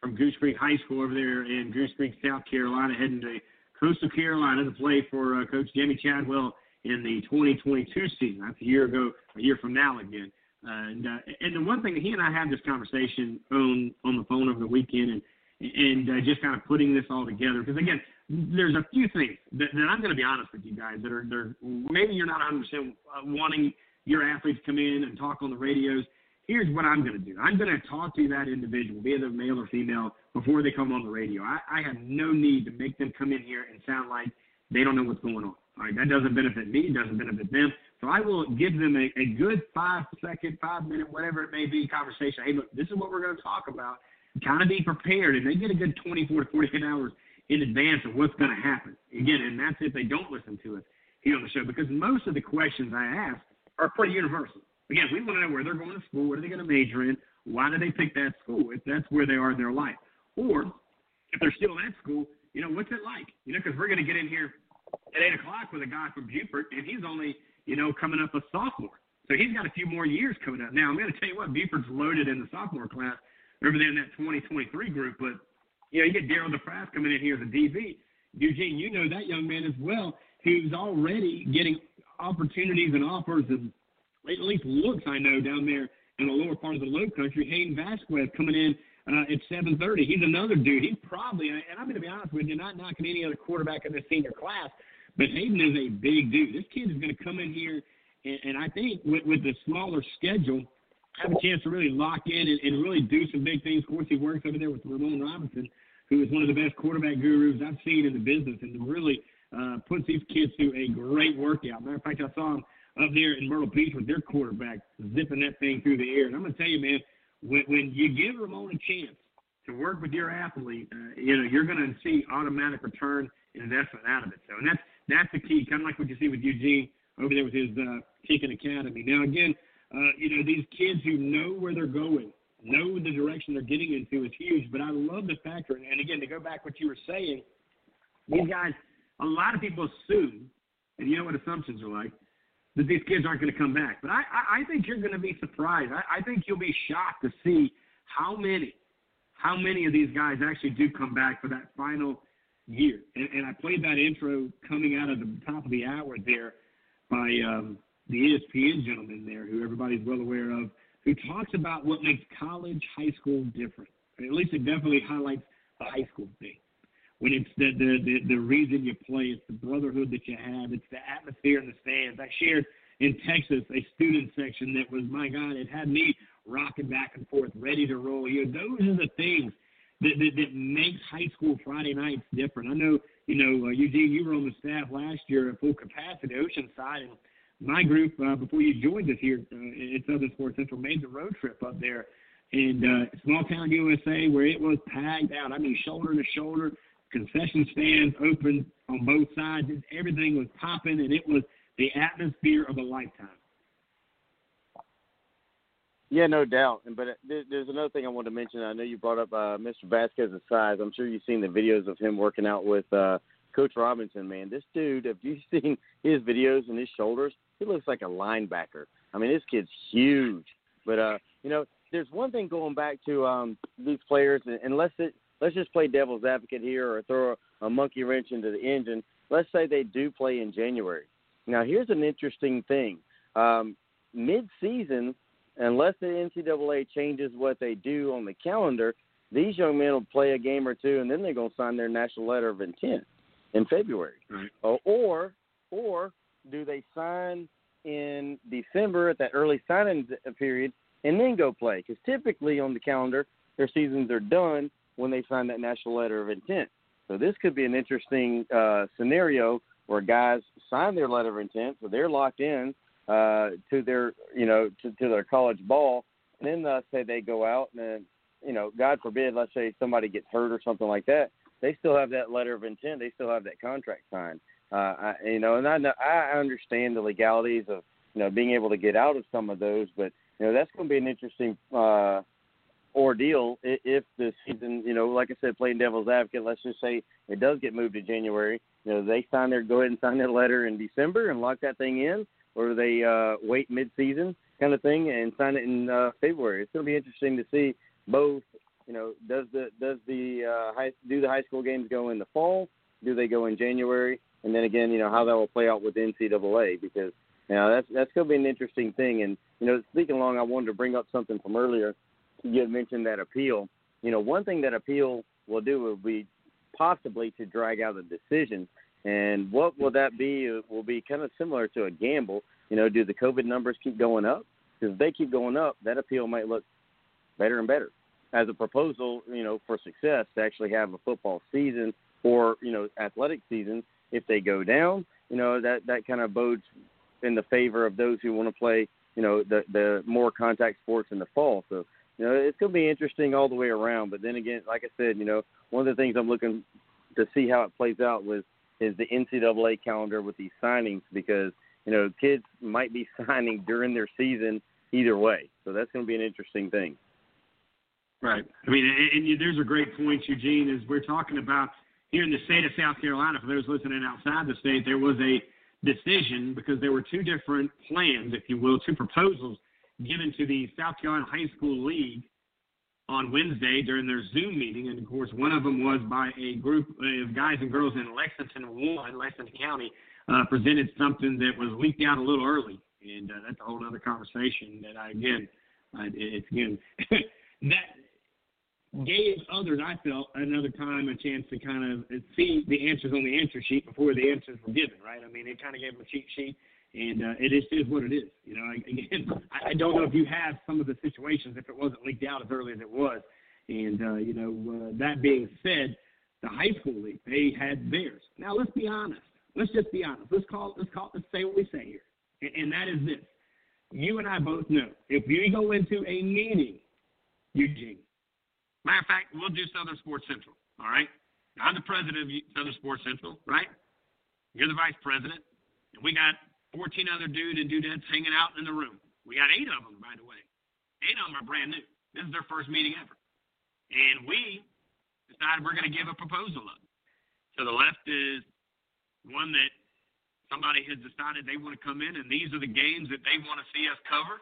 from Goose Creek High School over there in Goose Creek, South Carolina, heading to Coastal Carolina to play for uh, Coach Jamey Chadwell in the 2022 season. That's a year ago, a year from now again. And uh, and the one thing that he and I had this conversation on on the phone over the weekend, and and uh, just kind of putting this all together. Because again, there's a few things that, that I'm going to be honest with you guys that are they're maybe you're not 100 percent uh, wanting your athletes to come in and talk on the radios here's what I'm going to do. I'm going to talk to that individual, be it a male or female, before they come on the radio. I, I have no need to make them come in here and sound like they don't know what's going on. All right, that doesn't benefit me, It doesn't benefit them. So I will give them a, a good five second, five minute, whatever it may be, conversation. Hey, look, this is what we're going to talk about. Kind of be prepared, and they get a good 24 to 48 hours in advance of what's going to happen. Again, and that's if they don't listen to us here on the show, because most of the questions I ask are pretty universal. Again, we want to know where they're going to school, what are they going to major in, why did they pick that school, if that's where they are in their life. Or if they're still at school, you know, what's it like? You know, because we're going to get in here at 8 o'clock with a guy from Beaufort, and he's only, you know, coming up a sophomore. So he's got a few more years coming up. Now, I'm going to tell you what, Beaufort's loaded in the sophomore class over there in that 2023 group. But, you know, you get Daryl Depass coming in here as a DB. Eugene, you know that young man as well, who's already getting opportunities and offers and at least looks I know down there in the lower part of the low country. Hayden Vasquez coming in uh, at 7:30. He's another dude. He's probably, and I'm going to be honest with you, not knocking any other quarterback in this senior class, but Hayden is a big dude. This kid is going to come in here, and, and I think with, with the smaller schedule, have a chance to really lock in and, and really do some big things. Of course, he works over there with Ramon Robinson, who is one of the best quarterback gurus I've seen in the business, and really uh, puts these kids through a great workout. Matter of fact, I saw him up there in Myrtle Beach with their quarterback zipping that thing through the air. And I'm going to tell you, man, when, when you give Ramon a chance to work with your athlete, uh, you know, you're going to see automatic return and investment out of it. So, and that's that's the key, kind of like what you see with Eugene over there with his uh, Kicking Academy. Now, again, uh, you know, these kids who know where they're going, know the direction they're getting into is huge. But I love the factor, and again, to go back what you were saying, these guys, a lot of people assume, and you know what assumptions are like, that these kids aren't going to come back. But I, I, I think you're going to be surprised. I, I think you'll be shocked to see how many, how many of these guys actually do come back for that final year. And, and I played that intro coming out of the top of the hour there by um, the ESPN gentleman there, who everybody's well aware of, who talks about what makes college high school different. At least it definitely highlights the high school thing when it's the, the the the reason you play, it's the brotherhood that you have, it's the atmosphere in the stands. I shared in Texas a student section that was my God, it had me rocking back and forth, ready to roll. You know, those are the things that that, that makes high school Friday nights different. I know, you know, uh, Eugene, you were on the staff last year at full capacity, Oceanside, and my group uh, before you joined us here uh, at Southern Sports Central made the road trip up there in uh, small town USA where it was packed out. I mean, shoulder to shoulder, concession stands open on both sides. Everything was popping, and it was the atmosphere of a lifetime. Yeah, no doubt. And but uh, there's another thing I wanted to mention. I know you brought up uh, Mr. Vasquez's size. I'm sure you've seen the videos of him working out with uh, Coach Robinson. Man, this dude. Have you seen his videos and his shoulders? He looks like a linebacker. I mean, this kid's huge. But uh, you know, there's one thing going back to um, these players, and let's it, let's just play devil's advocate here, or throw a, a monkey wrench into the engine. Let's say they do play in January. Now, here's an interesting thing. Um, mid-season, unless the NCAA changes what they do on the calendar, these young men will play a game or two, and then they're going to sign their national letter of intent in February. Right. Or, or, or do they sign in December at that early signing period and then go play. Because typically on the calendar, their seasons are done when they sign that national letter of intent. So this could be an interesting uh, scenario where guys sign their letter of intent, so they're locked in uh, to their, you know, to, to their college ball, and then let's say they go out and, you know, God forbid, let's say somebody gets hurt or something like that, they still have that letter of intent, they still have that contract signed. Uh, I, you know, and I know I understand the legalities of you know being able to get out of some of those, but you know that's going to be an interesting uh, ordeal if the season, you know, like I said, playing devil's advocate. Let's just say it does get moved to January. You know, they sign their go ahead and sign their letter in December and lock that thing in, or they uh, wait mid-season kind of thing and sign it in uh, February. It's going to be interesting to see both. You know, does the does the uh, high do the high school games go in the fall? Do they go in January? And then again, you know how that will play out with NCAA because you know that's that's going to be an interesting thing. And you know, speaking along, I wanted to bring up something from earlier. You had mentioned that appeal. You know, one thing that appeal will do will be possibly to drag out a decision. And what will that be? It will be kind of similar to a gamble. You know, do the COVID numbers keep going up? Because if they keep going up, that appeal might look better and better as a proposal. You know, for success to actually have a football season or you know athletic season. If they go down, you know that that kind of bodes in the favor of those who want to play, you know, the the more contact sports in the fall. So, you know, it's going to be interesting all the way around. But then again, like I said, you know, one of the things I'm looking to see how it plays out with is the NCAA calendar with these signings because you know kids might be signing during their season either way. So that's going to be an interesting thing. Right. I mean, and, there's a great point, Eugene, is we're talking about here in the state of South Carolina. For those listening outside the state, there was a decision because there were two different plans, if you will, two proposals given to the South Carolina High School League on Wednesday during their Zoom meeting. And of course, one of them was by a group of guys and girls in Lexington, one, Lexington County, uh, presented something that was leaked out a little early. And uh, that's a whole other conversation that I, again, uh, it's again, that gave others, I felt, another time a chance to kind of see the answers on the answer sheet before the answers were given, right? I mean, it kind of gave them a cheat sheet, and uh, it is, is what it is. You know, again, I don't know if you have some of the situations if it wasn't leaked out as early as it was. And, uh, you know, uh, that being said, the high school league, they had theirs. Now, let's be honest. Let's just be honest. Let's call, let's call, let's say what we say here. And, and that is this. You and I both know if you go into a meeting, Eugene, Matter of fact, we'll do Southern Sports Central. All right. I'm the president of Southern Sports Central, right? You're the vice president, and we got 14 other dudes and dudettes hanging out in the room. We got eight of them, by the way. Eight of them are brand new. This is their first meeting ever, and we decided we're going to give a proposal up. So the left is one that somebody has decided they want to come in, and these are the games that they want to see us cover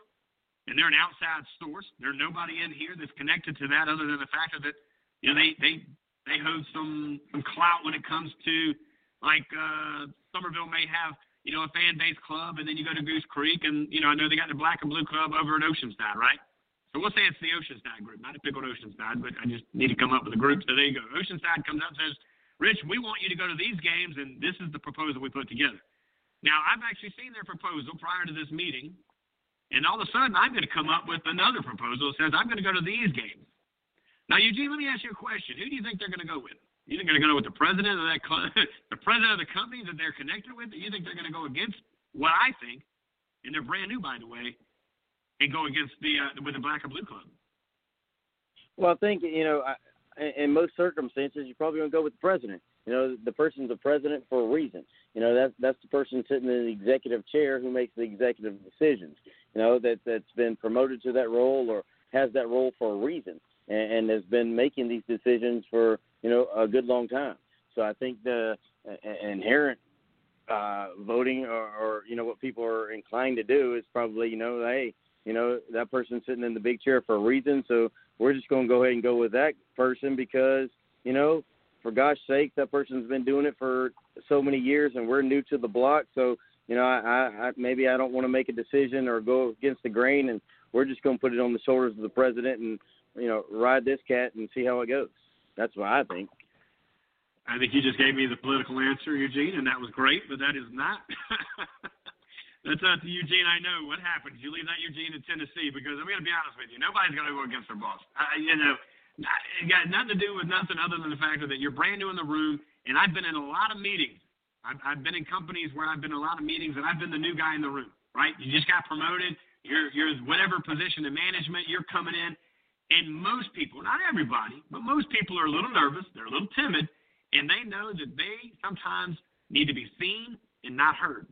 and they're an outside source. There's nobody in here that's connected to that other than the fact that you know they they they hold some some clout when it comes to like uh, Summerville may have you know a fan base club, and then you go to Goose Creek, and you know I know they got the Black and Blue Club over at Oceanside, right? So we'll say it's the Oceanside group, not to pick Oceanside, but I just need to come up with a group. So there you go. Oceanside comes up and says, Rich, we want you to go to these games, and this is the proposal we put together. Now, I've actually seen their proposal prior to this meeting, and all of a sudden, I'm going to come up with another proposal that says I'm going to go to these games. Now, Eugene, let me ask you a question. Who do you think they're going to go with? You think they're going to go with the president of that, the president of the company that they're connected with? You think they're going to go against what I think, and they're brand new, by the way, and go against the uh, with the Black and Blue Club? Well, I think you know, I, in most circumstances, you're probably going to go with the president. You know, the person's a president for a reason. You know, that's that's the person sitting in the executive chair who makes the executive decisions. You know, that that's been promoted to that role or has that role for a reason, and, and has been making these decisions for you know a good long time. So I think the uh, inherent uh, voting or, or you know what people are inclined to do is probably you know hey you know that person's sitting in the big chair for a reason, so we're just going to go ahead and go with that person because you know for gosh sake that person's been doing it for so many years and we're new to the block, so you know I, I maybe I don't want to make a decision or go against the grain and we're just going to put it on the shoulders of the president and you know ride this cat and see how it goes. That's what I think. I think you just gave me the political answer, Eugene, and that was great, but that is not. That's not the Eugene I know. What happened? You leave that Eugene in Tennessee? Because I'm going to be honest with you, nobody's going to go against their boss. I, you know, it got nothing to do with nothing other than the fact that you're brand new in the room, and I've been in a lot of meetings. I've, I've been in companies where I've been in a lot of meetings, and I've been the new guy in the room. Right? You just got promoted. You're you're whatever position in management. You're coming in, and most people, not everybody, but most people are a little nervous. They're a little timid and they know that they sometimes need to be seen and not heard.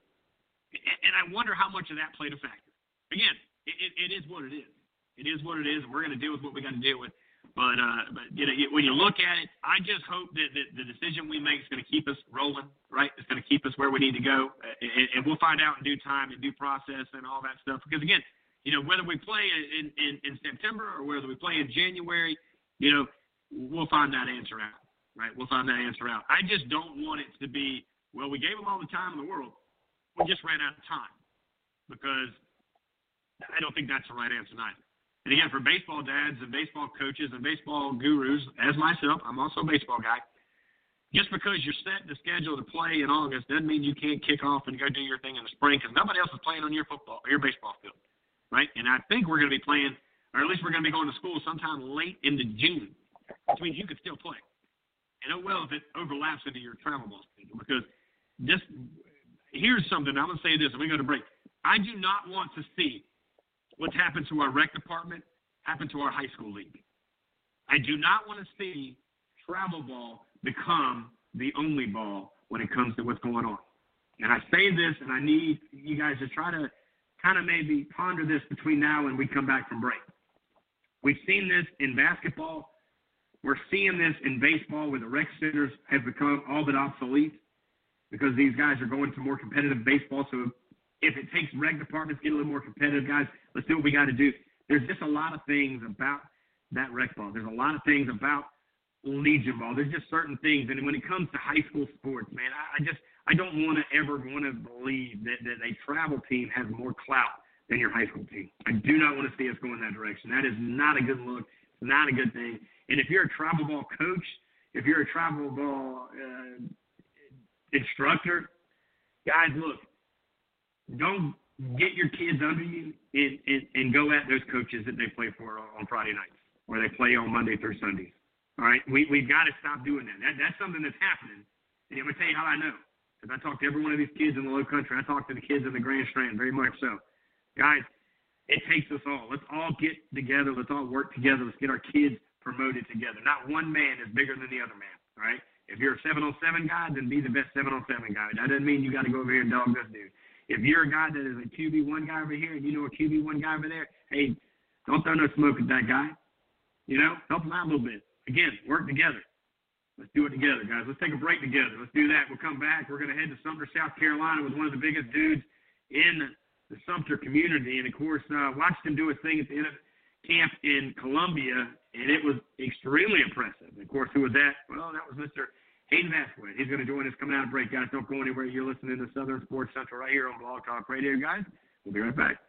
And I wonder how much of that played a factor. Again, it, it, it is what it is. It is what it is. We're going to deal with what we got to deal with. But uh, but you know, when you look at it, I just hope that, that the decision we make is going to keep us rolling, right? It's going to keep us where we need to go, and, and we'll find out in due time, in due process, and all that stuff. Because again, you know, whether we play in, in, in September or whether we play in January, you know, we'll find that answer out right? We'll find that answer out. I just don't want it to be, well, we gave them all the time in the world. We just ran out of time because I don't think that's the right answer neither. And again, for baseball dads and baseball coaches and baseball gurus, as myself, I'm also a baseball guy. Just because you're set the schedule to play in August doesn't mean you can't kick off and go do your thing in the spring because nobody else is playing on your football, or your baseball field, right? And I think we're going to be playing, or at least we're going to be going to school sometime late into June, which means you could still play and oh well if it overlaps into your travel ball schedule. Because this, here's something I'm gonna say this, and we go to break. I do not want to see what's happened to our rec department happen to our high school league. I do not want to see travel ball become the only ball when it comes to what's going on. And I say this, and I need you guys to try to kind of maybe ponder this between now and we come back from break. We've seen this in basketball. We're seeing this in baseball where the rec centers have become all but obsolete because these guys are going to more competitive baseball. So if it takes rec departments to get a little more competitive, guys, let's do what we got to do. There's just a lot of things about that rec ball. There's a lot of things about Legion ball. There's just certain things, and when it comes to high school sports, man, I, I just I don't want to ever want to believe that, that a travel team has more clout than your high school team. I do not want to see us go in that direction. That is not a good look. It's not a good thing. And if you're a travel ball coach, if you're a travel ball uh, instructor, guys, look, don't get your kids under you and, and, and go at those coaches that they play for on Friday nights or they play on Monday through Sundays. All right, we we've got to stop doing that. that that's something that's happening. And I'm gonna tell you how I know. Because I talk to every one of these kids in the Low Country. I talk to the kids in the Grand Strand very much so. Guys, it takes us all. Let's all get together. Let's all work together. Let's get our kids promoted together. Not one man is bigger than the other man. All right. If you're a seven on seven guy, then be the best seven on seven guy. That doesn't mean you got to go over here and dog this dude. If you're a guy that is a QB one guy over here and you know a QB one guy over there, hey, don't throw no smoke at that guy. You know, help him out a little bit. Again, work together. Let's do it together, guys. Let's take a break together. Let's do that. We'll come back. We're going to head to Sumter, South Carolina with one of the biggest dudes in the Sumter community. And of course, uh, watched him do his thing at the end of camp in Columbia and it was extremely impressive. And Of course, who was that? Well, that was Mr. Hayden Vasquez. He's going to join us coming out of break, guys. Don't go anywhere. You're listening to Southern Sports Central right here on Blog Talk Radio, guys. We'll be right back.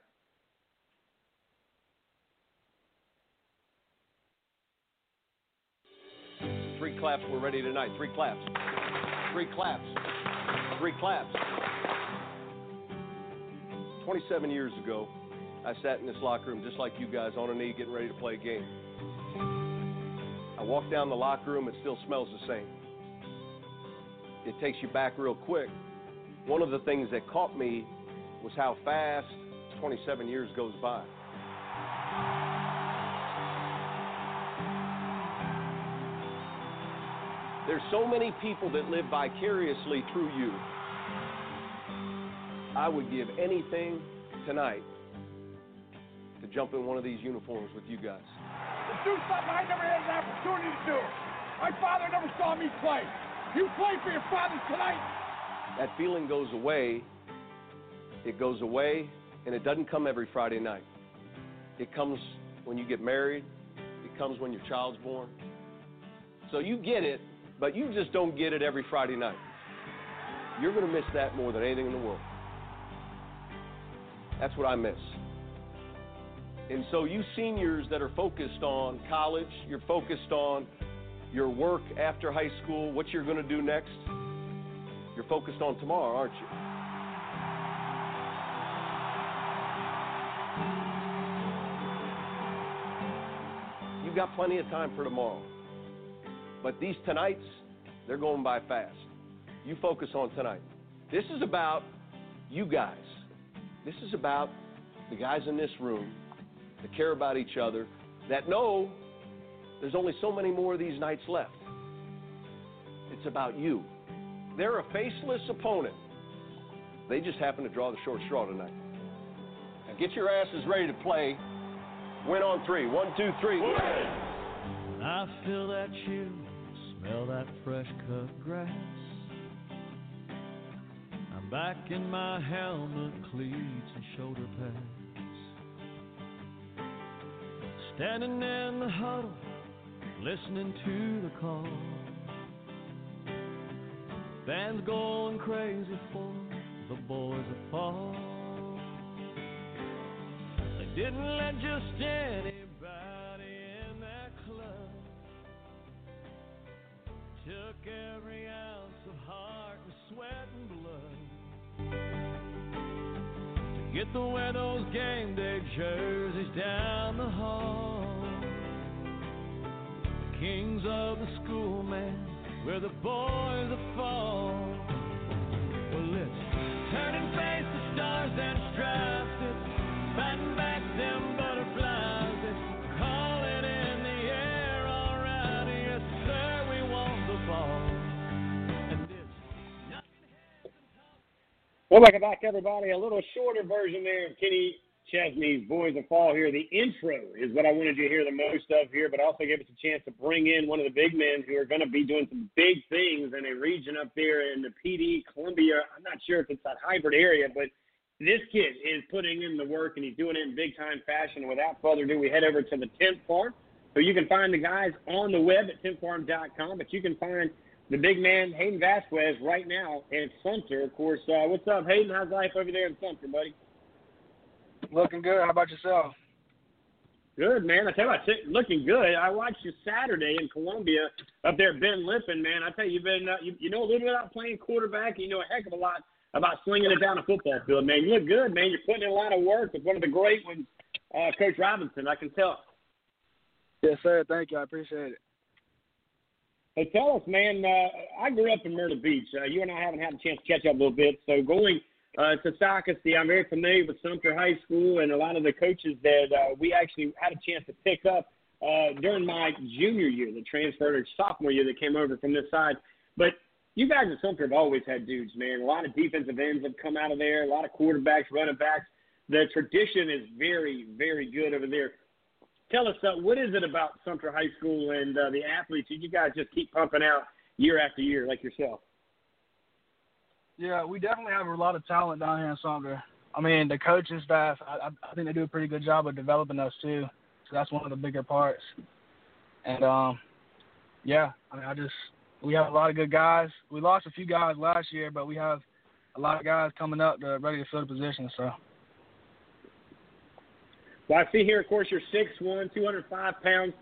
Three claps. We're ready tonight. Three claps. Three claps. Three claps. 27 years ago, I sat in this locker room just like you guys on a knee getting ready to play a game. I walk down the locker room, it still smells the same. It takes you back real quick. One of the things that caught me was how fast 27 years goes by. There's so many people that live vicariously through you. I would give anything tonight to jump in one of these uniforms with you guys. To do something I never had an opportunity to do. My father never saw me play. You play for your father tonight. That feeling goes away. It goes away, and it doesn't come every Friday night. It comes when you get married. It comes when your child's born. So you get it, but you just don't get it every Friday night. You're going to miss that more than anything in the world. That's what I miss. And so, you seniors that are focused on college, you're focused on your work after high school, what you're going to do next, you're focused on tomorrow, aren't you? You've got plenty of time for tomorrow. But these tonights, they're going by fast. You focus on tonight. This is about you guys. This is about the guys in this room that care about each other, that know there's only so many more of these nights left. It's about you. They're a faceless opponent. They just happen to draw the short straw tonight. Now get your asses ready to play. Win on three. One, two, three. I feel that chill, smell that fresh cut grass. I'm back in my helmet, cleats, and shoulder pads. Standing in the huddle, listening to the call. Fans going crazy for the boys that fall. They didn't let just anybody Every ounce of heart and sweat and blood to get the those game day jerseys down the hall. The kings of the school, man, where the boys are fall. Welcome back, everybody. A little shorter version there of Kenny Chesney's Boys of Fall here. The intro is what I wanted you to hear the most of here, but also give us a chance to bring in one of the big men who are going to be doing some big things in a region up there in the Pee Dee, Columbia. I'm not sure if it's that hybrid area, but this kid is putting in the work and he's doing it in big time fashion. Without further ado, we head over to the 10th Farm. So you can find the guys on the web at 10farm.com, but you can find the big man, Hayden Vasquez, right now in Sumter. Of course, uh, what's up, Hayden? How's life over there in Sumter, buddy? Looking good. How about yourself? Good, man. I tell you what, looking good. I watched you Saturday in Columbia up there at Ben Lippen, man. I tell you, you've been, uh, you, you know a little bit about playing quarterback. You know a heck of a lot about slinging it down a football field, man. You look good, man. You're putting in a lot of work with one of the great ones, uh, Coach Robinson. I can tell. Yes, sir. Thank you. I appreciate it. Hey, tell us, man. Uh, I grew up in Myrtle Beach. Uh, you and I haven't had a chance to catch up a little bit. So going uh, to Socastee, I'm very familiar with Sumter High School and a lot of the coaches that uh, we actually had a chance to pick up uh, during my junior year, the transfer or sophomore year that came over from this side. But you guys at Sumter have always had dudes, man. A lot of defensive ends have come out of there. A lot of quarterbacks, running backs. The tradition is very, very good over there. Tell us, uh, what is it about Sumter High School and uh, the athletes that you guys just keep pumping out year after year, like yourself? Yeah, we definitely have a lot of talent down here in Sumter. I mean, the coaching staff, I, I think they do a pretty good job of developing us too. So that's one of the bigger parts. And um, yeah, I mean, I just we have a lot of good guys. We lost a few guys last year, but we have a lot of guys coming up are ready to fill the position. So Well, I see here, of course, you're 6'1", 205 pounds.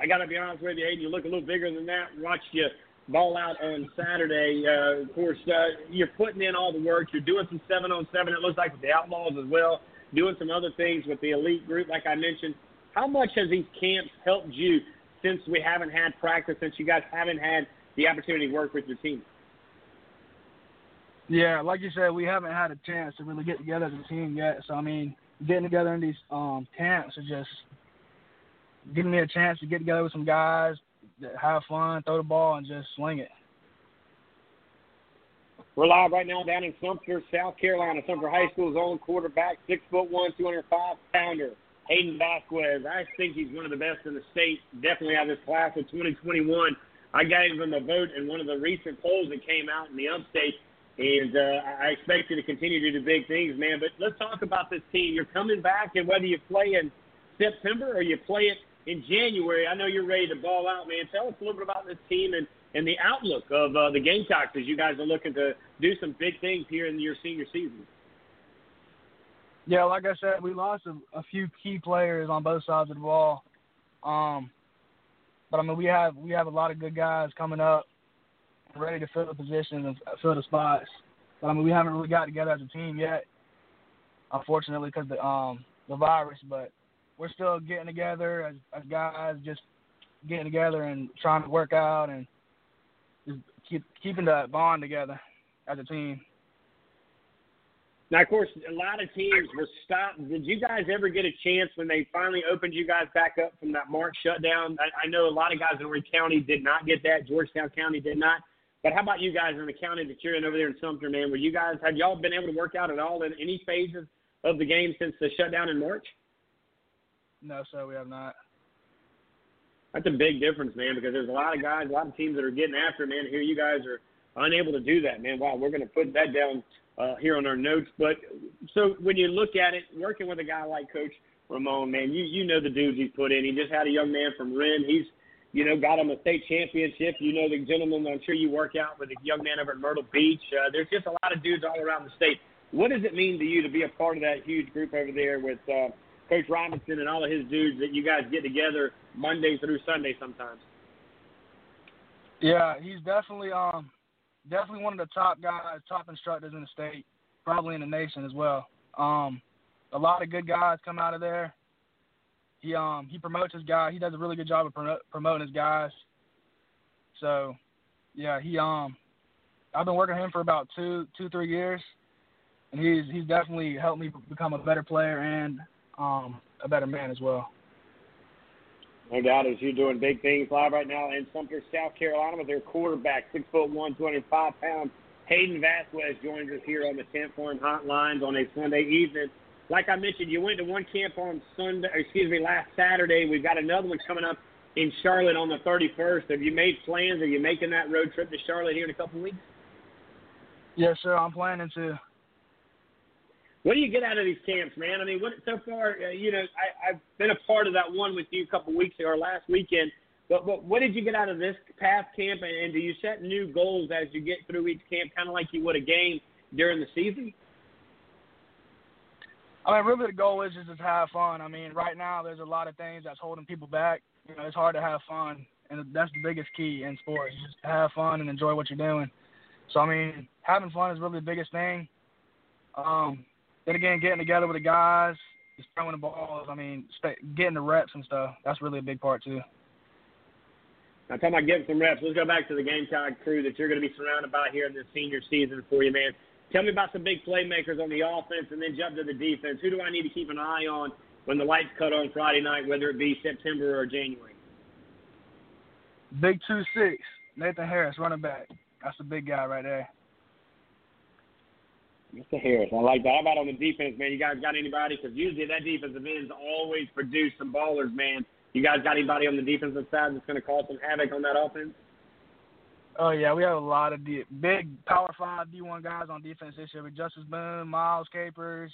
I got to be honest with you, Aiden, you look a little bigger than that. Watched you ball out on Saturday. Uh, of course, uh, you're putting in all the work. You're doing some seven on seven. It looks like with the Outlaws as well. Doing some other things with the elite group, like I mentioned. How much has these camps helped you since we haven't had practice, since you guys haven't had the opportunity to work with your team? yeah, like you said, we haven't had a chance to really get together as a team yet. So I mean, getting together in these um camps are just giving me a chance to get together with some guys, have fun, throw the ball, and just sling it. We're live right now down in Sumter, South Carolina. Sumter High School's own quarterback, six foot one, two hundred five pounder, Hayden Vasquez. I think he's one of the best in the state. Definitely out of this class of 2021. I gave him a vote in one of the recent polls that came out in the upstate, and uh, I expect you to continue to do big things, man. But let's talk about this team. You're coming back, and whether you play in September or you play it in January, I know you're ready to ball out, man. Tell us a little bit about this team and and the outlook of uh, the Gamecocks as you guys are looking to do some big things here in your senior season. Yeah, like I said, we lost a, a few key players on both sides of the ball. Um, but I mean, we have we have a lot of good guys coming up, ready to fill the positions and fill the spots. But I mean, we haven't really got together as a team yet, unfortunately, because the um the virus. But we're still getting together as, as guys, just getting together and trying to work out and just keep keeping that bond together as a team. Now, of course, a lot of teams were stopped. Did you guys ever get a chance when they finally opened you guys back up from that March shutdown? I, I know a lot of guys in Horry County did not get that. Georgetown County did not. But how about you guys in the county that you're in over there in Sumter, man? Were you guys have y'all been able to work out at all in any phases of the game since the shutdown in March? No, sir, we have not. That's a big difference, man, because there's a lot of guys, a lot of teams that are getting after, man. Here you guys are unable to do that, man. Wow, we're going to put that down uh, here on our notes. But so when you look at it, working with a guy like Coach Ramon, man, you you know the dudes he's put in. He just had a young man from Wren. He's you know got him a state championship. You know the gentleman I'm sure you work out with a young man over at Myrtle Beach. Uh, there's just a lot of dudes all around the state. What does it mean to you to be a part of that huge group over there with uh, Coach Robinson and all of his dudes that you guys get together Monday through Sunday sometimes? Yeah, he's definitely um definitely one of the top guys, top instructors in the state, probably in the nation as well. Um, a lot of good guys come out of there. He um he promotes his guy. He does a really good job of pro- promoting his guys. So, yeah, he um I've been working with him for about two two three years, and he's he's definitely helped me become a better player and um a better man as well. No doubt, as you're doing big things live right now in Sumter, South Carolina, with their quarterback, six foot one, 205 pounds, Hayden Vasquez joins us here on the Tent Farm Hotlines on a Sunday evening. Like I mentioned, you went to one camp on Sunday, excuse me, last Saturday. We've got another one coming up in Charlotte on the 31st. Have you made plans? Are you making that road trip to Charlotte here in a couple of weeks? Yes, sir. I'm planning to. What do you get out of these camps, man? I mean, what so far? Uh, you know, I, I've been a part of that one with you a couple of weeks ago or last weekend. But, but what did you get out of this past camp? And, and do you set new goals as you get through each camp, kind of like you would a game during the season? I mean, really, the goal is just to have fun. I mean, right now there's a lot of things that's holding people back. You know, it's hard to have fun, and that's the biggest key in sports: just have fun and enjoy what you're doing. So, I mean, having fun is really the biggest thing. Um, then again, getting together with the guys, just throwing the balls. I mean, getting the reps and stuff. That's really a big part too. Now, talking about getting some reps, let's go back to the Gamecock crew that you're going to be surrounded by here in this senior season for you, man. Tell me about some big playmakers on the offense, and then jump to the defense. Who do I need to keep an eye on when the lights cut on Friday night, whether it be September or January? Big two six, Nathan Harris, running back. That's a big guy right there. Mr. Harris, I like that. How about on the defense, man? You guys got anybody? Because usually that defensive ends always produce some ballers, man. You guys got anybody on the defensive side that's going to cause some havoc on that offense? Oh yeah, we have a lot of D- big Power Five D1 guys on defense this year with Justice Boone, Miles Capers,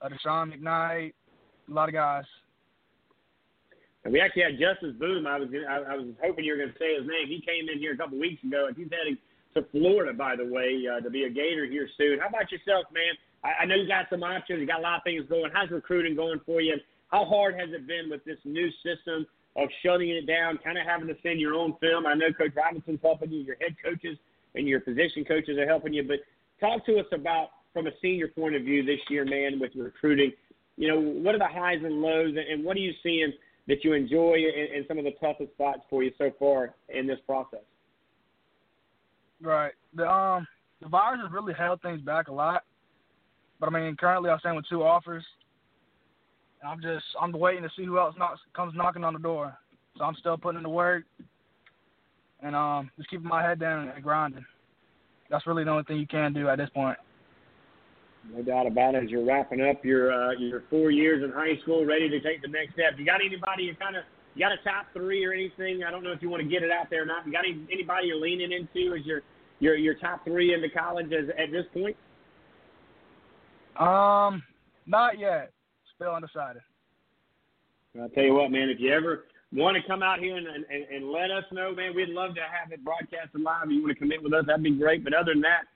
uh, Deshaun McKnight, a lot of guys. And we actually had Justice Boone. I was I, I was hoping you were going to say his name. He came in here a couple weeks ago, and he's heading to Florida, by the way, uh, to be a Gator here soon. How about yourself, man? I, I know you got some options. You got a lot of things going. How's recruiting going for you? How hard has it been with this new system of shutting it down, kind of having to send your own film? I know Coach Robinson's helping you, your head coaches and your position coaches are helping you, but talk to us about from a senior point of view this year, man, with recruiting. You know, what are the highs and lows, and what are you seeing that you enjoy and some of the toughest spots for you so far in this process? Right. The um the virus has really held things back a lot. But I mean, currently I'm staying with two offers. I'm just I'm waiting to see who else knocks, comes knocking on the door. So I'm still putting in the work, and um, just keeping my head down and grinding. That's really the only thing you can do at this point. No doubt about it. As you're wrapping up your uh, your four years in high school, ready to take the next step. You got anybody you kind of you got a top three or anything? I don't know if you want to get it out there or not. You got any, anybody you're leaning into as your your your top three into college as, at this point? Um, not yet. Still undecided. I'll tell you what, man. If you ever want to come out here and, and, and let us know, man, we'd love to have it broadcasted live. If you want to commit with us, that'd be great. But other than that,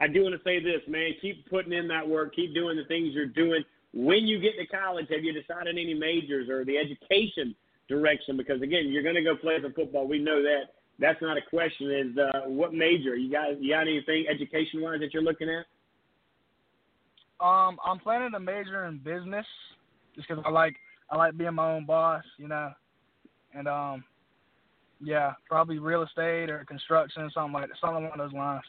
I do want to say this, man. Keep putting in that work. Keep doing the things you're doing. When you get to college, have you decided any majors or the education direction? Because again, you're going to go play some football. We know that. That's not a question. Is uh, what major you got? You got anything education wise that you're looking at? Um, I'm planning to major in business, just because I like I like being my own boss, you know, and um, yeah, probably real estate or construction, something like that, something along those lines.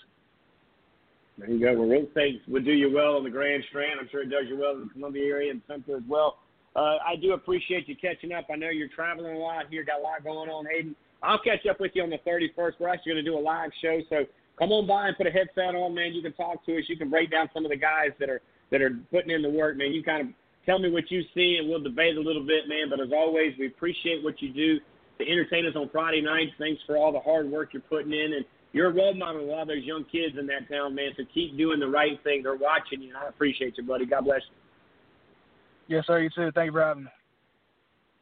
There you go. Well, real estate would do you well on the Grand Strand. I'm sure it does you well in the Columbia area and Sumter as well. Uh, I do appreciate you catching up. I know you're traveling a lot here, got a lot going on, Hayden. I'll catch up with you on the 31st. We're actually going to do a live show, so come on by and put a headset on, man. You can talk to us. You can break down some of the guys that are that are putting in the work, man. You kind of tell me what you see, and we'll debate a little bit, man. But as always, we appreciate what you do to entertain us on Friday nights. Thanks for all the hard work you're putting in, and you're a role model to a lot of those young kids in that town, man. So keep doing the right thing. They're watching you, and I appreciate you, buddy. God bless you. Yes, sir. You too. Thank you for having me.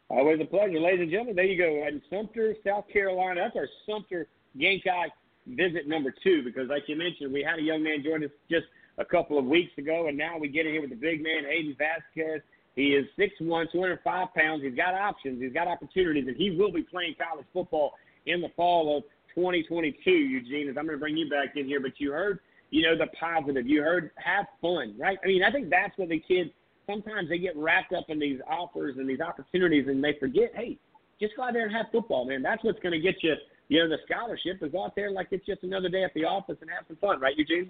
Always a pleasure, ladies and gentlemen. There you go. In Sumter, South Carolina. That's our Sumter Gamecock visit number two because, like you mentioned, we had a young man join us just a couple of weeks ago, and now we get in here with the big man, Hayden Vasquez. He is 6'1", 205 pounds. He's got options. He's got opportunities, and he will be playing college football in the fall of 2022, Eugene, as I'm going to bring you back in here. But you heard, you know, the positive. You heard have fun, right? I mean, I think that's what the kids – sometimes they get wrapped up in these offers and these opportunities and they forget, hey, just go out there and have football, man. That's what's going to get you, you know, the scholarship is out there like it's just another day at the office and have some fun, right, Eugene?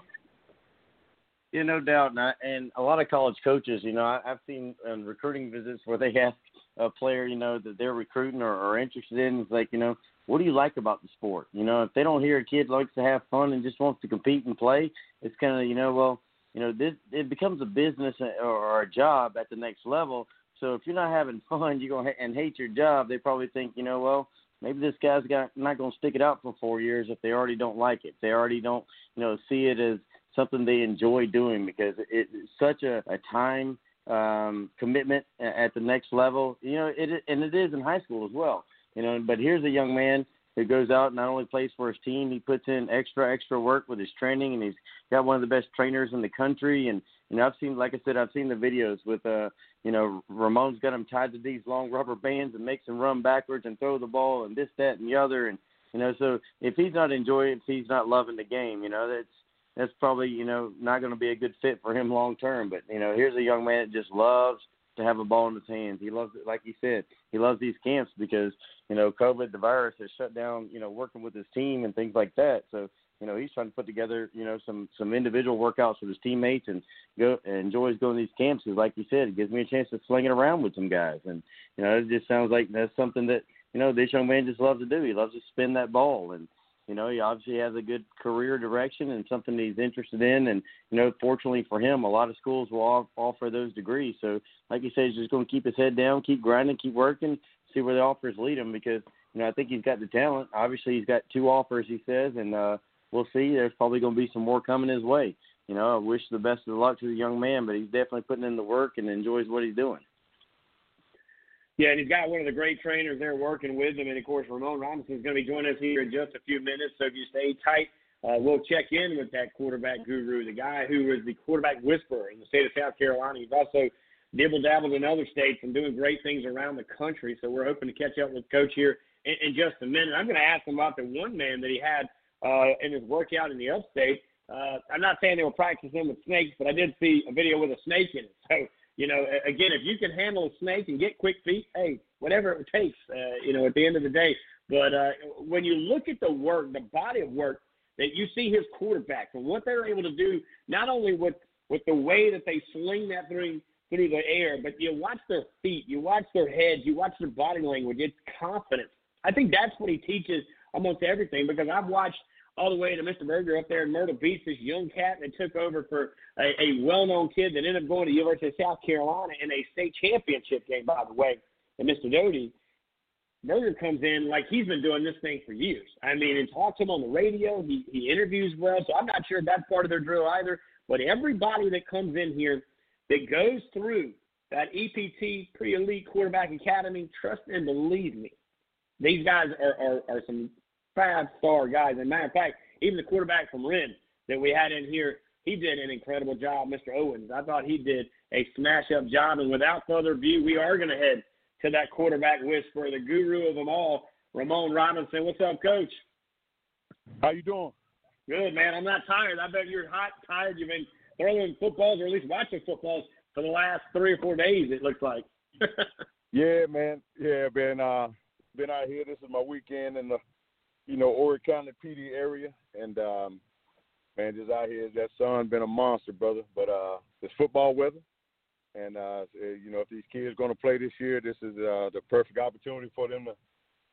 Yeah, no doubt. And, I, and a lot of college coaches, you know, I, I've seen um, recruiting visits where they ask a player, you know, that they're recruiting or, or interested in, it's like, you know, what do you like about the sport? You know, if they don't hear a kid likes to have fun and just wants to compete and play, it's kind of, you know, well, you know, this it becomes a business or a job at the next level. So if you're not having fun, you're gonna and hate your job. They probably think, you know, well, maybe this guy's got not gonna stick it out for four years if they already don't like it. They already don't, you know, see it as something they enjoy doing because it's such a, a time um, commitment at the next level. You know, it and it is in high school as well. You know, but here's a young man who goes out not only plays for his team, he puts in extra extra work with his training, and he's got one of the best trainers in the country. And you know, I've seen, like I said, I've seen the videos with uh, you know, Ramon's got him tied to these long rubber bands and makes him run backwards and throw the ball and this, that, and the other. And you know, so if he's not enjoying if he's not loving the game, you know, that's that's probably you know not going to be a good fit for him long term. But you know, here's a young man that just loves to have a ball in his hands. He loves it, like he said, he loves these camps because you know COVID, the virus has shut down, you know, working with his team and things like that. So you know he's trying to put together, you know, some some individual workouts with his teammates and go and enjoys going to these camps. Because like you said, it gives me a chance to sling it around with some guys, and you know it just sounds like that's something that you know this young man just loves to do. He loves to spin that ball and you know, he obviously has a good career direction and something that he's interested in. And, you know, fortunately for him, a lot of schools will offer those degrees. So, like you said, he's just going to keep his head down, keep grinding, keep working, see where the offers lead him because, you know, I think he's got the talent. Obviously, he's got two offers, he says, and uh, we'll see. There's probably going to be some more coming his way. You know, I wish the best of luck to the young man, but he's definitely putting in the work and enjoys what he's doing. Yeah, and he's got one of the great trainers there working with him. And of course, Ramon Robinson is going to be joining us here in just a few minutes. So if you stay tight, uh, we'll check in with that quarterback guru, the guy who is the quarterback whisperer in the state of South Carolina. He's also dibble dabbled in other states and doing great things around the country. So we're hoping to catch up with Coach here in, in just a minute. I'm going to ask him about the one man that he had uh, in his workout in the upstate. Uh, I'm not saying they were practicing with snakes, but I did see a video with a snake in it. So you know, again, if you can handle a snake and get quick feet, hey, whatever it takes, uh, you know, at the end of the day. But uh, when you look at the work, the body of work that you see his quarterbacks and what they're able to do, not only with with the way that they sling that through through the air, but you watch their feet, you watch their heads, you watch their body language. It's confidence. I think that's what he teaches almost everything because I've watched all the way to Mr. Berger up there in Myrtle Beach, this young cat that took over for a, a well-known kid that ended up going to University of South Carolina in a state championship game, by the way, and Mr. Doty. Berger comes in like he's been doing this thing for years. I mean, and talks to him on the radio. He he interviews well, so I'm not sure that's part of their drill either. But everybody that comes in here that goes through that EPT pre elite quarterback academy, trust and believe me, these guys are, are, are some five star guys. And matter of fact, even the quarterback from Wren that we had in here, he did an incredible job, Mr. Owens. I thought he did a smash up job. And without further ado, we are going to head to that quarterback whisperer, the guru of them all, Ramon Robinson. What's up, Coach? How you doing? Good, man. I'm not tired. I bet you're hot, tired. You've been throwing footballs or at least watching footballs for the last three or four days. It looks like. yeah, man. Yeah, been uh, been out here. This is my weekend in the, you know, Horry County Pee Dee area, and um, man, just out here. That sun been a monster, brother. But uh, it's football weather, and uh, you know, if these kids going to play this year, this is uh, the perfect opportunity for them to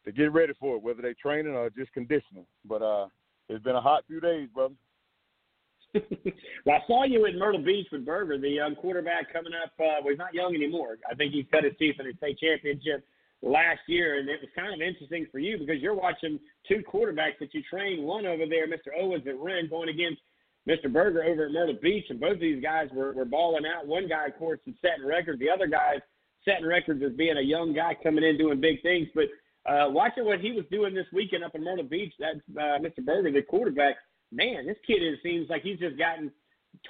to get ready for it, whether they training or just conditioning. But uh, it's been a hot few days, brother. well, I saw you in Myrtle Beach with Berger, the young quarterback coming up. Uh, well, he's not young anymore. I think he cut his teeth in the state championship last year, and it was kind of interesting for you because you're watching two quarterbacks that you trained. One over there, Mr. Owens at Wren, going against Mr. Berger over at Myrtle Beach, and both of these guys were, were balling out. One guy, of course, is setting records. The other guy setting records as being a young guy coming in doing big things. But uh, watching what he was doing this weekend up in Myrtle Beach, that's uh, Mr. Berger, the quarterback – man, this kid is, seems like he's just gotten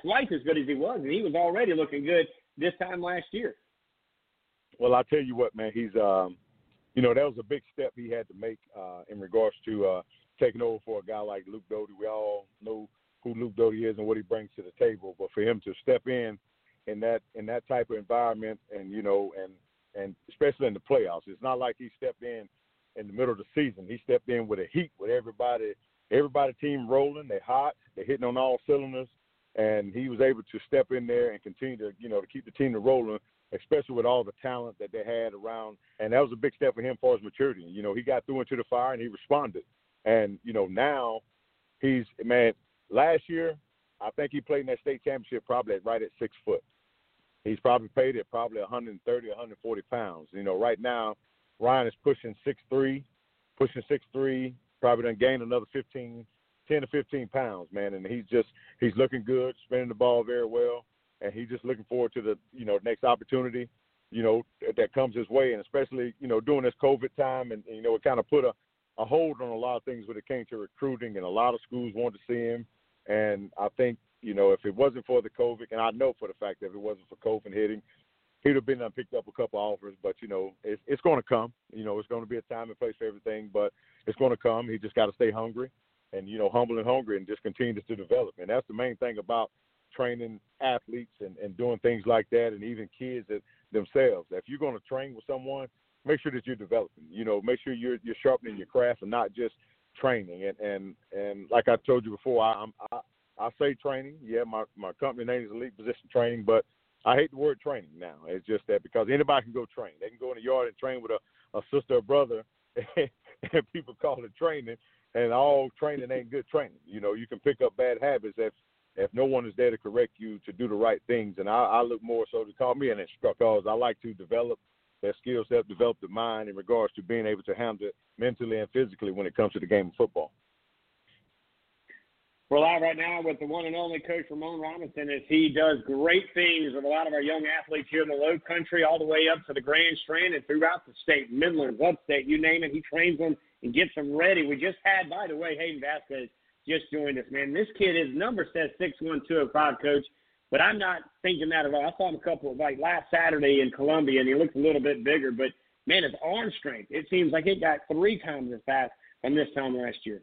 twice as good as he was, and he was already looking good this time last year. Well, I'll tell you what, man, he's um, you know, that was a big step he had to make uh, in regards to uh, taking over for a guy like Luke Doty. We all know who Luke Doty is and what he brings to the table, but for him to step in in that in that type of environment, and you know, and and especially in the playoffs, it's not like he stepped in in the middle of the season. He stepped in with a heat with everybody everybody team rolling. They're hot. They're hitting on all cylinders, and he was able to step in there and continue to you know to keep the team rolling, especially with all the talent that they had around. And that was a big step for him for his maturity. You know, he got through into the fire and he responded. And you know now he's man. Last year, I think he played in that state championship probably at, right at six foot. He's probably paid at probably 130, 140 pounds. You know, right now Ryan is pushing six three, pushing six three, probably done gained another 15, 10 to 15 pounds, man. And he's just he's looking good, spinning the ball very well, and he's just looking forward to the you know next opportunity, you know that comes his way, and especially you know during this COVID time, and, and you know it kind of put a a hold on a lot of things when it came to recruiting, and a lot of schools wanted to see him. And I think you know if it wasn't for the COVID, and I know for the fact that if it wasn't for COVID hitting, he'd have been and picked up a couple offers. But you know it's it's going to come. You know it's going to be a time and place for everything. But it's going to come. He just got to stay hungry and, you know, humble and hungry and just continue to develop. And that's the main thing about training athletes and, and doing things like that and even kids themselves. If you're going to train with someone, make sure that you're developing. You know, make sure you're you're sharpening your craft and not just training. And and and like I told you before, I, I'm I, I say training. Yeah, my my company name is Elite Position Training, but I hate the word training now. It's just that because anybody can go train. They can go in the yard and train with a, a sister or brother and people call it training, and all training ain't good training. You know, you can pick up bad habits if if no one is there to correct you to do the right things. And I, I look more so to call me an instructor because I like to develop that skill set, develop the mind in regards to being able to handle it mentally and physically when it comes to the game of football. We're live right now with the one and only Coach Ramon Robinson as he does great things with a lot of our young athletes here in the low country, all the way up to the Grand Strand and throughout the state, Midlands, upstate, you name it. He trains them and gets them ready. We just had, by the way, Hayden Vasquez just joined us, man. This kid, his number says 61205, Coach, but I'm not thinking that at all. I saw him a couple of, like last Saturday in Columbia, and he looks a little bit bigger, but man, his arm strength, it seems like it got three times as fast from this time last year.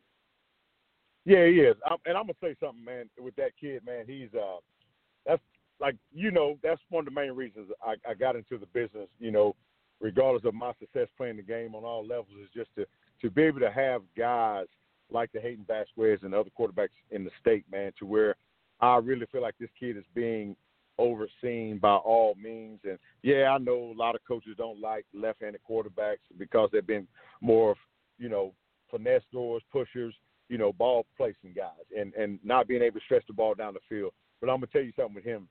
Yeah, he is. I'm, and I'm gonna say something, man. With that kid, man, he's uh, that's like you know that's one of the main reasons I, I got into the business. You know, regardless of my success playing the game on all levels, is just to to be able to have guys like the Hayden Vasquez and other quarterbacks in the state, man, to where I really feel like this kid is being overseen by all means. And yeah, I know a lot of coaches don't like left-handed quarterbacks because they've been more, of, you know, finesse doors, pushers, you know, ball placing guys, and and not being able to stretch the ball down the field. But I'm gonna tell you something with him.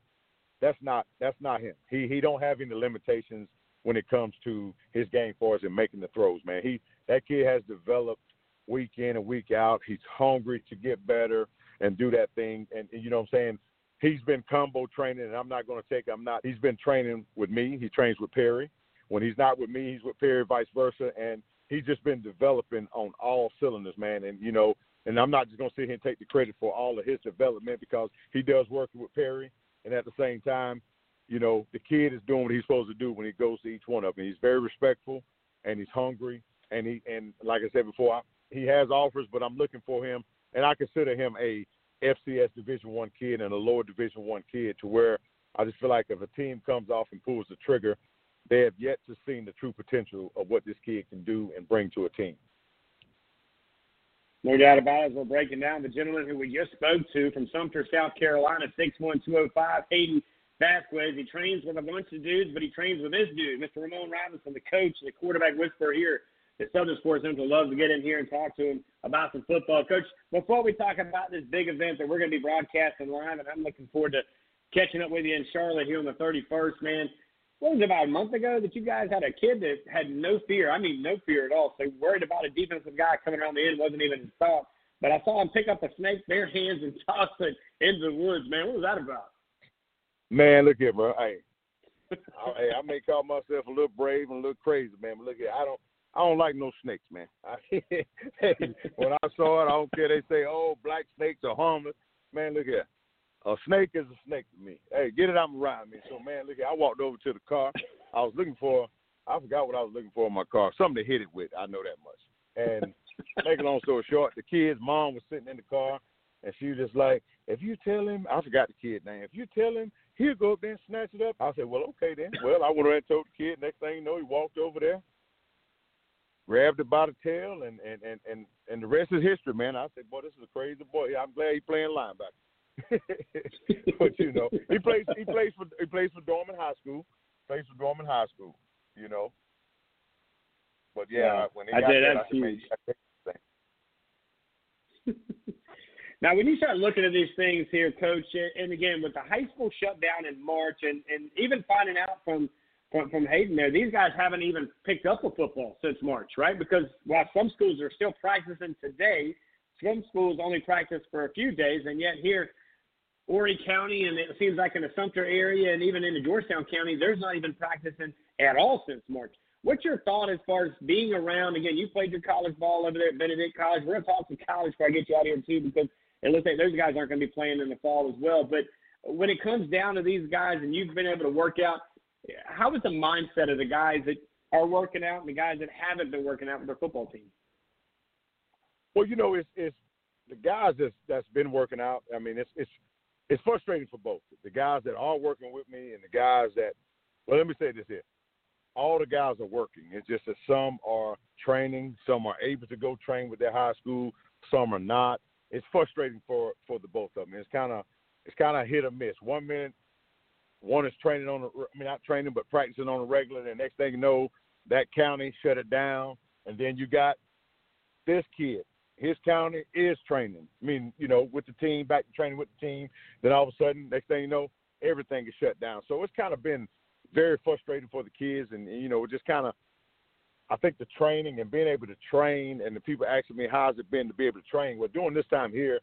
That's not that's not him. He he don't have any limitations when it comes to his game for us and making the throws, man. He that kid has developed week in and week out. He's hungry to get better and do that thing. And, and you know what I'm saying? He's been combo training, and I'm not going to take. I'm not. He's been training with me. He trains with Perry. When he's not with me, he's with Perry, vice versa. And he's just been developing on all cylinders, man. And you know, and I'm not just going to sit here and take the credit for all of his development because he does work with Perry, and at the same time, you know, the kid is doing what he's supposed to do when he goes to each one of them. He's very respectful, and he's hungry, and he and like I said before, he has offers, but I'm looking for him, and I consider him a FCS Division One kid and a lower Division One kid to where I just feel like if a team comes off and pulls the trigger, they have yet to see the true potential of what this kid can do and bring to a team. No doubt about it. We're breaking down the gentleman who we just spoke to from Sumter, South Carolina, six one two zero five, Hayden Vasquez. He trains with a bunch of dudes, but he trains with this dude, Mr. Ramon Robinson, the coach, the quarterback whisperer here the Southern Sports Central love to get in here and talk to him about some football. Coach, before we talk about this big event that we're going to be broadcasting live, and I'm looking forward to catching up with you in Charlotte here on the 31st, man. What was it, about a month ago that you guys had a kid that had no fear? I mean, no fear at all. So worried about a defensive guy coming around the end wasn't even his thought. But I saw him pick up a snake, bare hands, and toss it into the woods. Man, what was that about? Man, look here, bro. Hey, I, hey, I may call myself a little brave and a little crazy, man, but look here, I don't. I don't like no snakes, man. When I saw it, I don't care. They say, "Oh, black snakes are harmless." Man, look here. A snake is a snake to me. Hey, get it out around me. So, man, look here. I walked over to the car. I was looking for. I forgot what I was looking for in my car. Something to hit it with. I know that much. And make a long story short, the kid's mom was sitting in the car, and she was just like, "If you tell him, I forgot the kid name. If you tell him, he'll go up there and snatch it up." I said, "Well, okay then." Well, I went around and told the kid. Next thing you know, he walked over there grabbed it by the tail, and and and and, and the rest is history, man. I said, boy, this is a crazy boy. I'm glad he's playing linebacker. but you know, he plays he plays for he plays for Dorman High School, plays for Dorman High School. You know. But yeah, yeah when he I got did. that, I said, man, Now, when you start looking at these things here, Coach, and again with the high school shutdown in March, and and even finding out from from, from Hayden there, these guys haven't even picked up a football since March, right? Because while some schools are still practicing today, some schools only practice for a few days, and yet here, Horry County, and it seems like in the Sumter area, and even in the Georgetown County, there's not even practicing at all since March. What's your thought as far as being around? Again, you played your college ball over there at Benedict College. We're to talk some college before I get you out here too, because it looks like those guys aren't going to be playing in the fall as well. But when it comes down to these guys, and you've been able to work out how is the mindset of the guys that are working out and the guys that haven't been working out with their football team? Well, you know, it's it's the guys that's that's been working out. I mean, it's it's it's frustrating for both the guys that are working with me and the guys that. Well, let me say this here: all the guys are working. It's just that some are training, some are able to go train with their high school, some are not. It's frustrating for for the both of them. It's kind of it's kind of hit or miss. One minute one is training on, a, I mean, not training, but practicing on a regular. And next thing you know, that county shut it down. And then you got this kid. His county is training. I mean, you know, with the team, back to training with the team. Then all of a sudden, next thing you know, everything is shut down. So it's kind of been very frustrating for the kids. And, you know, just kind of, I think the training and being able to train and the people asking me, how's it been to be able to train? Well, during this time here,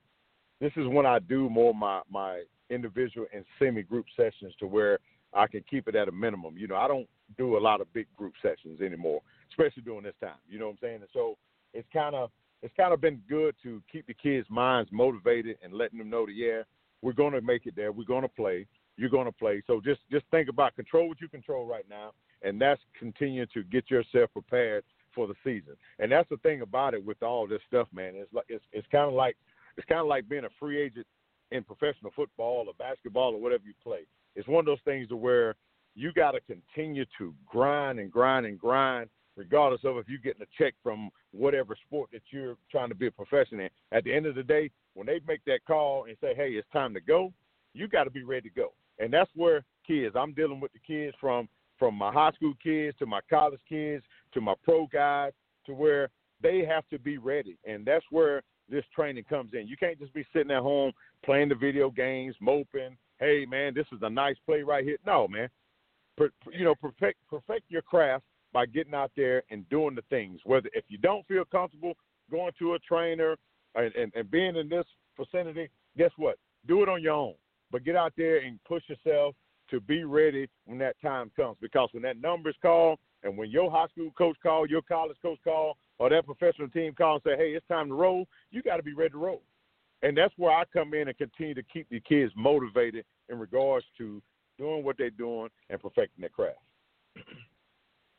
this is when I do more my, my individual and semi group sessions to where I can keep it at a minimum. You know, I don't do a lot of big group sessions anymore, especially during this time. You know what I'm saying? And so it's kind of it's kind of been good to keep the kids' minds motivated and letting them know that yeah, we're going to make it there. We're going to play. You're going to play. So just just think about control what you control right now, and that's continuing to get yourself prepared for the season. And that's the thing about it with all this stuff, man. It's like it's it's kind of like it's kind of like being a free agent in professional football or basketball or whatever you play. It's one of those things to where you got to continue to grind and grind and grind, regardless of if you're getting a check from whatever sport that you're trying to be a professional in. At the end of the day, when they make that call and say, "Hey, it's time to go," you got to be ready to go. And that's where kids. I'm dealing with the kids from from my high school kids to my college kids to my pro guys to where they have to be ready, and that's where this training comes in. You can't just be sitting at home playing the video games, moping. Hey, man, this is a nice play right here. No, man. Per, you know, perfect perfect your craft by getting out there and doing the things. Whether if you don't feel comfortable going to a trainer and, and, and being in this vicinity, guess what? Do it on your own. But get out there and push yourself to be ready when that time comes. Because when that number is called, and when your high school coach call, your college coach call, or that professional team call and say, "Hey, it's time to roll," you got to be ready to roll. And that's where I come in and continue to keep the kids motivated in regards to doing what they're doing and perfecting their craft.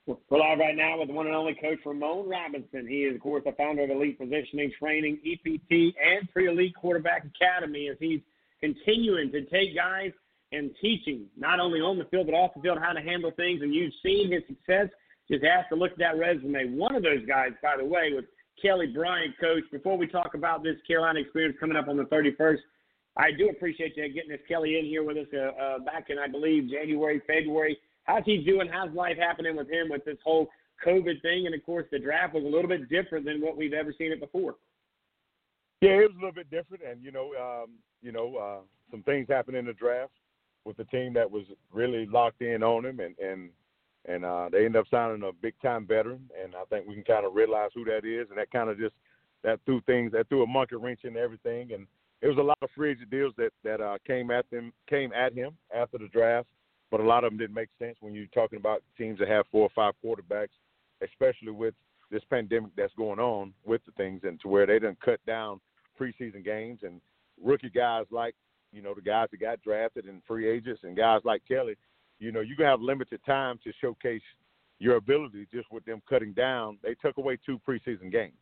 We're live right now with the one and only Coach Ramon Robinson. He is, of course, the founder of Elite Positioning Training, EPT, and Pre Elite Quarterback Academy, as he's continuing to take guys and teaching, not only on the field, but off the field, how to handle things. And you've seen his success. Just have to look at that resume. One of those guys, by the way, was Kelly Bryant, Coach. Before we talk about this Carolina experience coming up on the 31st, I do appreciate you getting this Kelly in here with us uh, uh, back in, I believe, January, February. How's he doing? How's life happening with him with this whole COVID thing? And of course, the draft was a little bit different than what we've ever seen it before. Yeah, it was a little bit different, and you know, um, you know, uh, some things happened in the draft with the team that was really locked in on him, and and and uh, they ended up signing a big time veteran, and I think we can kind of realize who that is, and that kind of just that threw things that threw a monkey wrench in everything, and it was a lot of free agent deals that that uh, came at them came at him after the draft but a lot of them didn't make sense when you're talking about teams that have four or five quarterbacks, especially with this pandemic that's going on with the things, and to where they didn't cut down preseason games and rookie guys like you know the guys that got drafted and free agents and guys like Kelly, you know you can have limited time to showcase your ability just with them cutting down. They took away two preseason games,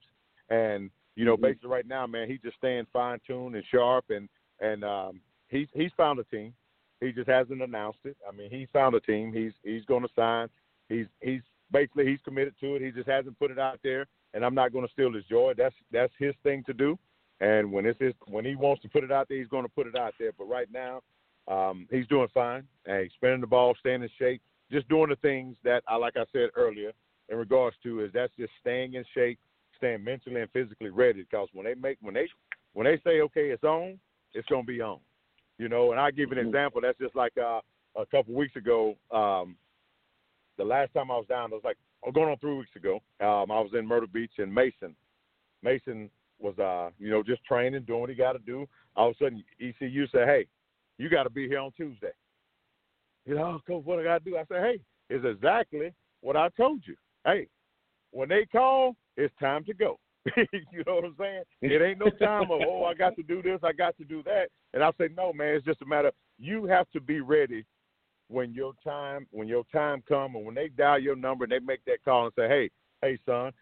and you know mm-hmm. basically right now, man, he's just staying fine tuned and sharp, and and um, he's he's found a team. He just hasn't announced it. I mean, he's found a team. He's he's going to sign. He's he's basically he's committed to it. He just hasn't put it out there, and I'm not going to steal his joy. That's that's his thing to do. And when it's his, when he wants to put it out there, he's going to put it out there. But right now, um, he's doing fine. He's spinning the ball, staying in shape, just doing the things that I like I said earlier in regards to is that's just staying in shape, staying mentally and physically ready. Because when they make when they when they say okay, it's on, it's going to be on. You know, and I give an mm-hmm. example. That's just like uh, a couple weeks ago. Um, the last time I was down, it was like oh, going on three weeks ago. Um, I was in Myrtle Beach and Mason. Mason was, uh, you know, just training, doing what he got to do. All of a sudden, ECU said, "Hey, you got to be here on Tuesday." You know, oh, coach, what I got to do? I said, "Hey, it's exactly what I told you. Hey, when they call, it's time to go." you know what I'm saying? It ain't no time of oh I got to do this, I got to do that. And I say no, man. It's just a matter. Of, you have to be ready when your time when your time come and when they dial your number and they make that call and say, hey, hey son,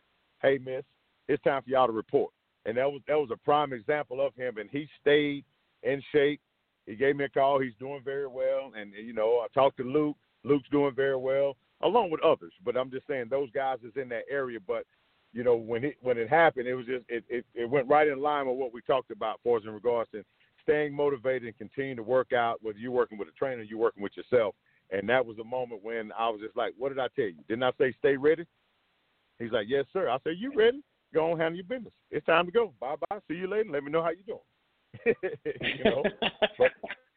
hey miss, it's time for y'all to report. And that was that was a prime example of him. And he stayed in shape. He gave me a call. He's doing very well. And you know, I talked to Luke. Luke's doing very well, along with others. But I'm just saying those guys is in that area. But you know, when it when it happened, it was just it, it, it went right in line with what we talked about for us in regards to staying motivated and continuing to work out, whether you're working with a trainer, you're working with yourself. And that was a moment when I was just like, What did I tell you? Didn't I say stay ready? He's like, Yes, sir. I said, You ready? Go on handle your business. It's time to go. Bye bye. See you later. Let me know how you're doing. you know? but,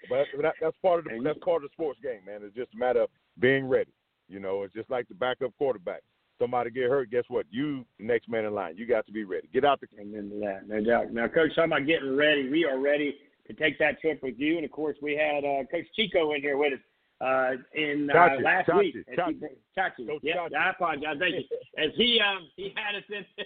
but that, that's part of the that's part of the sports game, man. It's just a matter of being ready. You know, it's just like the backup quarterback somebody get hurt, guess what? You the next man in line. You got to be ready. Get out the. Amen to that. No doubt. Now, Coach, talking about getting ready, we are ready to take that trip with you. And of course, we had uh, Coach Chico in here with us uh, in uh, Chachi, last Chachi, week. Chachi. Chachi. Coach Yeah, Chachi. I apologize. Thank you. As he um he had us in,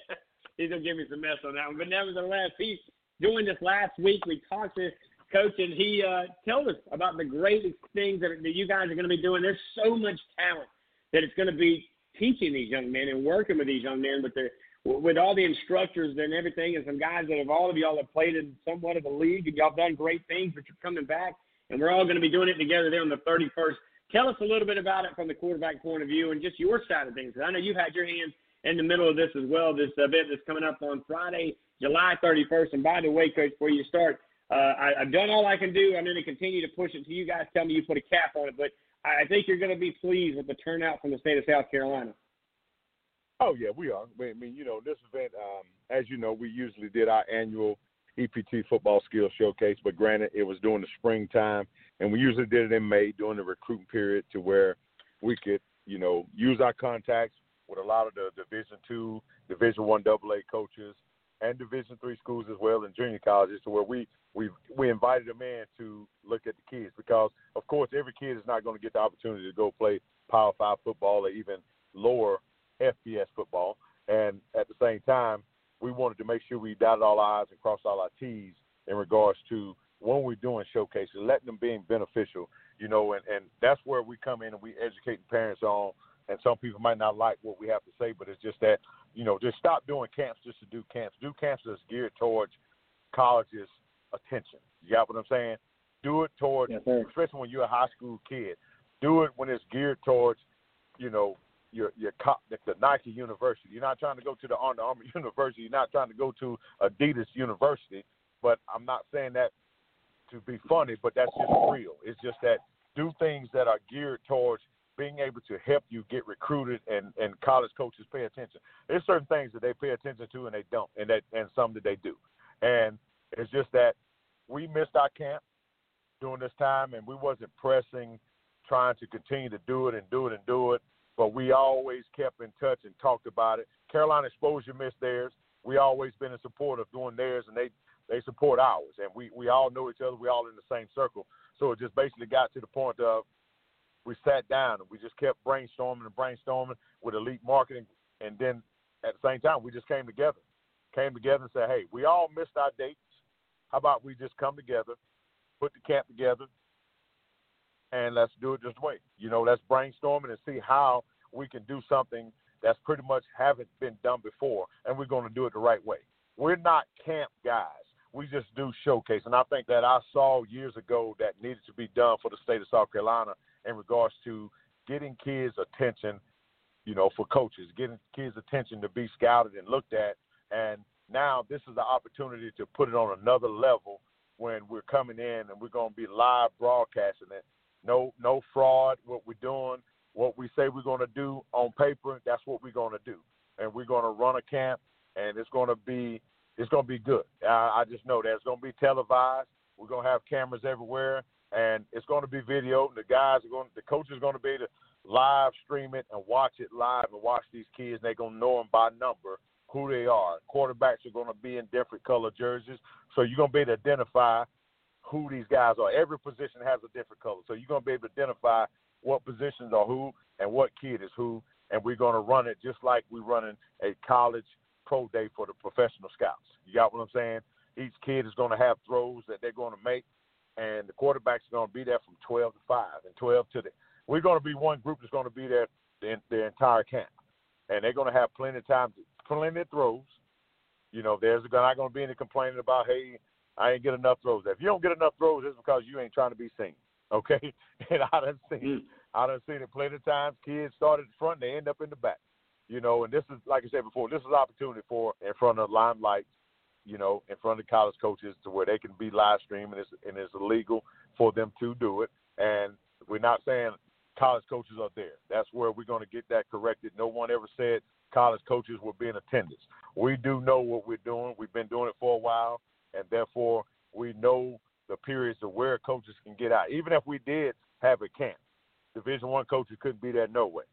he's gonna give me some mess on that one. But nevertheless, he's doing this last week. We talked to Coach, and he uh, told us about the great things that, that you guys are to be doing. There's so much talent that it's to be teaching these young men and working with these young men with the with all the instructors and everything and some guys that have all of y'all have played in somewhat of the league and y'all done great things but you're coming back and we're all going to be doing it together there on the 31st tell us a little bit about it from the quarterback point of view and just your side of things i know you've had your hands in the middle of this as well this event that's coming up on friday july 31st and by the way coach before you start uh, I, I've done all I can do. I'm going to continue to push it to you guys. Tell me you put a cap on it, but I think you're going to be pleased with the turnout from the state of South Carolina. Oh yeah, we are. I mean, you know, this event, um, as you know, we usually did our annual EPT football skills showcase, but granted, it was during the springtime, and we usually did it in May during the recruiting period, to where we could, you know, use our contacts with a lot of the Division two, Division one AA coaches, and Division three schools as well, and junior colleges, to where we we we invited them in to look at the kids because, of course, every kid is not going to get the opportunity to go play Power Five football or even lower FBS football. And at the same time, we wanted to make sure we dotted all our I's and crossed all our T's in regards to when we're doing showcases, letting them being beneficial, you know, and, and that's where we come in and we educate the parents on. And some people might not like what we have to say, but it's just that, you know, just stop doing camps just to do camps. Do camps that's geared towards colleges' attention. You got what I'm saying? Do it towards, yes, especially when you're a high school kid. Do it when it's geared towards, you know, your your the Nike University. You're not trying to go to the Under Armour University. You're not trying to go to Adidas University. But I'm not saying that to be funny, but that's just real. It's just that do things that are geared towards being able to help you get recruited and and college coaches pay attention. There's certain things that they pay attention to and they don't, and that and some that they do. And it's just that we missed our camp during this time, and we wasn't pressing, trying to continue to do it and do it and do it but we always kept in touch and talked about it. Carolina Exposure missed theirs. We always been in support of doing theirs, and they they support ours. And we we all know each other. We all in the same circle. So it just basically got to the point of we sat down and we just kept brainstorming and brainstorming with elite marketing, and then at the same time we just came together, came together and said, hey, we all missed our dates. How about we just come together, put the camp together, and let's do it this way. You know, let's brainstorm and see how we can do something that's pretty much haven't been done before, and we're going to do it the right way. We're not camp guys. We just do showcase, and I think that I saw years ago that needed to be done for the state of South Carolina in regards to getting kids' attention, you know, for coaches, getting kids' attention to be scouted and looked at, and now this is the opportunity to put it on another level when we're coming in and we're going to be live broadcasting it no no fraud. What we're doing, what we say we're going to do on paper, that's what we're going to do, and we're going to run a camp, and it's going to be it's going to be good. I, I just know that it's going to be televised. We're going to have cameras everywhere, and it's going to be video. The guys are going, the coaches are going to be able to live stream it and watch it live and watch these kids. They're going to know them by number who they are. Quarterbacks are going to be in different color jerseys, so you're going to be able to identify who these guys are. Every position has a different color, so you're gonna be able to identify what positions are who and what kid is who, and we're gonna run it just like we're running a college pro day for the professional scouts. You got what I'm saying? Each kid is gonna have throws that they're gonna make, and the quarterbacks are gonna be there from 12 to 5 and 12 to the. We're gonna be one group that's gonna be there the, the entire camp, and they're gonna have plenty of time, to, plenty of throws. You know, there's not gonna be any complaining about hey I ain't get enough throws. If you don't get enough throws, it's because you ain't trying to be seen. Okay, and I done seen mm. I done seen it plenty of times. Kids start at the front, they end up in the back. You know, and this is like I said before, this is opportunity for in front of limelight. You know, in front of college coaches to where they can be live streaming and it's, and it's illegal for them to do it. And we're not saying college coaches are there. That's where we're going to get that corrected. No one ever said college coaches will be in attendance. We do know what we're doing. We've been doing it for a while and therefore we know the periods of where coaches can get out. Even if we did have a camp, Division One coaches couldn't be there no way,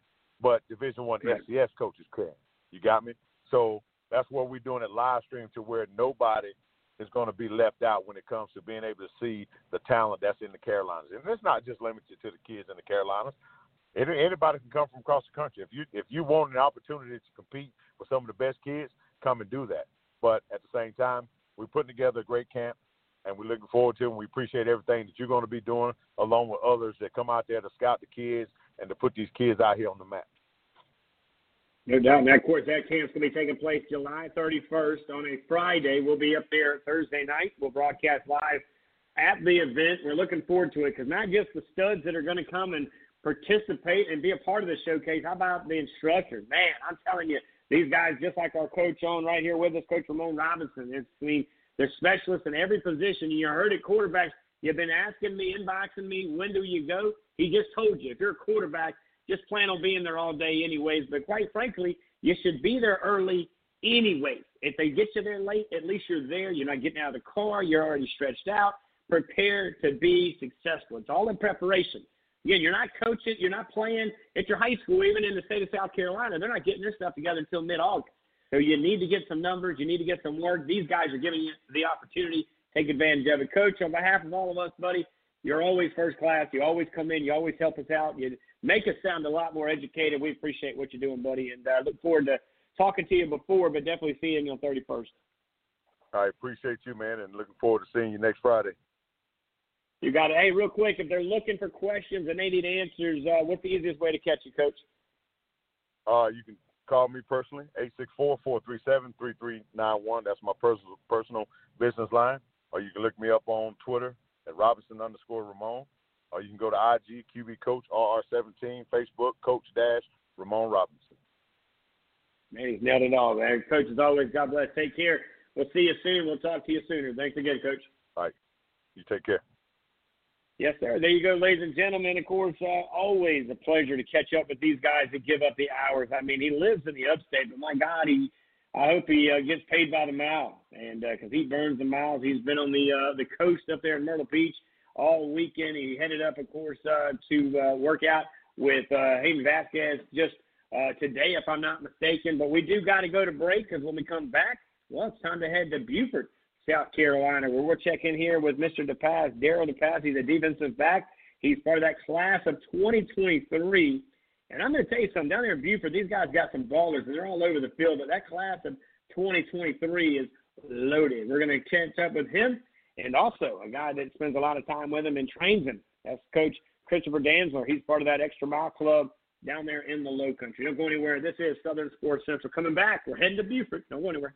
but Division One right. FCS coaches can. You got me? So that's what we're doing it live stream to where nobody is going to be left out when it comes to being able to see the talent that's in the Carolinas. And it's not just limited to the kids in the Carolinas. Anybody can come from across the country. If you if you want an opportunity to compete with some of the best kids, come and do that. But at the same time, we're putting together a great camp, and we're looking forward to it. And we appreciate everything that you're going to be doing, along with others that come out there to scout the kids and to put these kids out here on the map. No doubt. Now, of course, that camp's going to be taking place July 31st on a Friday. We'll be up there Thursday night. We'll broadcast live at the event. We're looking forward to it because not just the studs that are going to come and participate and be a part of the showcase. How about the instructors? Man, I'm telling you, these guys, just like our coach on right here with us, Coach Ramon Robinson. It's, I mean, they're specialists in every position. You heard it, quarterbacks. You've been asking me, inboxing me, when do you go? He just told you, if you're a quarterback, just plan on being there all day anyways. But quite frankly, You should be there early anyways. If they get you there late, at least you're there. You're not getting out of the car. You're already stretched out. Prepare to be successful. It's all in preparation. Again, you're not coaching, you're not playing at your high school, even in the state of South Carolina. They're not getting their stuff together until mid August. So you need to get some numbers, you need to get some work. These guys are giving you the opportunity. Take advantage of it. Coach, on behalf of all of us, buddy, you're always first class. You always come in. You always help us out. You make us sound a lot more educated. We appreciate what you're doing, buddy, and uh, look forward to talking to you before, but definitely seeing you on 31st. I appreciate you, man, and looking forward to seeing you next Friday. You got it. Hey, real quick, if they're looking for questions and they need answers, uh, what's the easiest way to catch you, Coach? Uh, you can call me personally, 864-437-3391. That's my personal personal business line. Or you can look me up on Twitter at Robinson underscore Ramon. Or you can go to IG QB Coach RR17, Facebook Coach Dash Ramon Robinson. Man, he's nailed it all, man. Coach, as always, God bless. Take care. We'll see you soon. We'll talk to you sooner. Thanks again, Coach. All right. You take care. Yes, sir. There you go, ladies and gentlemen. Of course, uh, always a pleasure to catch up with these guys that give up the hours. I mean, he lives in the upstate, but my God, he I hope he uh, gets paid by the mile, and because uh, he burns the miles. He's been on the uh, the coast up there in Myrtle Beach all weekend. He headed up, of course, uh, to uh, work out with uh, Hayden Vasquez just uh, today, if I'm not mistaken. But we do got to go to break because when we come back, well, it's time to head to Beaufort, South Carolina, where we're checking in here with Mr. DePass, Daryl DePass. He's a defensive back. He's part of that class of 2023 and I'm going to tell you something. Down there in Beaufort, these guys got some ballers, and they're all over the field. But that class of 2023 is loaded. We're going to catch up with him, and also a guy that spends a lot of time with him and trains him. That's Coach Christopher Dantzler. He's part of that Extra Mile Club down there in the Low Country. Don't go anywhere. This is Southern Sports Central coming back. We're heading to Beaufort. Don't go anywhere.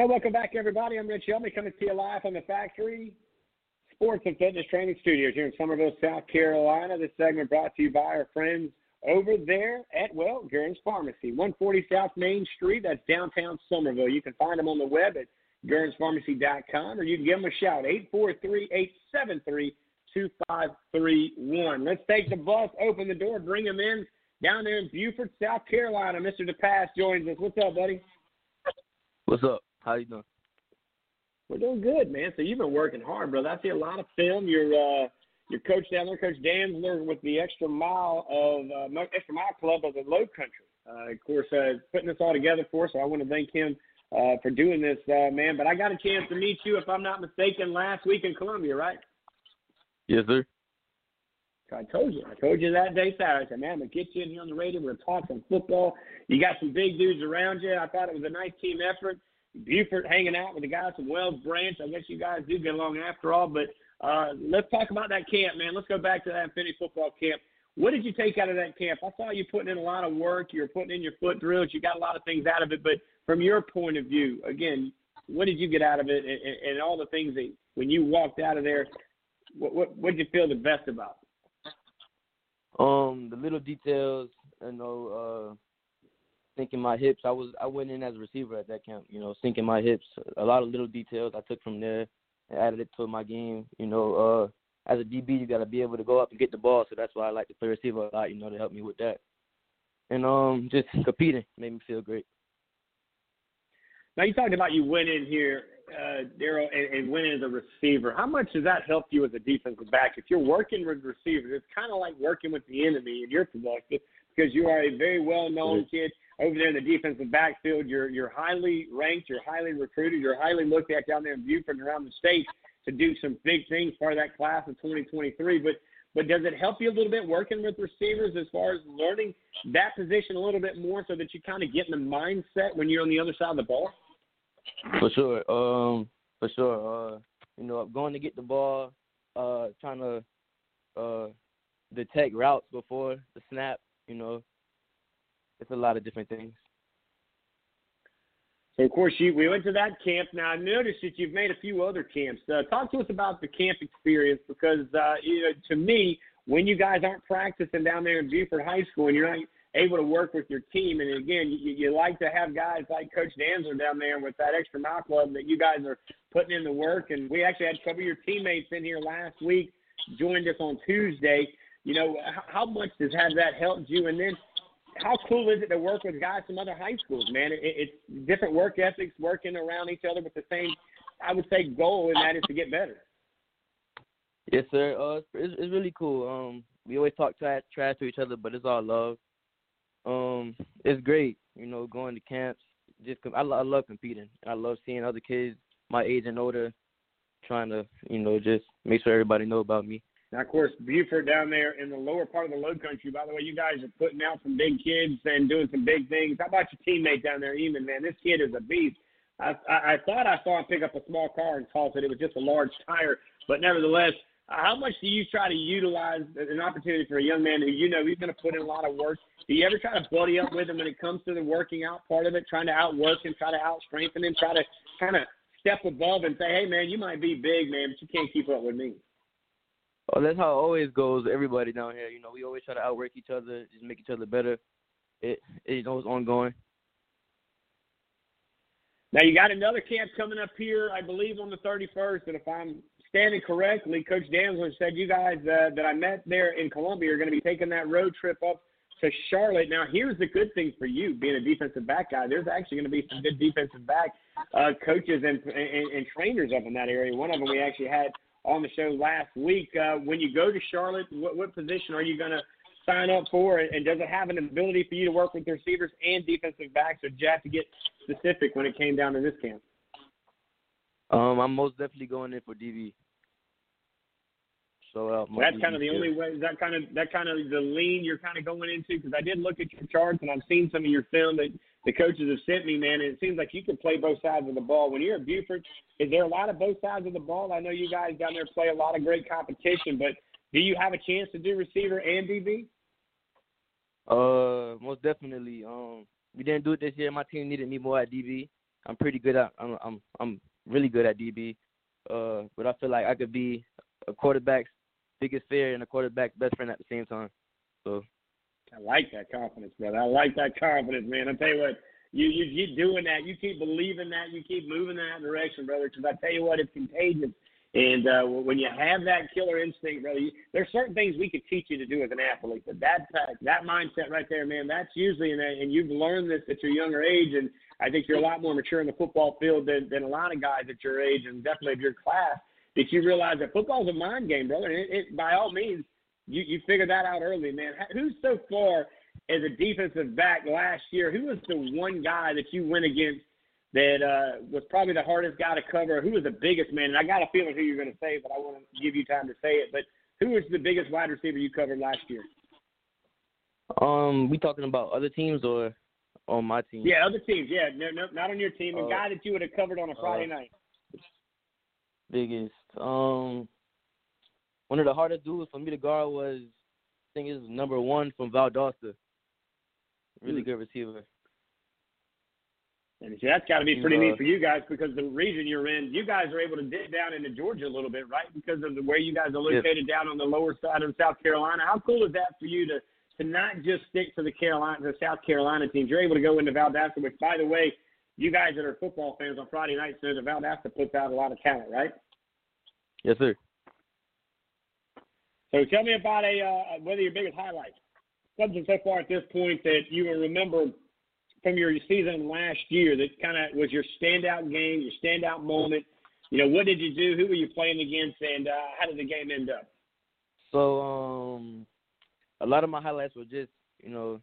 Well, welcome back, everybody. I'm Rich Helmy coming to you live from the factory sports and fitness training studios here in Summerville, South Carolina. This segment brought to you by our friends over there at, well, Gurns Pharmacy, 140 South Main Street. That's downtown Summerville. You can find them on the web at gurnspharmacy.com or you can give them a shout, 843-873-2531. Let's take the bus, open the door, bring them in down there in Beaufort, South Carolina. Mr. DePass joins us. What's up, buddy? What's up? How you doing? We're doing good, man. So you've been working hard, brother. I see a lot of film. You're uh, your coach down there, Coach Dantzler, with the extra mile of uh, extra mile club of the Low Country. Uh, of course, uh, putting this all together for us. So I want to thank him uh, for doing this, uh, man. But I got a chance to meet you, if I'm not mistaken, last week in Columbia, right? Yes, sir. I told you. I told you that day Saturday. I said, man, I'm going to get you in here on the radio. We're going to talk some football. You got some big dudes around you. I thought it was a nice team effort. Beaufort hanging out with the guys from Whale Branch. I guess you guys do get along after all. But uh, let's talk about that camp, man. Let's go back to that Infinity football camp. What did you take out of that camp? I saw you putting in a lot of work. You were putting in your foot drills. You got a lot of things out of it. But from your point of view, again, what did you get out of it, and, and all the things that when you walked out of there, what what, what did you feel the best about? Um, the little details, you know, uh, sinking my hips. I was I went in as a receiver at that camp. You know, sinking my hips. A lot of little details I took from there and added it to my game. You know, uh, as a DB, you got to be able to go up and get the ball. So that's why I like to play receiver a lot. You know, to help me with that. And um, just competing made me feel great. Now you talked about you went in here, uh, Daryl, and, and went in as a receiver. How much does that help you as a defensive back? If you're working with receivers, it's kind of like working with the enemy, and you're productive because you are a very well-known kid over there in the defensive backfield. You're you're highly ranked, you're highly recruited, you're highly looked at down there in Beaufort and around the state to do some big things part of that class of 2023. But but does it help you a little bit working with receivers as far as learning that position a little bit more so that you kind of get in the mindset when you're on the other side of the ball? For sure. Um, for sure. Uh, you know, going to get the ball, uh, trying to uh detect routes before the snap, you know, it's a lot of different things. So of course, you we went to that camp. Now I noticed that you've made a few other camps. Uh, talk to us about the camp experience because uh, you know, to me, when you guys aren't practicing down there in Beaufort High School and you're not able to work with your team, and again, you, you like to have guys like Coach Dantzler down there with that extra mile club that you guys are putting in the work. And we actually had a couple of your teammates in here last week, joined us on Tuesday. You know, how much does have that helped you? And then how cool is it to work with guys from other high schools, man? It, it's different work ethics, working around each other with the same, I would say, goal, and that is to get better. Yes, sir. Uh, it's, it's really cool. Um, we always talk trash, trash to each other, but it's all love. Um, it's great, you know, going to camps. Just I, I love competing. I love seeing other kids my age and older trying to, you know, just make sure everybody know about me. Now, of course, Beaufort down there in the lower part of the low country. By the way, you guys are putting out some big kids and doing some big things. How about your teammate down there, Eamon? Man, this kid is a beast. I, I, I thought I saw him pick up a small car and toss it. It was just a large tire, but nevertheless, how much do you try to utilize an opportunity for a young man who you know he's going to put in a lot of work? Do you ever try to buddy up with him when it comes to the working out part of it, trying to outwork him, try to out strengthen him, try to kind of step above and say, hey man, you might be big, man, but you can't keep up with me. Oh, that's how it always goes. Everybody down here, you know, we always try to outwork each other, just make each other better. It, it you know, it's ongoing. Now you got another camp coming up here, I believe, on the 31st. And if I'm standing correctly, Coach Dantzler said you guys uh, that I met there in Columbia are going to be taking that road trip up to Charlotte. Now, here's the good thing for you, being a defensive back guy. There's actually going to be some good defensive back uh, coaches and, and, and trainers up in that area. One of them we actually had on the show last week. Uh, when you go to Charlotte, what, what position are you going to sign up for? And does it have an ability for you to work with receivers and defensive backs, or did you have to get specific when it came down to this camp? Um, I'm most definitely going in for DB. So uh, that's kind of the only way. That kind of that kind of the lean you're kind of going into because I did look at your charts and I've seen some of your film that the coaches have sent me, man. And it seems like you can play both sides of the ball. When you're at Beaufort, is there a lot of both sides of the ball? I know you guys down there play a lot of great competition, but do you have a chance to do receiver and DB? Uh, most definitely. Um, we didn't do it this year. My team needed me more at DB. I'm pretty good at. I'm I'm I'm really good at DB. Uh, but I feel like I could be a quarterback's biggest fear and a quarterback best friend at the same time. So I like that confidence, brother. I like that confidence, man. I tell you what, you you keep doing that, you keep believing that, you keep moving in that direction, brother. Because I tell you what, it's contagious. And uh, when you have that killer instinct, brother, you, there's certain things we could teach you to do as an athlete, but that that mindset right there, man, that's usually and, and you've learned this at your younger age, and I think you're a lot more mature in the football field than, than a lot of guys at your age, and definitely of your class. That you realize that football's a mind game, brother. And it, it, by all means, you you figure that out early, man. Who's so far as a defensive back last year? Who was the one guy that you went against that uh, was probably the hardest guy to cover? Who was the biggest man? And I got a feeling who you're going to say, but I want to give you time to say it. But who was the biggest wide receiver you covered last year? Um, we talking about other teams or on my team? Yeah, other teams. Yeah, no, no, not on your team. A uh, guy that you would have covered on a Friday uh, night. Biggest. Um, one of the hardest dudes for me to guard was, I think, is number one from Valdosta. Really mm. good receiver. And that's got to be pretty neat for you guys because the region you're in, you guys are able to dig down into Georgia a little bit, right? Because of the way you guys are located down on the lower side of South Carolina. How cool is that for you to to not just stick to the Carolina, the South Carolina teams? You're able to go into Valdosta, which, by the way, you guys that are football fans on Friday nights know that Valdosta puts out a lot of talent, right? Yes, sir. So tell me about a uh, what are your biggest highlights? Something so far at this point that you will remember from your season last year that kind of was your standout game, your standout moment. You know, what did you do? Who were you playing against, and uh, how did the game end up? So, um, a lot of my highlights were just you know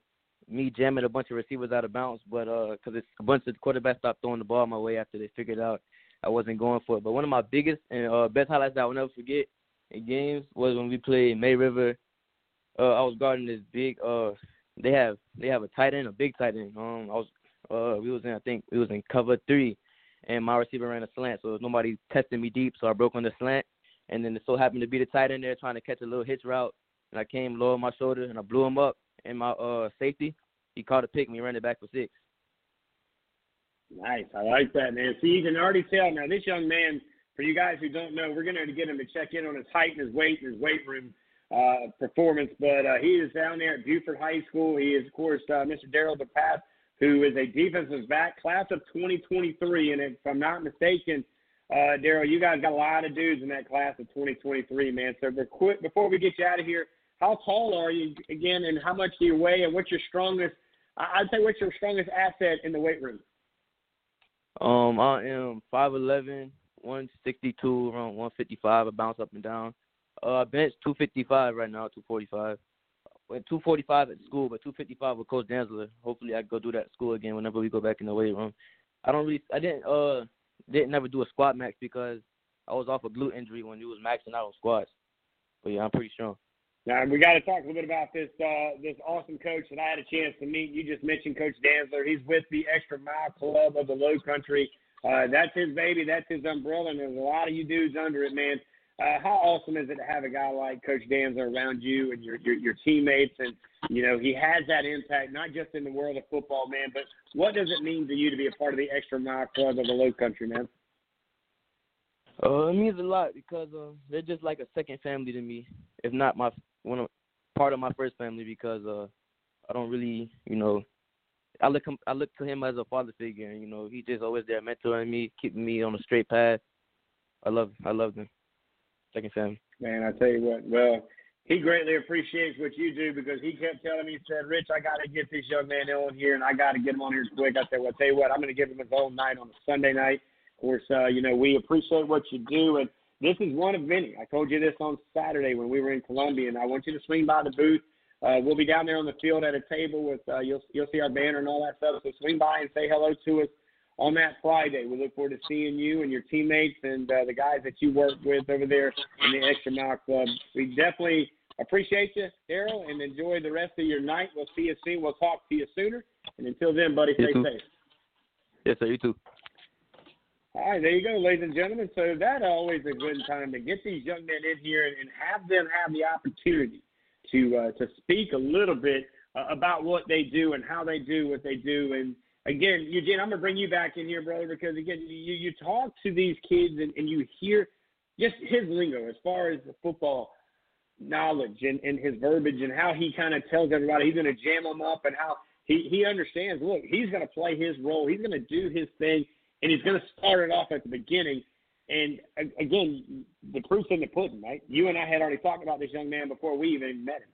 me jamming a bunch of receivers out of bounds, but because uh, it's a bunch of quarterbacks stopped throwing the ball my way after they figured out I wasn't going for it. But one of my biggest and uh, best highlights that I will never forget in games was when we played May River. Uh, I was guarding this big. Uh, they have they have a tight end, a big tight end. Um, I was uh, we was in I think we was in cover three, and my receiver ran a slant, so nobody tested me deep, so I broke on the slant, and then it so happened to be the tight end there trying to catch a little hitch route, and I came low on my shoulder and I blew him up, and my uh safety he caught a pick and he ran it back for six. Nice. I like that, man. See, you can already tell now. This young man, for you guys who don't know, we're going to get him to check in on his height and his weight and his weight room uh, performance. But uh, he is down there at Beaufort High School. He is, of course, uh, Mr. Daryl DePass, who is a defensive back, class of 2023. And if I'm not mistaken, uh, Daryl, you guys got a lot of dudes in that class of 2023, man. So quick, before we get you out of here, how tall are you again, and how much do you weigh, and what's your strongest? I'd say what's your strongest asset in the weight room? Um, I am 5'11", 162, around 155. I bounce up and down. Uh, bench 255 right now, 245. Went 245 at school, but 255 with Coach Dantzler. Hopefully, I go do that at school again whenever we go back in the weight room. I don't really, I didn't, uh, didn't never do a squat max because I was off a glute injury when you was maxing out on squats. But yeah, I'm pretty strong. Now we got to talk a little bit about this uh, this awesome coach that I had a chance to meet. You just mentioned Coach Dantzler. He's with the Extra Mile Club of the Low Country. Uh, that's his baby. That's his umbrella, and there's a lot of you dudes under it, man. Uh, how awesome is it to have a guy like Coach Dantzler around you and your, your your teammates, and you know he has that impact not just in the world of football, man, but what does it mean to you to be a part of the Extra Mile Club of the Low Country, man? Uh, it means a lot because uh, they're just like a second family to me, if not my one of, part of my first family. Because uh, I don't really, you know, I look him, I look to him as a father figure, and you know, he just always there mentoring me, keeping me on a straight path. I love, I love them. Second family. Man, I tell you what, well, he greatly appreciates what you do because he kept telling me, he said, Rich, I got to get this young man on here and I got to get him on here quick. I said, well, I tell you what, I'm going to give him his own night on a Sunday night. Of course, uh, you know, we appreciate what you do. And this is one of many. I told you this on Saturday when we were in Columbia, and I want you to swing by the booth. Uh, we'll be down there on the field at a table with uh, you'll you'll see our banner and all that stuff. So swing by and say hello to us on that Friday. We look forward to seeing you and your teammates and uh, the guys that you work with over there in the Extra Mile Club. We definitely appreciate you, Daryl, and enjoy the rest of your night. We'll see you soon. We'll talk to you sooner. And until then, buddy, stay safe. Yes, sir. You too. All right, there you go, ladies and gentlemen. So that always a good time to get these young men in here and, and have them have the opportunity to uh, to speak a little bit uh, about what they do and how they do what they do. And again, Eugene, I'm gonna bring you back in here, brother, because again, you you talk to these kids and, and you hear just his lingo as far as the football knowledge and, and his verbiage and how he kind of tells everybody he's gonna jam them up and how he he understands. Look, he's gonna play his role. He's gonna do his thing and he's to start it off at the beginning. And again, the proof's in the pudding, right? You and I had already talked about this young man before we even met him.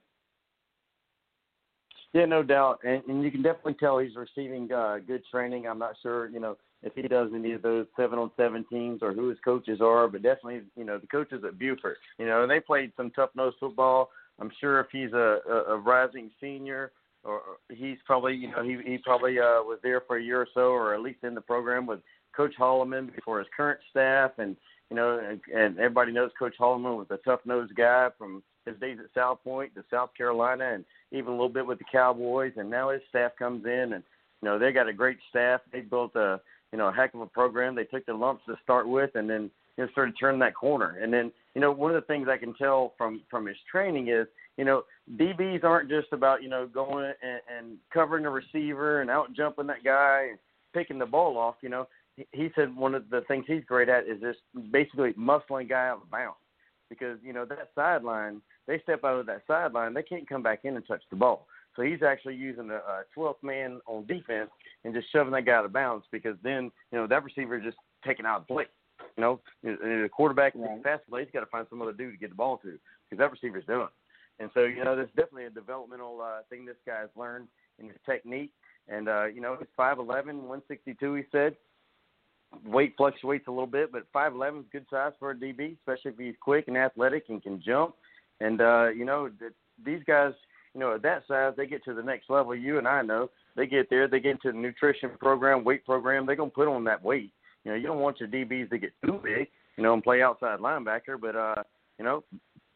Yeah, no doubt, and, and you can definitely tell he's receiving uh, good training. I'm not sure, you know, if he does any of those seven on seven teams or who his coaches are, but definitely, you know, the coaches at Beaufort, you know, they played some tough nose football. I'm sure if he's a, a, a rising senior, or he's probably, you know, he he probably uh, was there for a year or so, or at least in the program with Coach Holloman before his current staff, and you know, and, everybody knows Coach Holloman was a tough nosed guy from his days at South Point to South Carolina, and even a little bit with the Cowboys. And now his staff comes in, and you know they got a great staff. They built a you know a heck of a program. They took the lumps to start with, and then you know started turning that corner. And then you know one of the things I can tell from from his training is you know DBs aren't just about you know going and, and covering the receiver and out jumping that guy and picking the ball off. You know he said one of the things he's great at is just basically muscling guy out of bounds. Because you know that sideline they step out of that sideline they can't come back in and touch the ball. So he's actually using a, a 12th man on defense and just shoving that guy out of bounds because then you know that receiver is just taking out the play. You know and the quarterback right. fast play he's got to find some other dude to get the ball to because that receiver's done. And so you know there's definitely a developmental uh, thing this guy's learned in his technique. And uh, you know he's 5'11", 162 he said weight fluctuates a little bit, but 5'11 is good size for a DB, especially if he's quick and athletic and can jump. And uh, you know, th- these guys, you know, at that size, they get to the next level. You and I know they get there, they get into the nutrition program, weight program. They're gonna put on that weight. You know, you don't want your DBs to get too big, you know, and play outside linebacker. But uh, you know,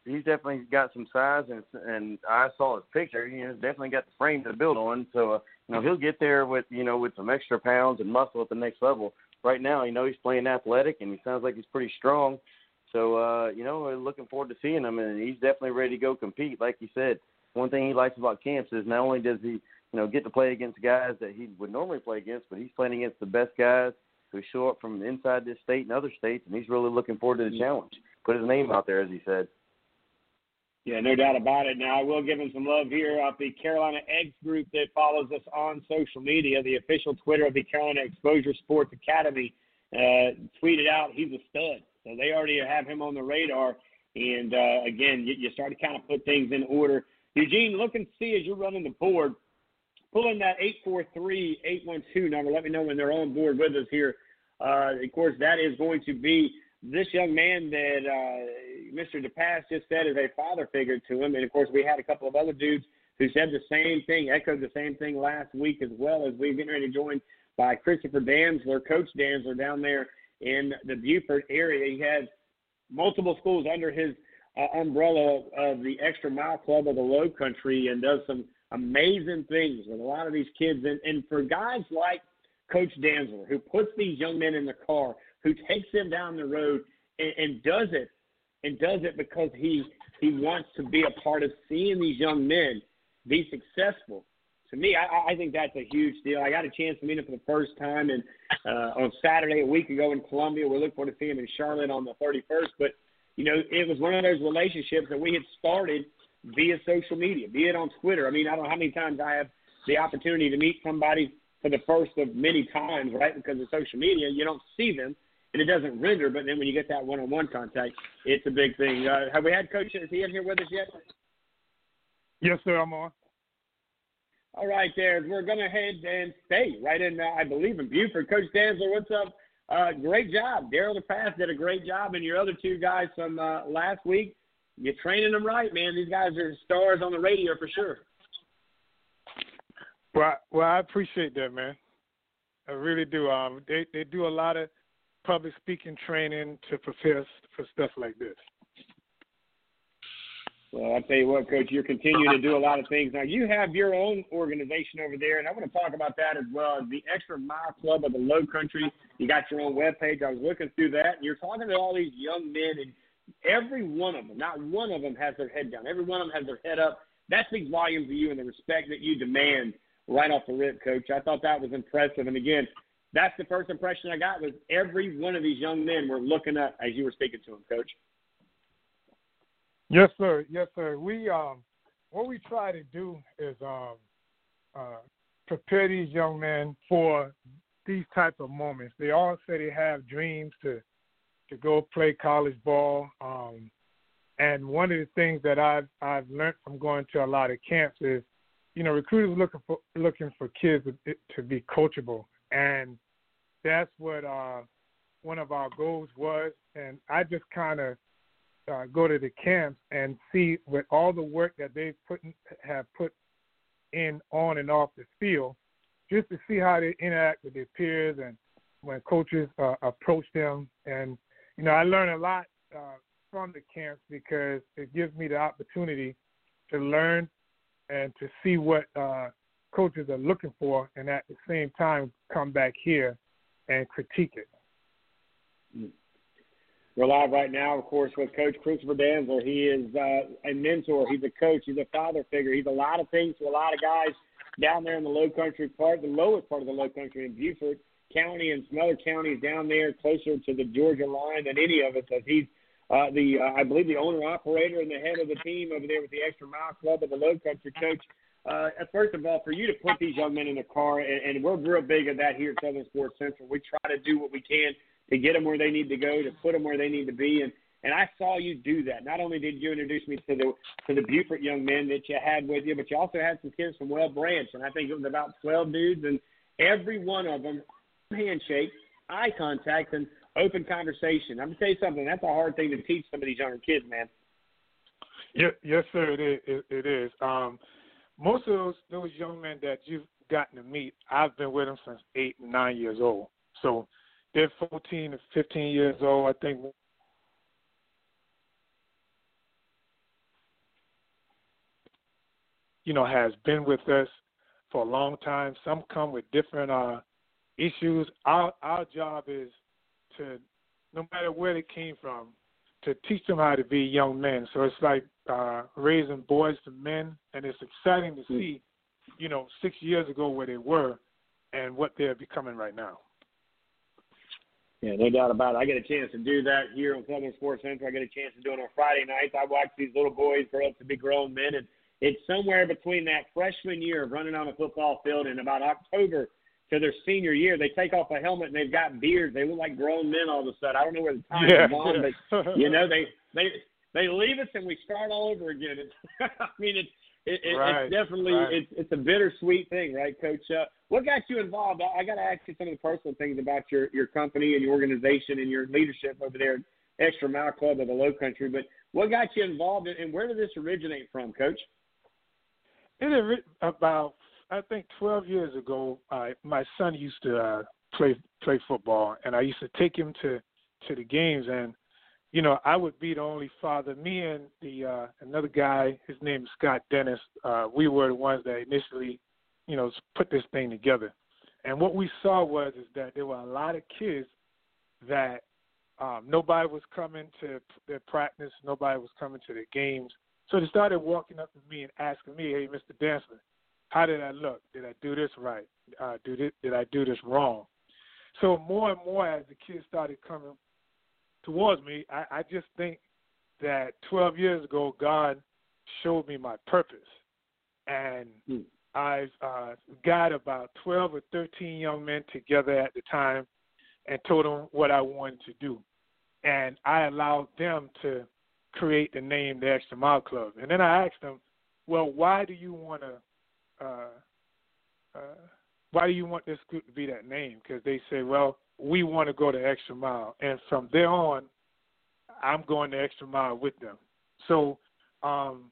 he's definitely got some size, and and I saw his picture. You know, he's definitely got the frame to build on. So uh, you know, he'll get there with you know with some extra pounds and muscle at the next level right now, you know, he's playing athletic and he sounds like he's pretty strong. So, uh, you know, we're looking forward to seeing him, and he's definitely ready to go compete. Like you said, one thing he likes about camps is not only does he you know, get to play against guys that he would normally play against, but he's playing against the best guys who show up from inside this state and other states, and he's really looking forward to the challenge. Put his name out there, as he said. Yeah, no doubt about it. Now, I will give him some love here off the Carolina Eggs group that follows us on social media. The official Twitter of the Carolina Exposure Sports Academy uh, tweeted out he's a stud. So they already have him on the radar. And uh, again, you, you start to kind of put things in order. Eugene, look and see as you're running the board. Pull in that 843-812 number. Let me know when they're on board with us here. Uh, of course, that is going to be this young man that uh, Mr. DePass just said is a father figure to him. And of course, we had a couple of other dudes who said the same thing, echoed the same thing last week as well as we're getting ready to join by Christopher Dantzler, Coach Dantzler down there in the Beaufort area. He has multiple schools under his uh, umbrella of the Extra Mile Club of the Low Country and does some amazing things with a lot of these kids. And, and for guys like Coach Dantzler, who puts these young men in the car, who takes them down the road and, and does it, and does it because he he wants to be a part of seeing these young men be successful. To me, I, I think that's a huge deal. I got a chance to meet him for the first time, and uh, on Saturday a week ago in Columbia. We look forward to seeing him in Charlotte on the 31st. But you know, it was one of those relationships that we had started via social media, be it on Twitter. I mean, I don't know how many times I have the opportunity to meet somebody for the first of many times, right? Because of social media, you don't see them and it doesn't render. But then when you get that one-on-one contact, it's a big thing. Uh, have we had Coach? Is he in here with us yet? Yes, sir. I'm on. All right, there. We're going to head and stay right in, uh, I believe, in Beaufort. Coach Dantzler, what's up? Uh, great job. Daryl DePass did a great job, and your other two guys from uh, last week, you're training them right, man. These guys are stars on the radio for sure. Well, well, I appreciate that, man. I really do. Um, they they do a lot of public speaking training to prepare for stuff like this. Well, I tell you what, Coach, you're continuing to do a lot of things. Now, you have your own organization over there, and I want to talk about that as well. The Extra Mile Club of the Low Country. You got your own webpage. I was looking through that, and you're talking to all these young men, and every one of them, not one of them has their head down. Every one of them has their head up. That speaks volumes to you and the respect that you demand right off the rip, Coach. I thought that was impressive. And again, that's the first impression I got was every one of these young men were looking up as you were speaking to them, Coach. Yes, sir. Yes, sir. We um, what we try to do is um, uh, prepare these young men for these type of moments. They all say they have dreams to to go play college ball. Um, and one of the things that I've I've learned from going to a lot of camps is, you know, recruiters looking for looking for kids to be coachable, and that's what uh, one of our goals was. And I just kind of uh, go to the camps and see with all the work that they put in, have put in on and off the field, just to see how they interact with their peers and when coaches uh, approach them. And you know, I learn a lot uh, from the camps because it gives me the opportunity to learn and to see what uh, coaches are looking for, and at the same time come back here and critique it. We're live right now, of course, with Coach Christopher Dantzler. He is uh, a mentor. He's a coach. He's a father figure. He's a lot of things to a lot of guys down there in the low country part, the lowest part of the low country in Beaufort County and some other counties down there closer to the Georgia line than any of us. As he's uh, the, uh, I believe, the owner operator and the head of the team over there with the Extra Mile Club of the Low Country. Coach, uh, first of all, for you to put these young men in the car, and, and we're real big at that here at Southern Sports Central. We try to do what we can to get them where they need to go, to put them where they need to be. And and I saw you do that. Not only did you introduce me to the to the Beaufort young men that you had with you, but you also had some kids from Whale Branch, and I think it was about twelve dudes, and every one of them handshake, eye contact, and open conversation. I'm gonna tell you something. That's a hard thing to teach some of these younger kids, man. Yeah, yes, sir. It is. It, it is. Um, most of those those young men that you've gotten to meet, I've been with them since eight nine years old. So they're 14 to 15 years old. I think you know has been with us for a long time. Some come with different uh, issues. Our our job is to, no matter where they came from, to teach them how to be young men. So it's like uh, raising boys to men, and it's exciting to see you know, six years ago where they were and what they're becoming right now. Yeah, no doubt about it. I get a chance to do that here on Southern Sports Central. I get a chance to do it on Friday nights. I watch these little boys grow up to be grown men, and it's somewhere between that freshman year of running on a football field and about October to their senior year. They take off a helmet and they've got beards. They look like grown men all of a sudden. I don't know where the time Yeah. is on, but you know they they they leave us and we start all over again. It's, I mean, it's it, it, Right, it's definitely right. it's it's a bittersweet thing, right, Coach? Uh, what got you involved? I, I got to ask you some of the personal things about your your company and your organization and your leadership over there at Extra Mile Club of the Low Country. But what got you involved, and where did this originate from, Coach? It about I think 12 years ago, uh, my son used to uh, play play football, and I used to take him to to the games, and you know I would be the only father. Me and the uh, another guy, his name is Scott Dennis. Uh, we were the ones that initially, you know, put this thing together. And what we saw was is that there were a lot of kids that um, nobody was coming to their practice, nobody was coming to their games. So they started walking up to me and asking me, "Hey, Mr. Dantzler, how did I look? Did I do this right? Uh, do this, did I do this wrong?" So more and more, as the kids started coming towards me, I, I just think that 12 years ago, God showed me my purpose, and I've uh, got about 12 or 13 young men together at the time, and told them what I wanted to do, and I allowed them to create the name the Extra Mile Club. And then I asked them, well, why do you want to, uh, uh, why do you want this group to be that name? Because they say, well, we want to go the extra mile. And from there on, I'm going the extra mile with them. So um,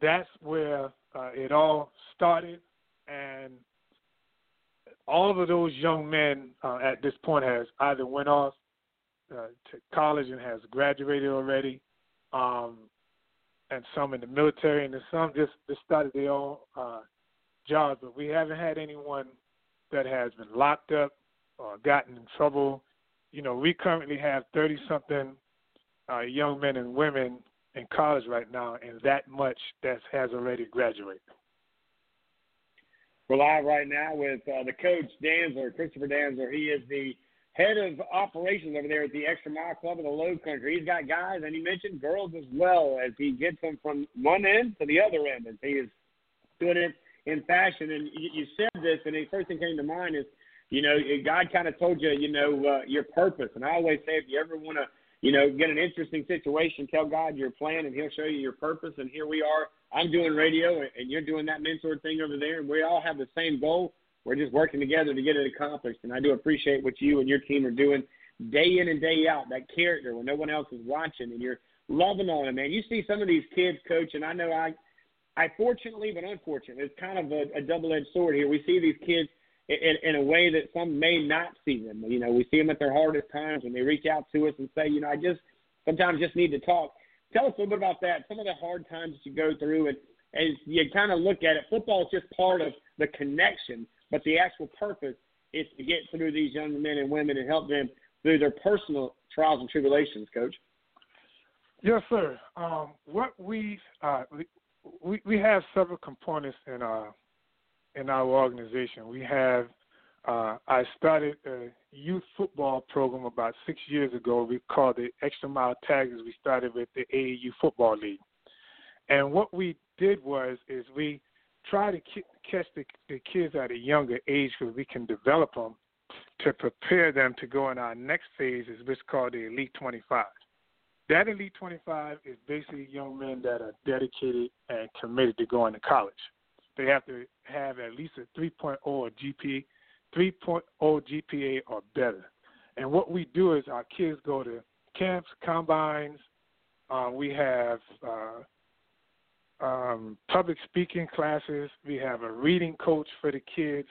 that's where uh, it all started. And all of those young men uh, at this point has either went off uh, to college and has graduated already, um, and some in the military, and some just, just started their own uh, jobs. But we haven't had anyone that has been locked up or gotten in trouble. You know, we currently have 30 something uh, young men and women in college right now, and that much that has already graduated. We're live right now with uh, the coach, Dantzler, Christopher Dantzler. He is the head of operations over there at the Extra Mile Club of the Low Country. He's got guys, and he mentioned girls as well, as he gets them from one end to the other end, as he is doing it in fashion. And you, you said this, and the first thing came to mind is, you know, God kind of told you, you know, uh, your purpose. And I always say, if you ever want to, you know, get an interesting situation, tell God your plan, and He'll show you your purpose. And here we are. I'm doing radio, and you're doing that mentor thing over there, and we all have the same goal. We're just working together to get it accomplished. And I do appreciate what you and your team are doing day in and day out. That character when no one else is watching, and you're loving on them, man. You see some of these kids, coach, and I know I, I fortunately but unfortunately, it's kind of a, a double-edged sword here. We see these kids in, in a way that some may not see them. You know, we see them at their hardest times when they reach out to us and say, you know, I just sometimes just need to talk. Tell us a little bit about that. Some of the hard times that you go through, and as you kind of look at it, football is just part of the connection, but the actual purpose is to get through these young men and women and help them through their personal trials and tribulations, Coach. Yes, sir. Um, what we, uh, we we have several components in our in our organization. We have uh, I started a youth football program about six years ago. We called it Extra Mile Tigers. We started with the AAU Football League, and what we did was is we try to ki- catch the, the kids at a younger age because we can develop them to prepare them to go in our next phase, is what's called the Elite 25. That Elite 25 is basically young men that are dedicated and committed to going to college. They have to have at least a 3.0 or GPA, 3.0 GPA or better. And what we do is our kids go to camps, combines. Uh, we have uh, um, public speaking classes. We have a reading coach for the kids.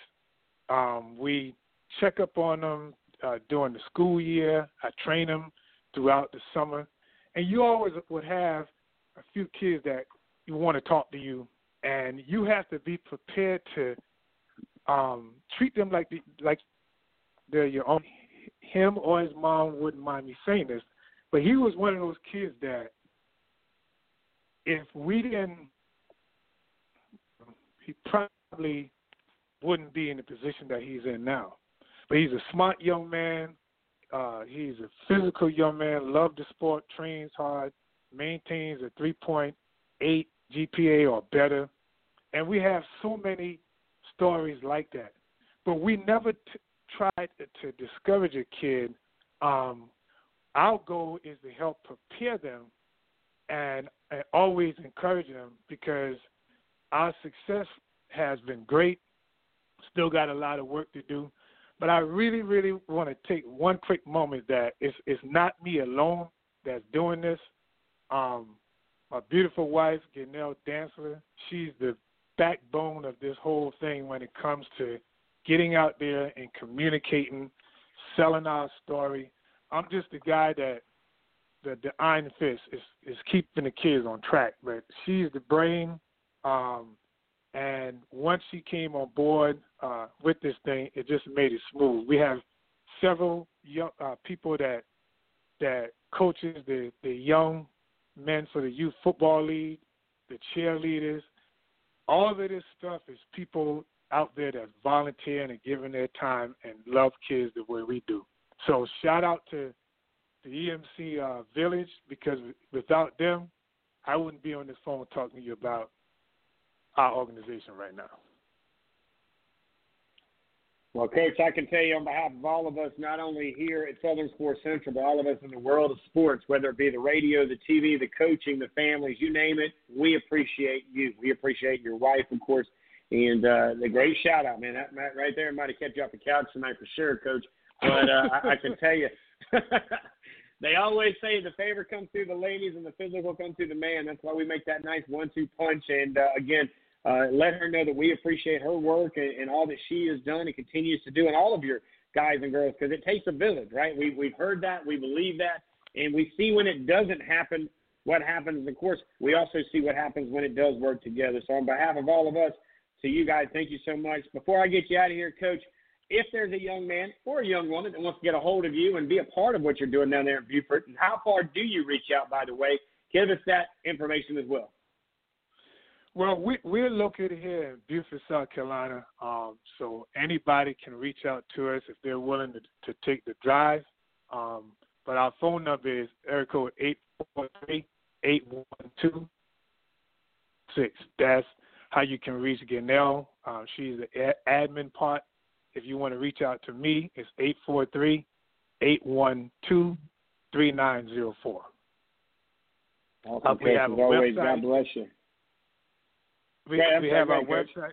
Um, we check up on them uh, during the school year. I train them throughout the summer. And you always would have a few kids that you want to talk to you, and you have to be prepared to um, treat them like the, like they're your own. Him or his mom wouldn't mind me saying this, but he was one of those kids that if we didn't, he probably wouldn't be in the position that he's in now. But he's a smart young man. Uh, he's a physical young man, loves the sport, trains hard, maintains a 3.8 GPA or better. And we have so many stories like that. But we never t- tried to discourage a kid. Um, our goal is to help prepare them and, and always encourage them because our success has been great. Still got a lot of work to do. But I really, really want to take one quick moment that it's, it's not me alone that's doing this. Um, my beautiful wife, Ganelle Dantzler, she's the backbone of this whole thing when it comes to getting out there and communicating, selling our story. I'm just the guy that the the iron fist is is keeping the kids on track, but she's the brain. Um, and once she came on board uh, with this thing, it just made it smooth. We have several young uh, people that that coaches the the young men for the youth football league, the cheerleaders. All of this stuff is people out there that's volunteering and giving their time and love kids the way we do. So shout out to the EMC uh, Village because without them, I wouldn't be on this phone talking to you about our organization right now. Well, Coach, I can tell you on behalf of all of us, not only here at Southern Sports Central, but all of us in the world of sports, whether it be the radio, the TV, the coaching, the families, you name it, we appreciate you. We appreciate your wife, of course, and uh, the great shout out, man. That, right there might have kept you off the couch tonight for sure, Coach. But uh, I, I can tell you, they always say the favor comes through the ladies and the physical comes through the man. That's why we make that nice one-two punch. And uh, again, uh, let her know that we appreciate her work and, and all that she has done and continues to do, and all of your guys and girls, because it takes a village, right? We, we've heard that, we believe that, and we see when it doesn't happen what happens. Of course, we also see what happens when it does work together. So, on behalf of all of us, to you guys, thank you so much. Before I get you out of here, Coach, if there's a young man or a young woman that wants to get a hold of you and be a part of what you're doing down there in Beaufort, and how far do you reach out, by the way? Give us that information as well. Well, we, we're located here in Beaufort, South Carolina, um, so anybody can reach out to us if they're willing to, to take the drive. Um, but our phone number is area code eight four three eight one two six. That's how you can reach Ganelle. Uh, she's the admin part. If you want to reach out to me, it's eight four three eight one two three nine zero four. Awesome. Uh, we have a always, website. God bless you. We, yeah, we have our good. website.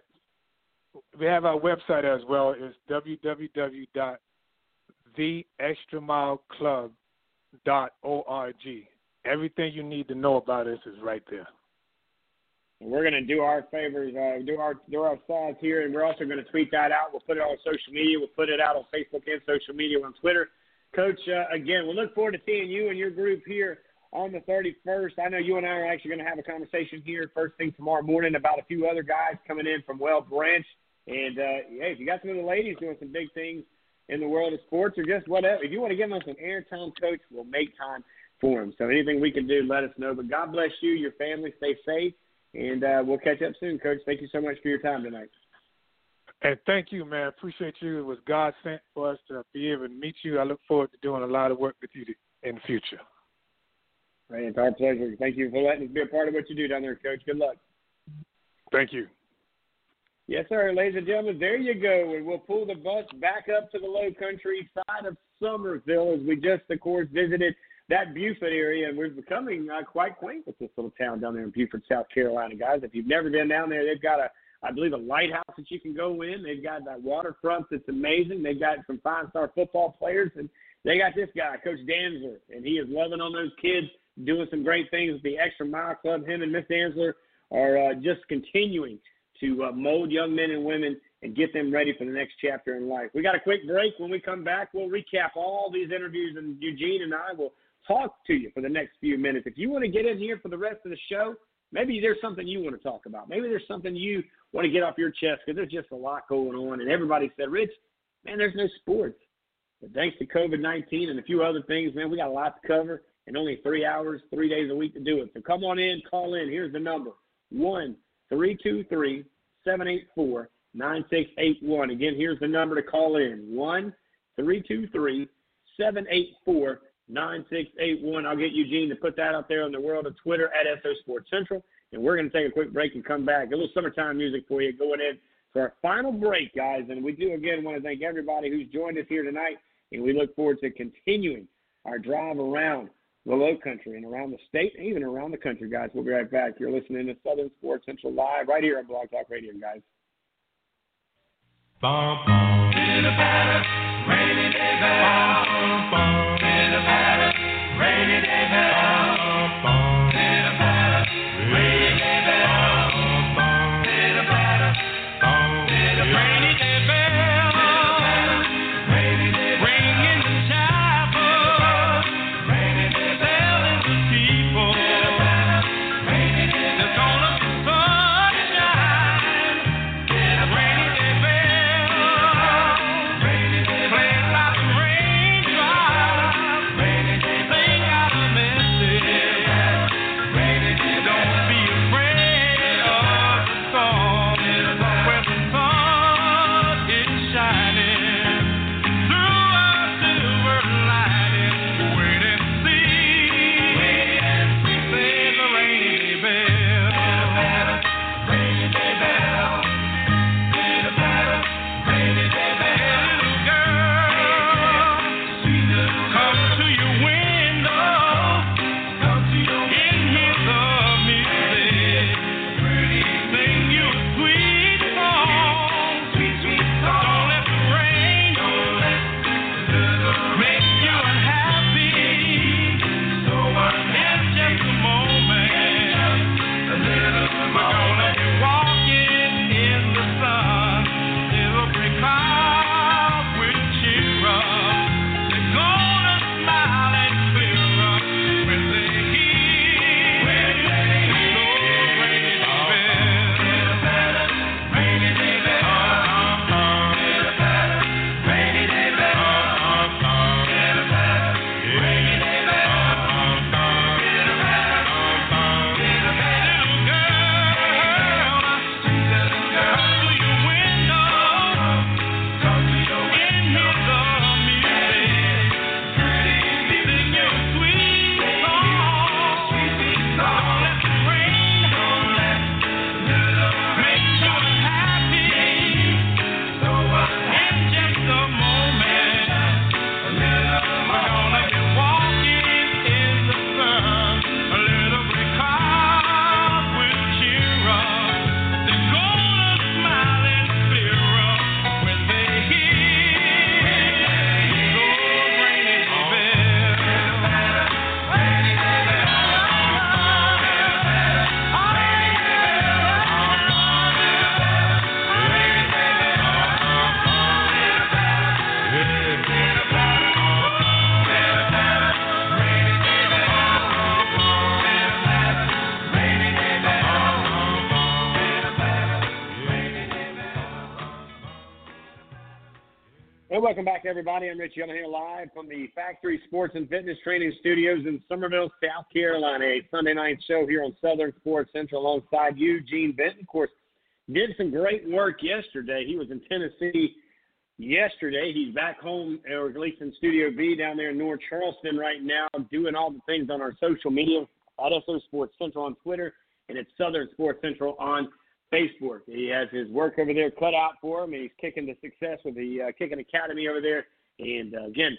We have our website as well. It's www.theextramileclub.org. Everything you need to know about us is right there. We're going to do our favors, uh, do our do our sides here, and we're also going to tweet that out. We'll put it on social media. We'll put it out on Facebook and social media on Twitter. Coach, uh, again, we look forward to seeing you and your group here on the 31st. I know you and I are actually going to have a conversation here first thing tomorrow morning about a few other guys coming in from Whale Branch. And uh, hey, if you got some of the ladies doing some big things in the world of sports or just whatever, if you want to give them some airtime, coach, we'll make time for them. So anything we can do, let us know. But God bless you, your family, stay safe, and uh, we'll catch up soon, Coach. Thank you so much for your time tonight. And thank you, man. Appreciate you. It was God sent for us to be able to meet you. I look forward to doing a lot of work with you in the future. Right, it's our pleasure. Thank you for letting us be a part of what you do down there, Coach. Good luck. Thank you. Yes, sir. Ladies and gentlemen, there you go. And we'll pull the bus back up to the low country side of Summerville as we just, of course, visited that Beaufort area. And we're becoming uh, quite quaint with this little town down there in Beaufort, South Carolina, guys. If you've never been down there, they've got a, I believe, a lighthouse that you can go in. They've got that waterfront that's amazing. They've got some five star football players. And they got this guy, Coach Dantzler, and he is loving on those kids doing some great things with the Extra Mile Club. Him and Miss Dantzler are uh, just continuing to uh, mold young men and women and get them ready for the next chapter in life. We got a quick break. When we come back, we'll recap all these interviews, and Eugene and I will talk to you for the next few minutes. If you want to get in here for the rest of the show, maybe there's something you want to talk about. Maybe there's something you want to get off your chest because there's just a lot going on. And everybody said, Rich, man, there's no sports. But thanks to COVID 19 and a few other things, man, we got a lot to cover and only three hours, three days a week to do it. So come on in, call in. Here's the number one three two three 784 9681. Again, here's the number to call in 1 323 784 9681. I'll get Eugene to put that out there on the world of Twitter at SO Sports Central. And we're going to take a quick break and come back. A little summertime music for you going in for our final break, guys. And we do again want to thank everybody who's joined us here tonight. And we look forward to continuing our drive around the low country and around the state and even around the country, guys. We'll be right back. You're listening to Southern Sports Central Live right here on Blog Talk Radio, guys. Bum, bum. Pitter patter, rainy day bell. Bum, welcome back, everybody. I'm Rich Young here live from the Factory Sports and Fitness Training Studios in Summerville, South Carolina. A Sunday night show here on Southern Sports Central alongside Eugene Benton. Of course, did some great work yesterday. He was in Tennessee yesterday. He's back home, or at least in Studio B down there in North Charleston right now, doing all the things on our social media at SO Sports Central on Twitter and at Southern Sports Central on Facebook. He has his work over there cut out for him, and he's kicking to success with the uh, Kicking Academy over there. And uh, again,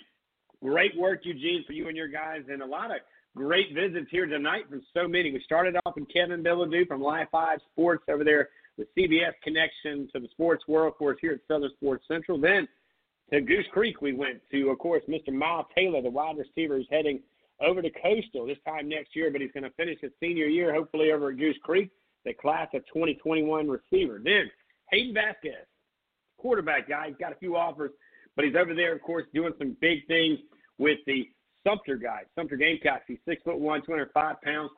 great work, Eugene, for you and your guys, and a lot of great visits here tonight from so many. We started off with Kevin Bilodeau from Live 5 Sports over there with CBS connection to the sports world, of course, here at Southern Sports Central. Then to Goose Creek we went to, of course, Mr. Miles Taylor, the wide receiver, who's heading over to Coastal this time next year, but he's going to finish his senior year, hopefully, over at Goose Creek the class of 2021 receiver. Then Hayden Vasquez, quarterback guy. He's got a few offers, but he's over there, of course, doing some big things with the Sumter guy, Sumter Gamecocks. He's six foot one, 205 pounds.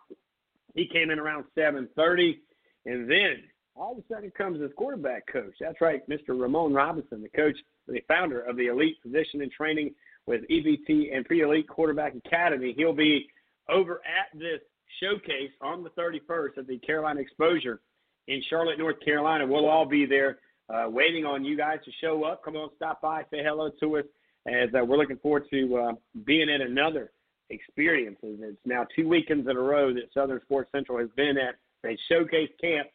He came in around 730, and then all of a sudden comes his quarterback coach. That's right, Mr. Ramon Robinson, the coach, the founder of the Elite Position and Training with EPT and Pre Elite Quarterback Academy. He'll be over at this showcase on the 31st at the Carolina Exposure in Charlotte, North Carolina. We'll all be there uh, waiting on you guys to show up. Come on, stop by, say hello to us, as uh, we're looking forward to uh, being at another experience. It's now two weekends in a row that Southern Sports Central has been at a showcase camp,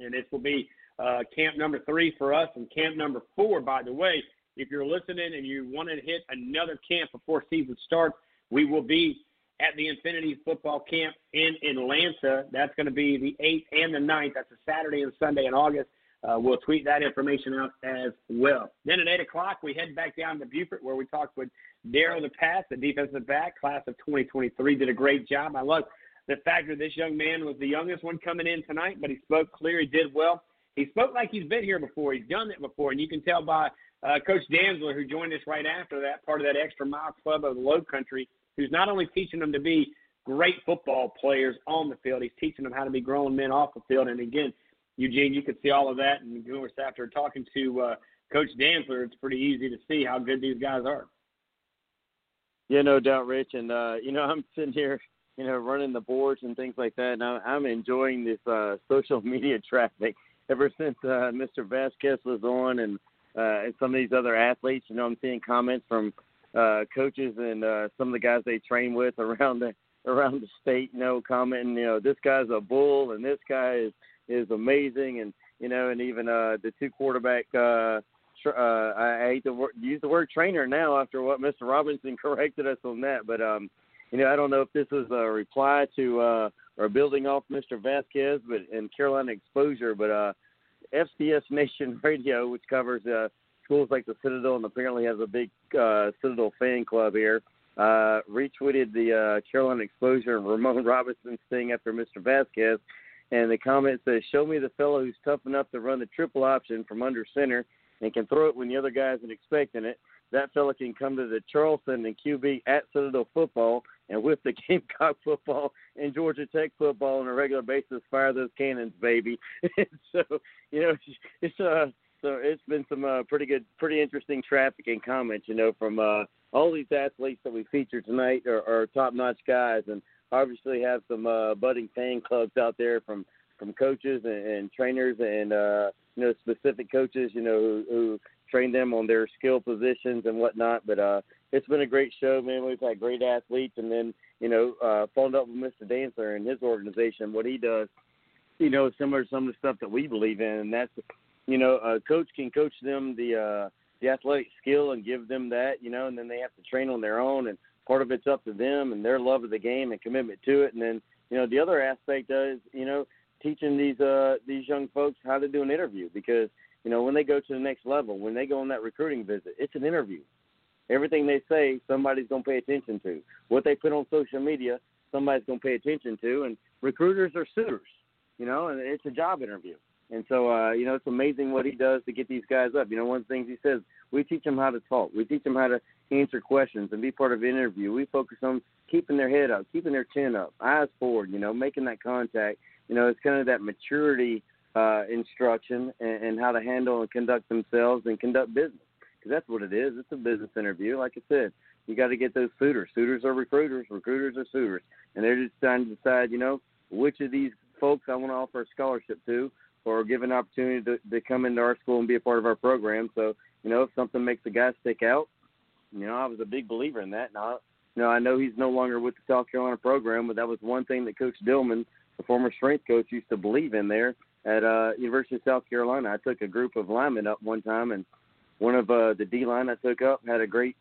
and this will be uh, camp number three for us and camp number four, by the way. If you're listening and you want to hit another camp before season starts, we will be at the Infinity Football Camp in Atlanta. That's going to be the 8th and the 9th. That's a Saturday and Sunday in August. Uh, we'll tweet that information out as well. Then at 8 o'clock, we head back down to Beaufort where we talked with Daryl DePass, the defensive back, class of 2023. Did a great job. I love the fact that this young man was the youngest one coming in tonight, but he spoke clear. He did well. He spoke like he's been here before. He's done it before, and you can tell by uh, Coach Dantzler, who joined us right after that, part of that extra mile club of the Low Country, who's not only teaching them to be great football players on the field, he's teaching them how to be grown men off the field. And again, Eugene, you could see all of that. And course, after talking to uh, Coach Dantzler, it's pretty easy to see how good these guys are. Yeah, no doubt, Rich. And uh, you know, I'm sitting here, you know, running the boards and things like that, and I'm enjoying this uh, social media traffic ever since uh, Mr. Vasquez was on, and uh, and some of these other athletes. You know, I'm seeing comments from uh, coaches and uh, some of the guys they train with around the around the state. You know, commenting, you know, this guy's a bull, and this guy is is amazing, and you know, and even uh, the two quarterback. Uh, uh, I hate to use the word trainer now after what Mr. Robinson corrected us on that, but um, you know, I don't know if this was a reply to uh, or building off Mr. Vasquez, but in Carolina exposure, but uh, FCS Nation Radio, which covers uh, schools like the Citadel and apparently has a big uh, Citadel fan club here, uh, retweeted the uh, Carolina exposure and Ramon Robinson's thing after Mr. Vasquez. And the comment says, Show me the fellow who's tough enough to run the triple option from under center and can throw it when the other guy isn't expecting it. That fella can come to the Charleston and QB at Citadel football and with the Gamecock football and Georgia Tech football on a regular basis, fire those cannons, baby. so you know, it's uh, so it's been some uh, pretty good, pretty interesting traffic and comments, you know, from uh, all these athletes that we featured tonight are, are top-notch guys, and obviously have some uh, budding fan clubs out there from from coaches and, and trainers and uh, you know specific coaches, you know, who, who train them on their skill positions and whatnot. But uh, it's been a great show, man. We've had great athletes, and then you know, uh, followed up with Mr. Dantzler and his organization. What he does, you know, similar to some of the stuff that we believe in, and that's, you know, a coach can coach them the uh, the athletic skill and give them that, you know, and then they have to train on their own, and part of it's up to them and their love of the game and commitment to it, and then you know the other aspect is, you know, teaching these uh these young folks how to do an interview because you know when they go to the next level, when they go on that recruiting visit, it's an interview. Everything they say, somebody's going to pay attention to. What they put on social media, somebody's going to pay attention to. And recruiters are suitors, you know, and it's a job interview. And so, uh, you know, it's amazing what he does to get these guys up. You know, one of the things he says, we teach them how to talk. We teach them how to answer questions and be part of an interview. We focus on keeping their head up, keeping their chin up, eyes forward, you know, making that contact. You know, it's kind of that maturity uh, instruction and, and how to handle and conduct themselves and conduct business because that's what it is. It's a business interview. Like I said, you got to get those suitors. Suitors are recruiters. Recruiters are suitors, and they're just trying to decide, you know, which of these folks I want to offer a scholarship to, or give an opportunity to, to come into our school and be a part of our program. So, you know, if something makes a guy stick out, you know, I was a big believer in that. Now, you know, I know he's no longer with the South Carolina program, but that was one thing that Coach Dillman, the former strength coach, used to believe in there at uh, University of South Carolina. I took a group of linemen up one time and one of uh, the D line I took up had a great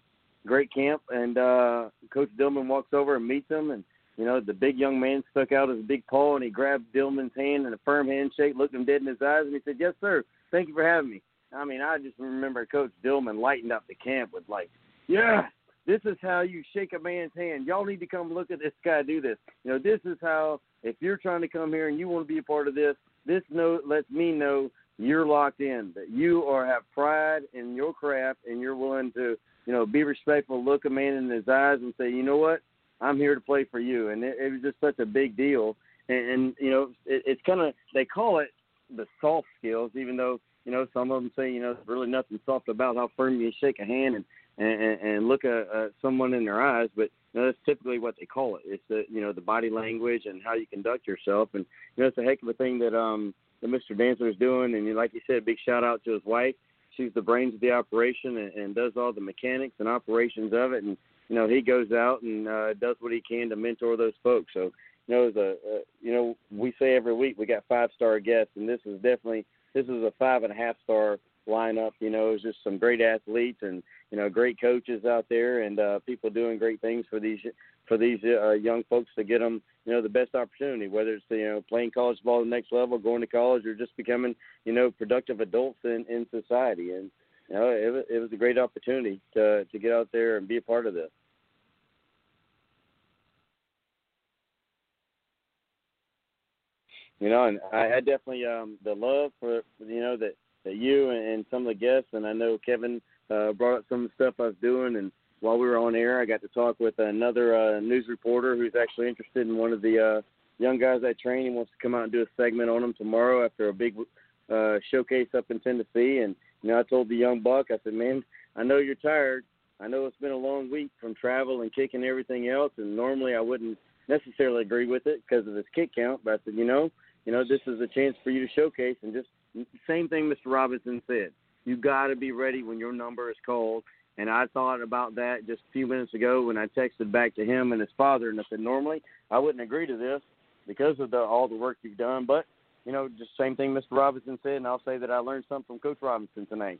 great camp, and uh, Coach Dillman walks over and meets him, and you know the big young man stuck out his big paw, and he grabbed Dillman's hand in a firm handshake, looked him dead in his eyes, and he said, "Yes, sir. Thank you for having me." I mean, I just remember Coach Dillman lightened up the camp with like, "Yeah, this is how you shake a man's hand. Y'all need to come look at this guy do this. You know, this is how if you're trying to come here and you want to be a part of this, this note lets me know you're locked in, that you are have pride in your craft and you're willing to, you know, be respectful, look a man in his eyes and say, you know what, I'm here to play for you. And it, it was just such a big deal. And, and you know, it, it's kind of they call it the soft skills, even though you know some of them say you know there's really nothing soft about how firm you shake a hand and and, and look at uh, someone in their eyes, but you know, that's typically what they call it. It's the you know the body language and how you conduct yourself, and you know it's a heck of a thing that um that Mr. Dantzler is doing. And like you said, big shout out to his wife. She's the brains of the operation and, and does all the mechanics and operations of it. And you know, he goes out and uh, does what he can to mentor those folks. So you know, a, uh, you know, we say every week we got five star guests, and this is definitely this is a five and a half star lineup. You know, it's just some great athletes and you know great coaches out there and uh, people doing great things for these for these uh, young folks to get them you know the best opportunity, whether it's you know playing college ball at the next level, going to college, or just becoming you know productive adults in in society. And you know it was, it was a great opportunity to to get out there and be a part of this. you know, and I, I definitely um the love for you know that that you and, and some of the guests, and I know Kevin uh, brought up some of the stuff I was doing, and while we were on air, I got to talk with another uh, news reporter who's actually interested in one of the uh, young guys I train. He wants to come out and do a segment on them tomorrow after a big uh, showcase up in Tennessee. And you know, I told the young buck, I said, man, I know you're tired. I know it's been a long week from travel and kicking everything else, and normally I wouldn't necessarily agree with it because of his kick count. But I said, you know, you know, this is a chance for you to showcase and just same thing Mr. Robinson said. You got to be ready when your number is called. And I thought about that just a few minutes ago when I texted back to him and his father, and I said, normally I wouldn't agree to this because of the, all the work you've done, but you know, just same thing Mr. Robinson said, and I'll say that I learned something from Coach Robinson tonight.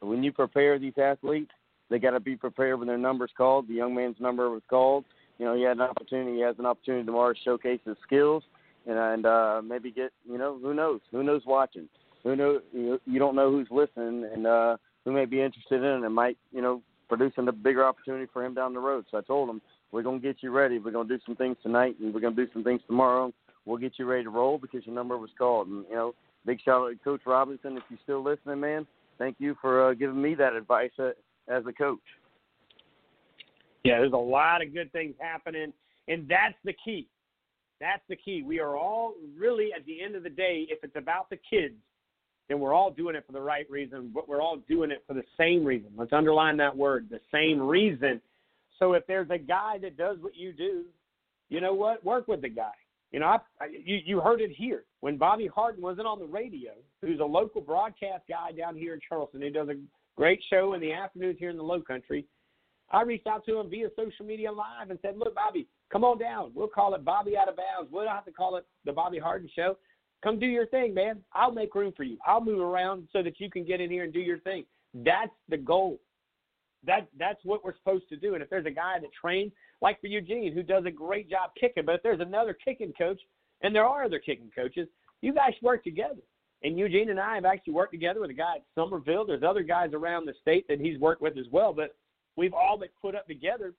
When you prepare these athletes, they got to be prepared when their number's called. The young man's number was called. You know, he had an opportunity. He has an opportunity tomorrow to showcase his skills and, and uh, maybe get you know who knows who knows watching who know you, don't know who's listening and uh, who may be interested in it and might you know produce a bigger opportunity for him down the road. So I told him we're gonna get you ready. We're gonna do some things tonight and we're gonna do some things tomorrow. We'll get you ready to roll because your number was called. And you know, big shout out to Coach Robinson if you're still listening, man. Thank you for uh, giving me that advice uh, as a coach. Yeah, there's a lot of good things happening, and that's the key. That's the key. We are all really, at the end of the day, if it's about the kids, then we're all doing it for the right reason, but we're all doing it for the same reason. Let's underline that word, the same reason. So if there's a guy that does what you do, you know what? Work with the guy. You know, I, I, you you heard it here when Bobby Harden wasn't on the radio, who's a local broadcast guy down here in Charleston. He does a great show in the afternoons here in the Low Country. I reached out to him via social media live and said, "Look, Bobby, come on down. We'll call it Bobby Out of Bounds. We don't have to call it the Bobby Harden Show. Come do your thing, man. I'll make room for you. I'll move around so that you can get in here and do your thing. That's the goal. That that's what we're supposed to do. And if there's a guy that trains, like for Eugene, who does a great job kicking, but if there's another kicking coach, and there are other kicking coaches, you guys work together. And Eugene and I have actually worked together with a guy at Summerville. There's other guys around the state that he's worked with as well. But we've all been put up together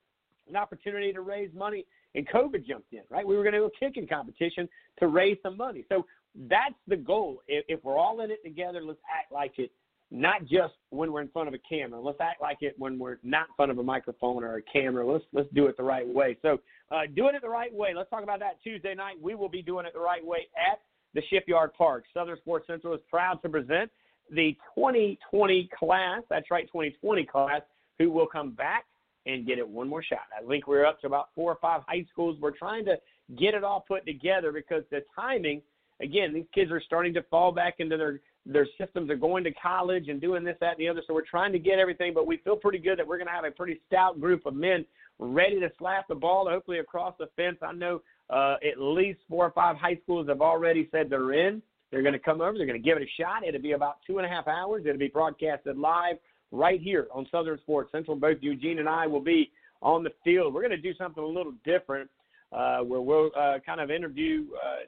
an opportunity to raise money, and COVID jumped in, right? We were going to do a kicking competition to raise some money. So that's the goal. If, if we're all in it together, let's act like it, not just when we're in front of a camera. Let's act like it when we're not in front of a microphone or a camera. Let's let's do it the right way. So uh, doing it the right way. Let's talk about that Tuesday night. We will be doing it the right way at the Shipyard Park. Southern Sports Central is proud to present the 2020 class. That's right, 2020 class who will come back and get it one more shot. I think we're up to about four or five high schools. We're trying to get it all put together because the timing, again, these kids are starting to fall back into their their systems. They're going to college and doing this, that, and the other. So we're trying to get everything, but we feel pretty good that we're going to have a pretty stout group of men ready to slap the ball, hopefully across the fence. I know uh, at least four or five high schools have already said they're in. They're going to come over. They're going to give it a shot. It'll be about two and a half hours. It'll be broadcasted live right here on Southern Sports Central. Both Eugene and I will be on the field. We're going to do something a little different uh, where we'll uh, kind of interview uh,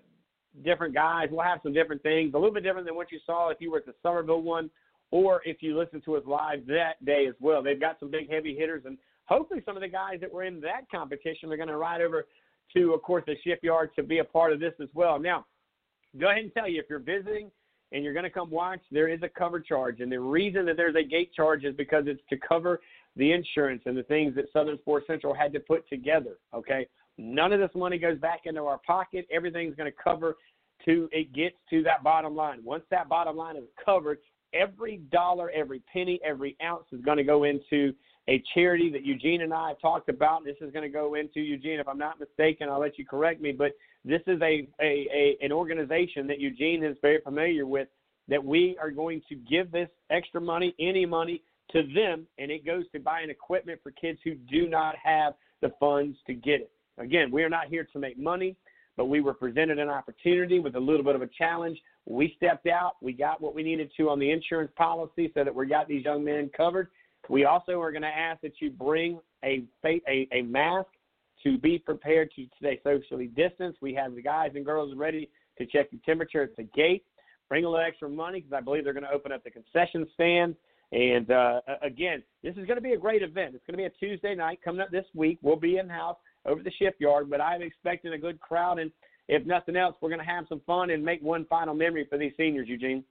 different guys. We'll have some different things, a little bit different than what you saw if you were at the Summerville one or if you listened to us live that day as well. They've got some big heavy hitters, and hopefully some of the guys that were in that competition are going to ride over to, of course, the shipyard to be a part of this as well. Now, go ahead and tell you if you're visiting – and you're going to come watch, there is a cover charge. And the reason that there's a gate charge is because it's to cover the insurance and the things that Southern Sports Central had to put together. Okay. None of this money goes back into our pocket. Everything's going to cover to it gets to that bottom line. Once that bottom line is covered, every dollar, every penny, every ounce is going to go into a charity that Eugene and I have talked about. This is going to go into Eugene, if I'm not mistaken. I'll let you correct me, but this is a, a, a an organization that Eugene is very familiar with. That we are going to give this extra money, any money, to them, and it goes to buying equipment for kids who do not have the funds to get it. Again, we are not here to make money, but we were presented an opportunity with a little bit of a challenge. We stepped out. We got what we needed to on the insurance policy so that we got these young men covered. We also are going to ask that you bring a, a, a mask to be prepared to stay socially distanced. We have the guys and girls ready to check your temperature at the gate. Bring a little extra money because I believe they're going to open up the concession stand. And uh, again, this is going to be a great event. It's going to be a Tuesday night coming up this week. We'll be in house over the shipyard, but I'm expecting a good crowd. And if nothing else, we're going to have some fun and make one final memory for these seniors, Eugene.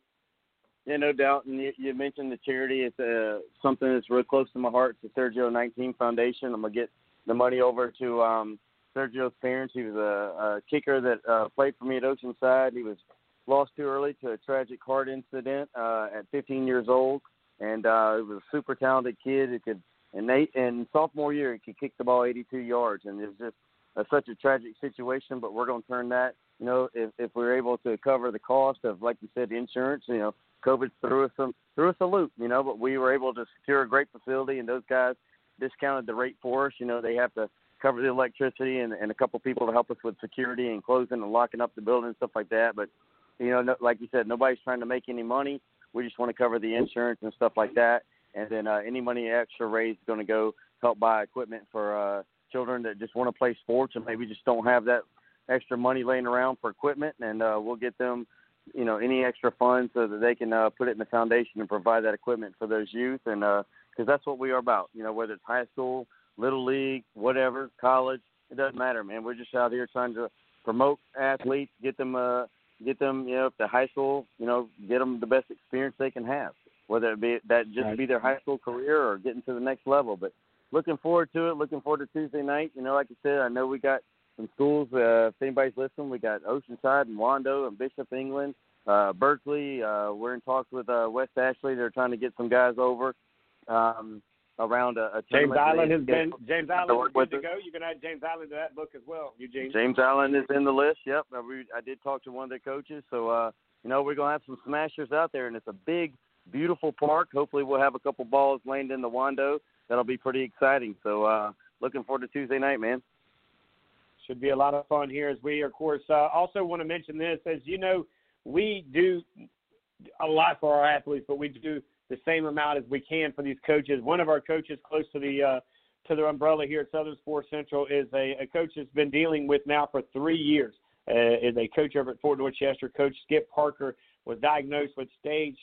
Yeah, no doubt. And you, you mentioned the charity. It's uh, something that's real close to my heart. It's the Sergio 19 Foundation. I'm gonna get the money over to um, Sergio's parents. He was a, a kicker that uh, played for me at Oceanside. He was lost too early to a tragic heart incident uh, at 15 years old, and uh, he was a super talented kid. He could, in they in sophomore year, he could kick the ball 82 yards, and it was just uh, such a tragic situation. But we're gonna turn that. You know, if if we're able to cover the cost of, like you said, insurance, you know, COVID threw us some threw us a loop, you know, but we were able to secure a great facility, and those guys discounted the rate for us. You know, they have to cover the electricity and, and a couple people to help us with security and closing and locking up the building and stuff like that. But you know, no, like you said, nobody's trying to make any money. We just want to cover the insurance and stuff like that, and then uh, any money extra raised is going to go help buy equipment for uh, children that just want to play sports and maybe just don't have that extra money laying around for equipment, and uh, we'll get them you know any extra funds so that they can uh, put it in the foundation and provide that equipment for those youth. And because uh, that's what we are about you know whether it's high school little league whatever college it doesn't matter man. We're just out here trying to promote athletes get them uh get them you know the high school you know get them the best experience they can have whether it be that just right. be their high school career or getting to the next level but looking forward to it looking forward to tuesday night you know like i said i know we got some schools. Uh, if anybody's listening, we got Oceanside and Wando and Bishop England, uh, Berkeley. Uh, we're in talks with uh, West Ashley. They're trying to get some guys over um, around a, a James Island has been James Island is good to go. You can add James Island to that book as well, Eugene. James Island is in the list. Yep, I, re- I did talk to one of their coaches. So uh, you know we're gonna have some smashers out there, and it's a big, beautiful park. Hopefully we'll have a couple balls landed in the Wando. That'll be pretty exciting. So uh, looking forward to Tuesday night, man should be a lot of fun here as we, of course, uh, also want to mention this. As you know, we do a lot for our athletes, but we do the same amount as we can for these coaches. One of our coaches close to the uh, to the umbrella here at Southern Sports Central is a, a coach that's been dealing with now for three years. Uh, is a coach over at Fort Dorchester. Coach Skip Parker was diagnosed with stage,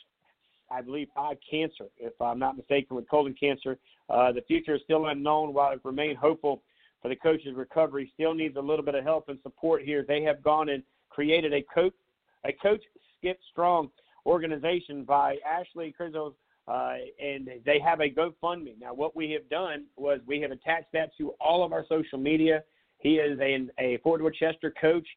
I believe, five cancer, if I'm not mistaken, with colon cancer. Uh, the future is still unknown. While it remains hopeful for the coach's recovery. Still needs a little bit of help and support here. They have gone and created a coach, a coach Skip Strong organization by Ashley Crizzles, uh, and they have a GoFundMe. Now, what we have done was we have attached that to all of our social media. He is a, a Fort Dorchester coach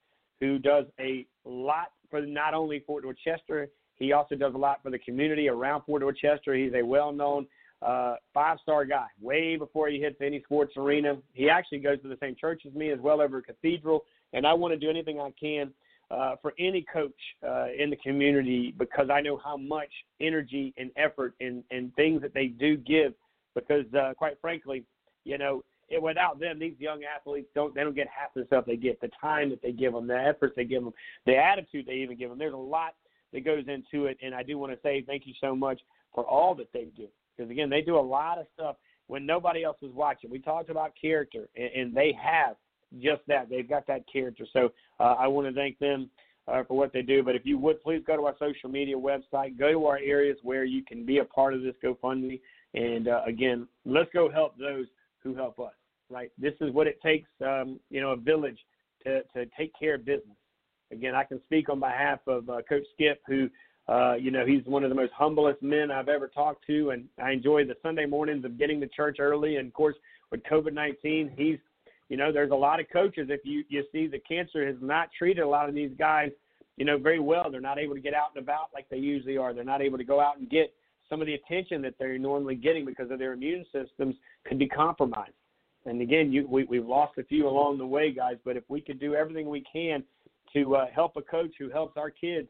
who does a lot for not only Fort Dorchester, he also does a lot for the community around Fort Dorchester. He's a well-known uh, five star guy, way before he hits any sports arena. He actually goes to the same church as me as well over Cathedral, and I want to do anything I can uh, for any coach uh, in the community because I know how much energy and effort and, and things that they do give. Because uh, quite frankly, you know, it, without them, these young athletes don't they don't get half the stuff they get, the time that they give them, the efforts they give them, the attitude they even give them. There's a lot that goes into it, and I do want to say thank you so much for all that they do because again, they do a lot of stuff when nobody else is watching. We talked about character, and, and they have just that. They've got that character. So uh, I want to thank them uh, for what they do. But if you would please go to our social media website, go to our areas where you can be a part of this GoFundMe, and uh, again, let's go help those who help us. Right, this is what it takes. Um, you know, a village to to take care of business. Again, I can speak on behalf of uh, Coach Skip, who uh, you know, he's one of the most humblest men I've ever talked to, and I enjoy the Sunday mornings of getting to church early. And of course, with COVID 19, he's, you know, there's a lot of coaches. If you you see the cancer has not treated a lot of these guys, you know, very well. They're not able to get out and about like they usually are. They're not able to go out and get some of the attention that they're normally getting because of their immune systems could be compromised. And again, you, we, we've lost a few along the way, guys. But if we could do everything we can to uh, help a coach who helps our kids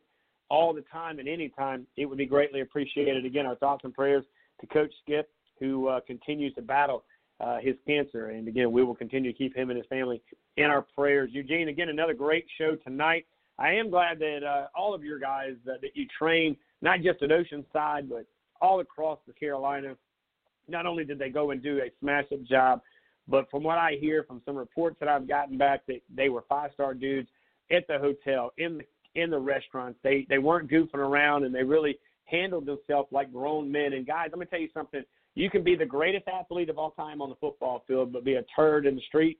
all the time and any time, it would be greatly appreciated. Again, our thoughts and prayers to Coach Skip, who uh, continues to battle uh, his cancer. And again, we will continue to keep him and his family in our prayers. Eugene, again, another great show tonight. I am glad that uh, all of your guys uh, that you train, not just at Oceanside, but all across the Carolina, not only did they go and do a smash up job, but from what I hear from some reports that I've gotten back, that they were five star dudes at the hotel, in the in the restaurants. They they weren't goofing around and they really handled themselves like grown men. And guys, let me tell you something. You can be the greatest athlete of all time on the football field, but be a turd in the street,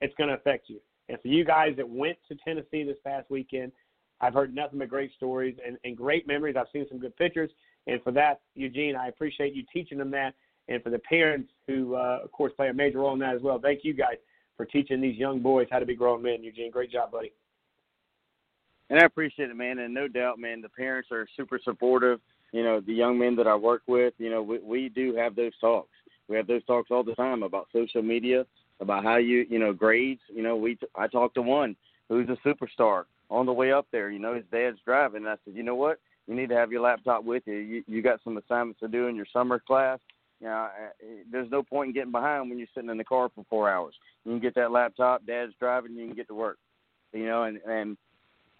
it's going to affect you. And for you guys that went to Tennessee this past weekend, I've heard nothing but great stories and, and great memories. I've seen some good pictures. And for that, Eugene, I appreciate you teaching them that. And for the parents who, uh, of course, play a major role in that as well, thank you guys for teaching these young boys how to be grown men. Eugene, great job, buddy. And I appreciate it, man. And no doubt, man, the parents are super supportive. You know, the young men that I work with, you know, we, we do have those talks. We have those talks all the time about social media, about how you, you know, grades. You know, we I talked to one who's a superstar on the way up there. You know, his dad's driving, and I said, you know what? You need to have your laptop with you. You you got some assignments to do in your summer class. You know, there's no point in getting behind when you're sitting in the car for four hours. You can get that laptop. Dad's driving. You can get to work. You know, and and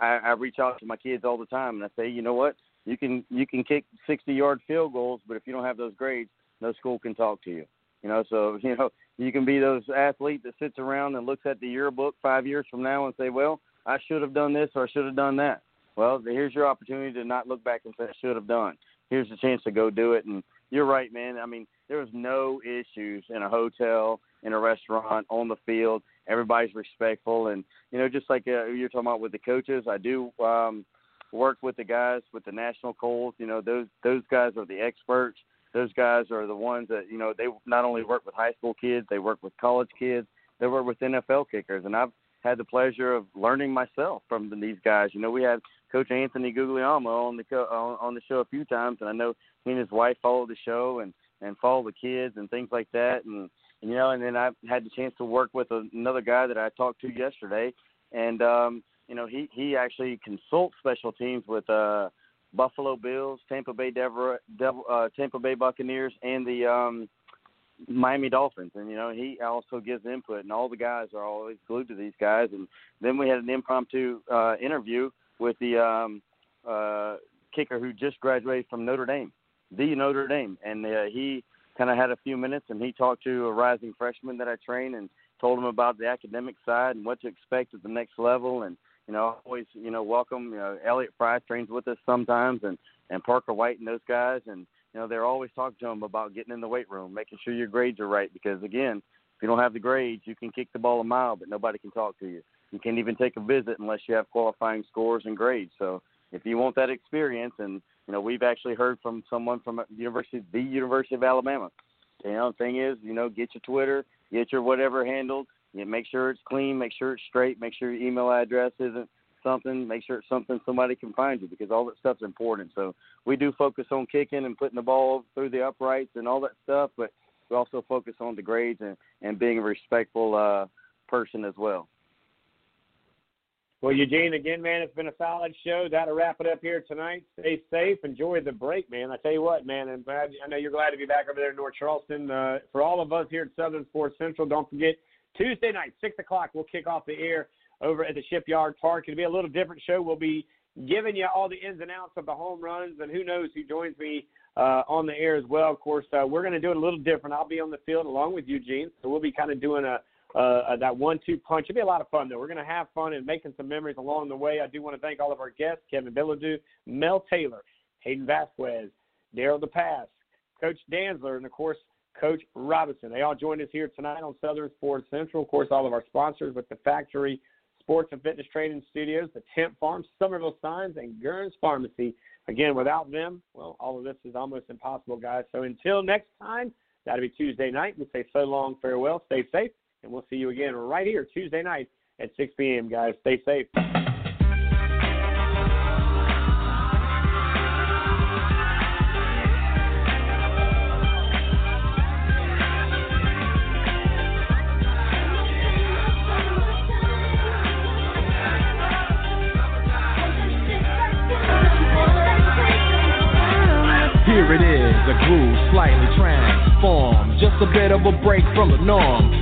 I, I reach out to my kids all the time, and I say, you know what? You can you can kick 60 yard field goals, but if you don't have those grades, no school can talk to you. You know, so you know you can be those athlete that sits around and looks at the yearbook five years from now and say, well, I should have done this or I should have done that. Well, here's your opportunity to not look back and say I should have done. Here's the chance to go do it. And you're right, man. I mean, there was no issues in a hotel, in a restaurant, on the field. Everybody's respectful, and you know, just like uh, you're talking about with the coaches, I do um, work with the guys with the national calls. You know, those those guys are the experts. Those guys are the ones that you know they not only work with high school kids, they work with college kids, they work with NFL kickers, and I've had the pleasure of learning myself from these guys. You know, we had Coach Anthony Guglielmo on the co- on, on the show a few times, and I know he and his wife follow the show and and follow the kids and things like that. And you know, and then I've had the chance to work with another guy that I talked to yesterday, and um, you know, he he actually consults special teams with uh, Buffalo Bills, Tampa Bay Devil, Devil uh, Tampa Bay Buccaneers, and the um, Miami Dolphins, and you know he also gives input, and all the guys are always glued to these guys. And then we had an impromptu uh, interview with the um, uh, kicker who just graduated from Notre Dame, the Notre Dame, and uh, he kind of had a few minutes, and he talked to a rising freshman that I train, and told him about the academic side and what to expect at the next level, and you know always you know welcome. You know Elliott Fry trains with us sometimes, and and Parker White and those guys, and you know they're always talking to him about getting in the weight room, making sure your grades are right, because again, if you don't have the grades, you can kick the ball a mile, but nobody can talk to you. You can't even take a visit unless you have qualifying scores and grades. So if you want that experience, and you know we've actually heard from someone from University, the University of Alabama. You know, thing is, you know, get your Twitter, get your whatever handled. You make sure it's clean, make sure it's straight, make sure your email address isn't something, make sure it's something somebody can find you because all that stuff's important. So we do focus on kicking and putting the ball through the uprights and all that stuff, but we also focus on the grades and, and being a respectful uh, person as well. Well, Eugene, again, man, it's been a solid show. That'll wrap it up here tonight. Stay safe. Enjoy the break, man. I tell you what, man, I'm glad, I know you're glad to be back over there in North Charleston. Uh, for all of us here at Southern Sports Central, don't forget Tuesday night, 6 o'clock, we'll kick off the air over at the Shipyard Park. It'll be a little different show. We'll be giving you all the ins and outs of the home runs, and who knows who joins me uh, on the air as well. Of course, uh, we're going to do it a little different. I'll be on the field along with Eugene, so we'll be kind of doing a uh, that one-two punch. It'll be a lot of fun, though. We're going to have fun and making some memories along the way. I do want to thank all of our guests: Kevin Bilodeau, Mal Taylor, Hayden Vasquez, Daryl DePass, Coach Dantzler, and of course Coach Robinson. They all joined us here tonight on Southern Sports Central. Of course, all of our sponsors with the Factory Sports and Fitness Training Studios, the Tent Farm, Summerville Signs, and Gurns Pharmacy. Again, without them, well, all of this is almost impossible, guys. So until next time, that'll be Tuesday night. We say so long, farewell, stay safe, and we'll see you again right here Tuesday night at 6 p.m., guys. Stay safe. Here it is, a groove slightly transformed, just a bit of a break from the norm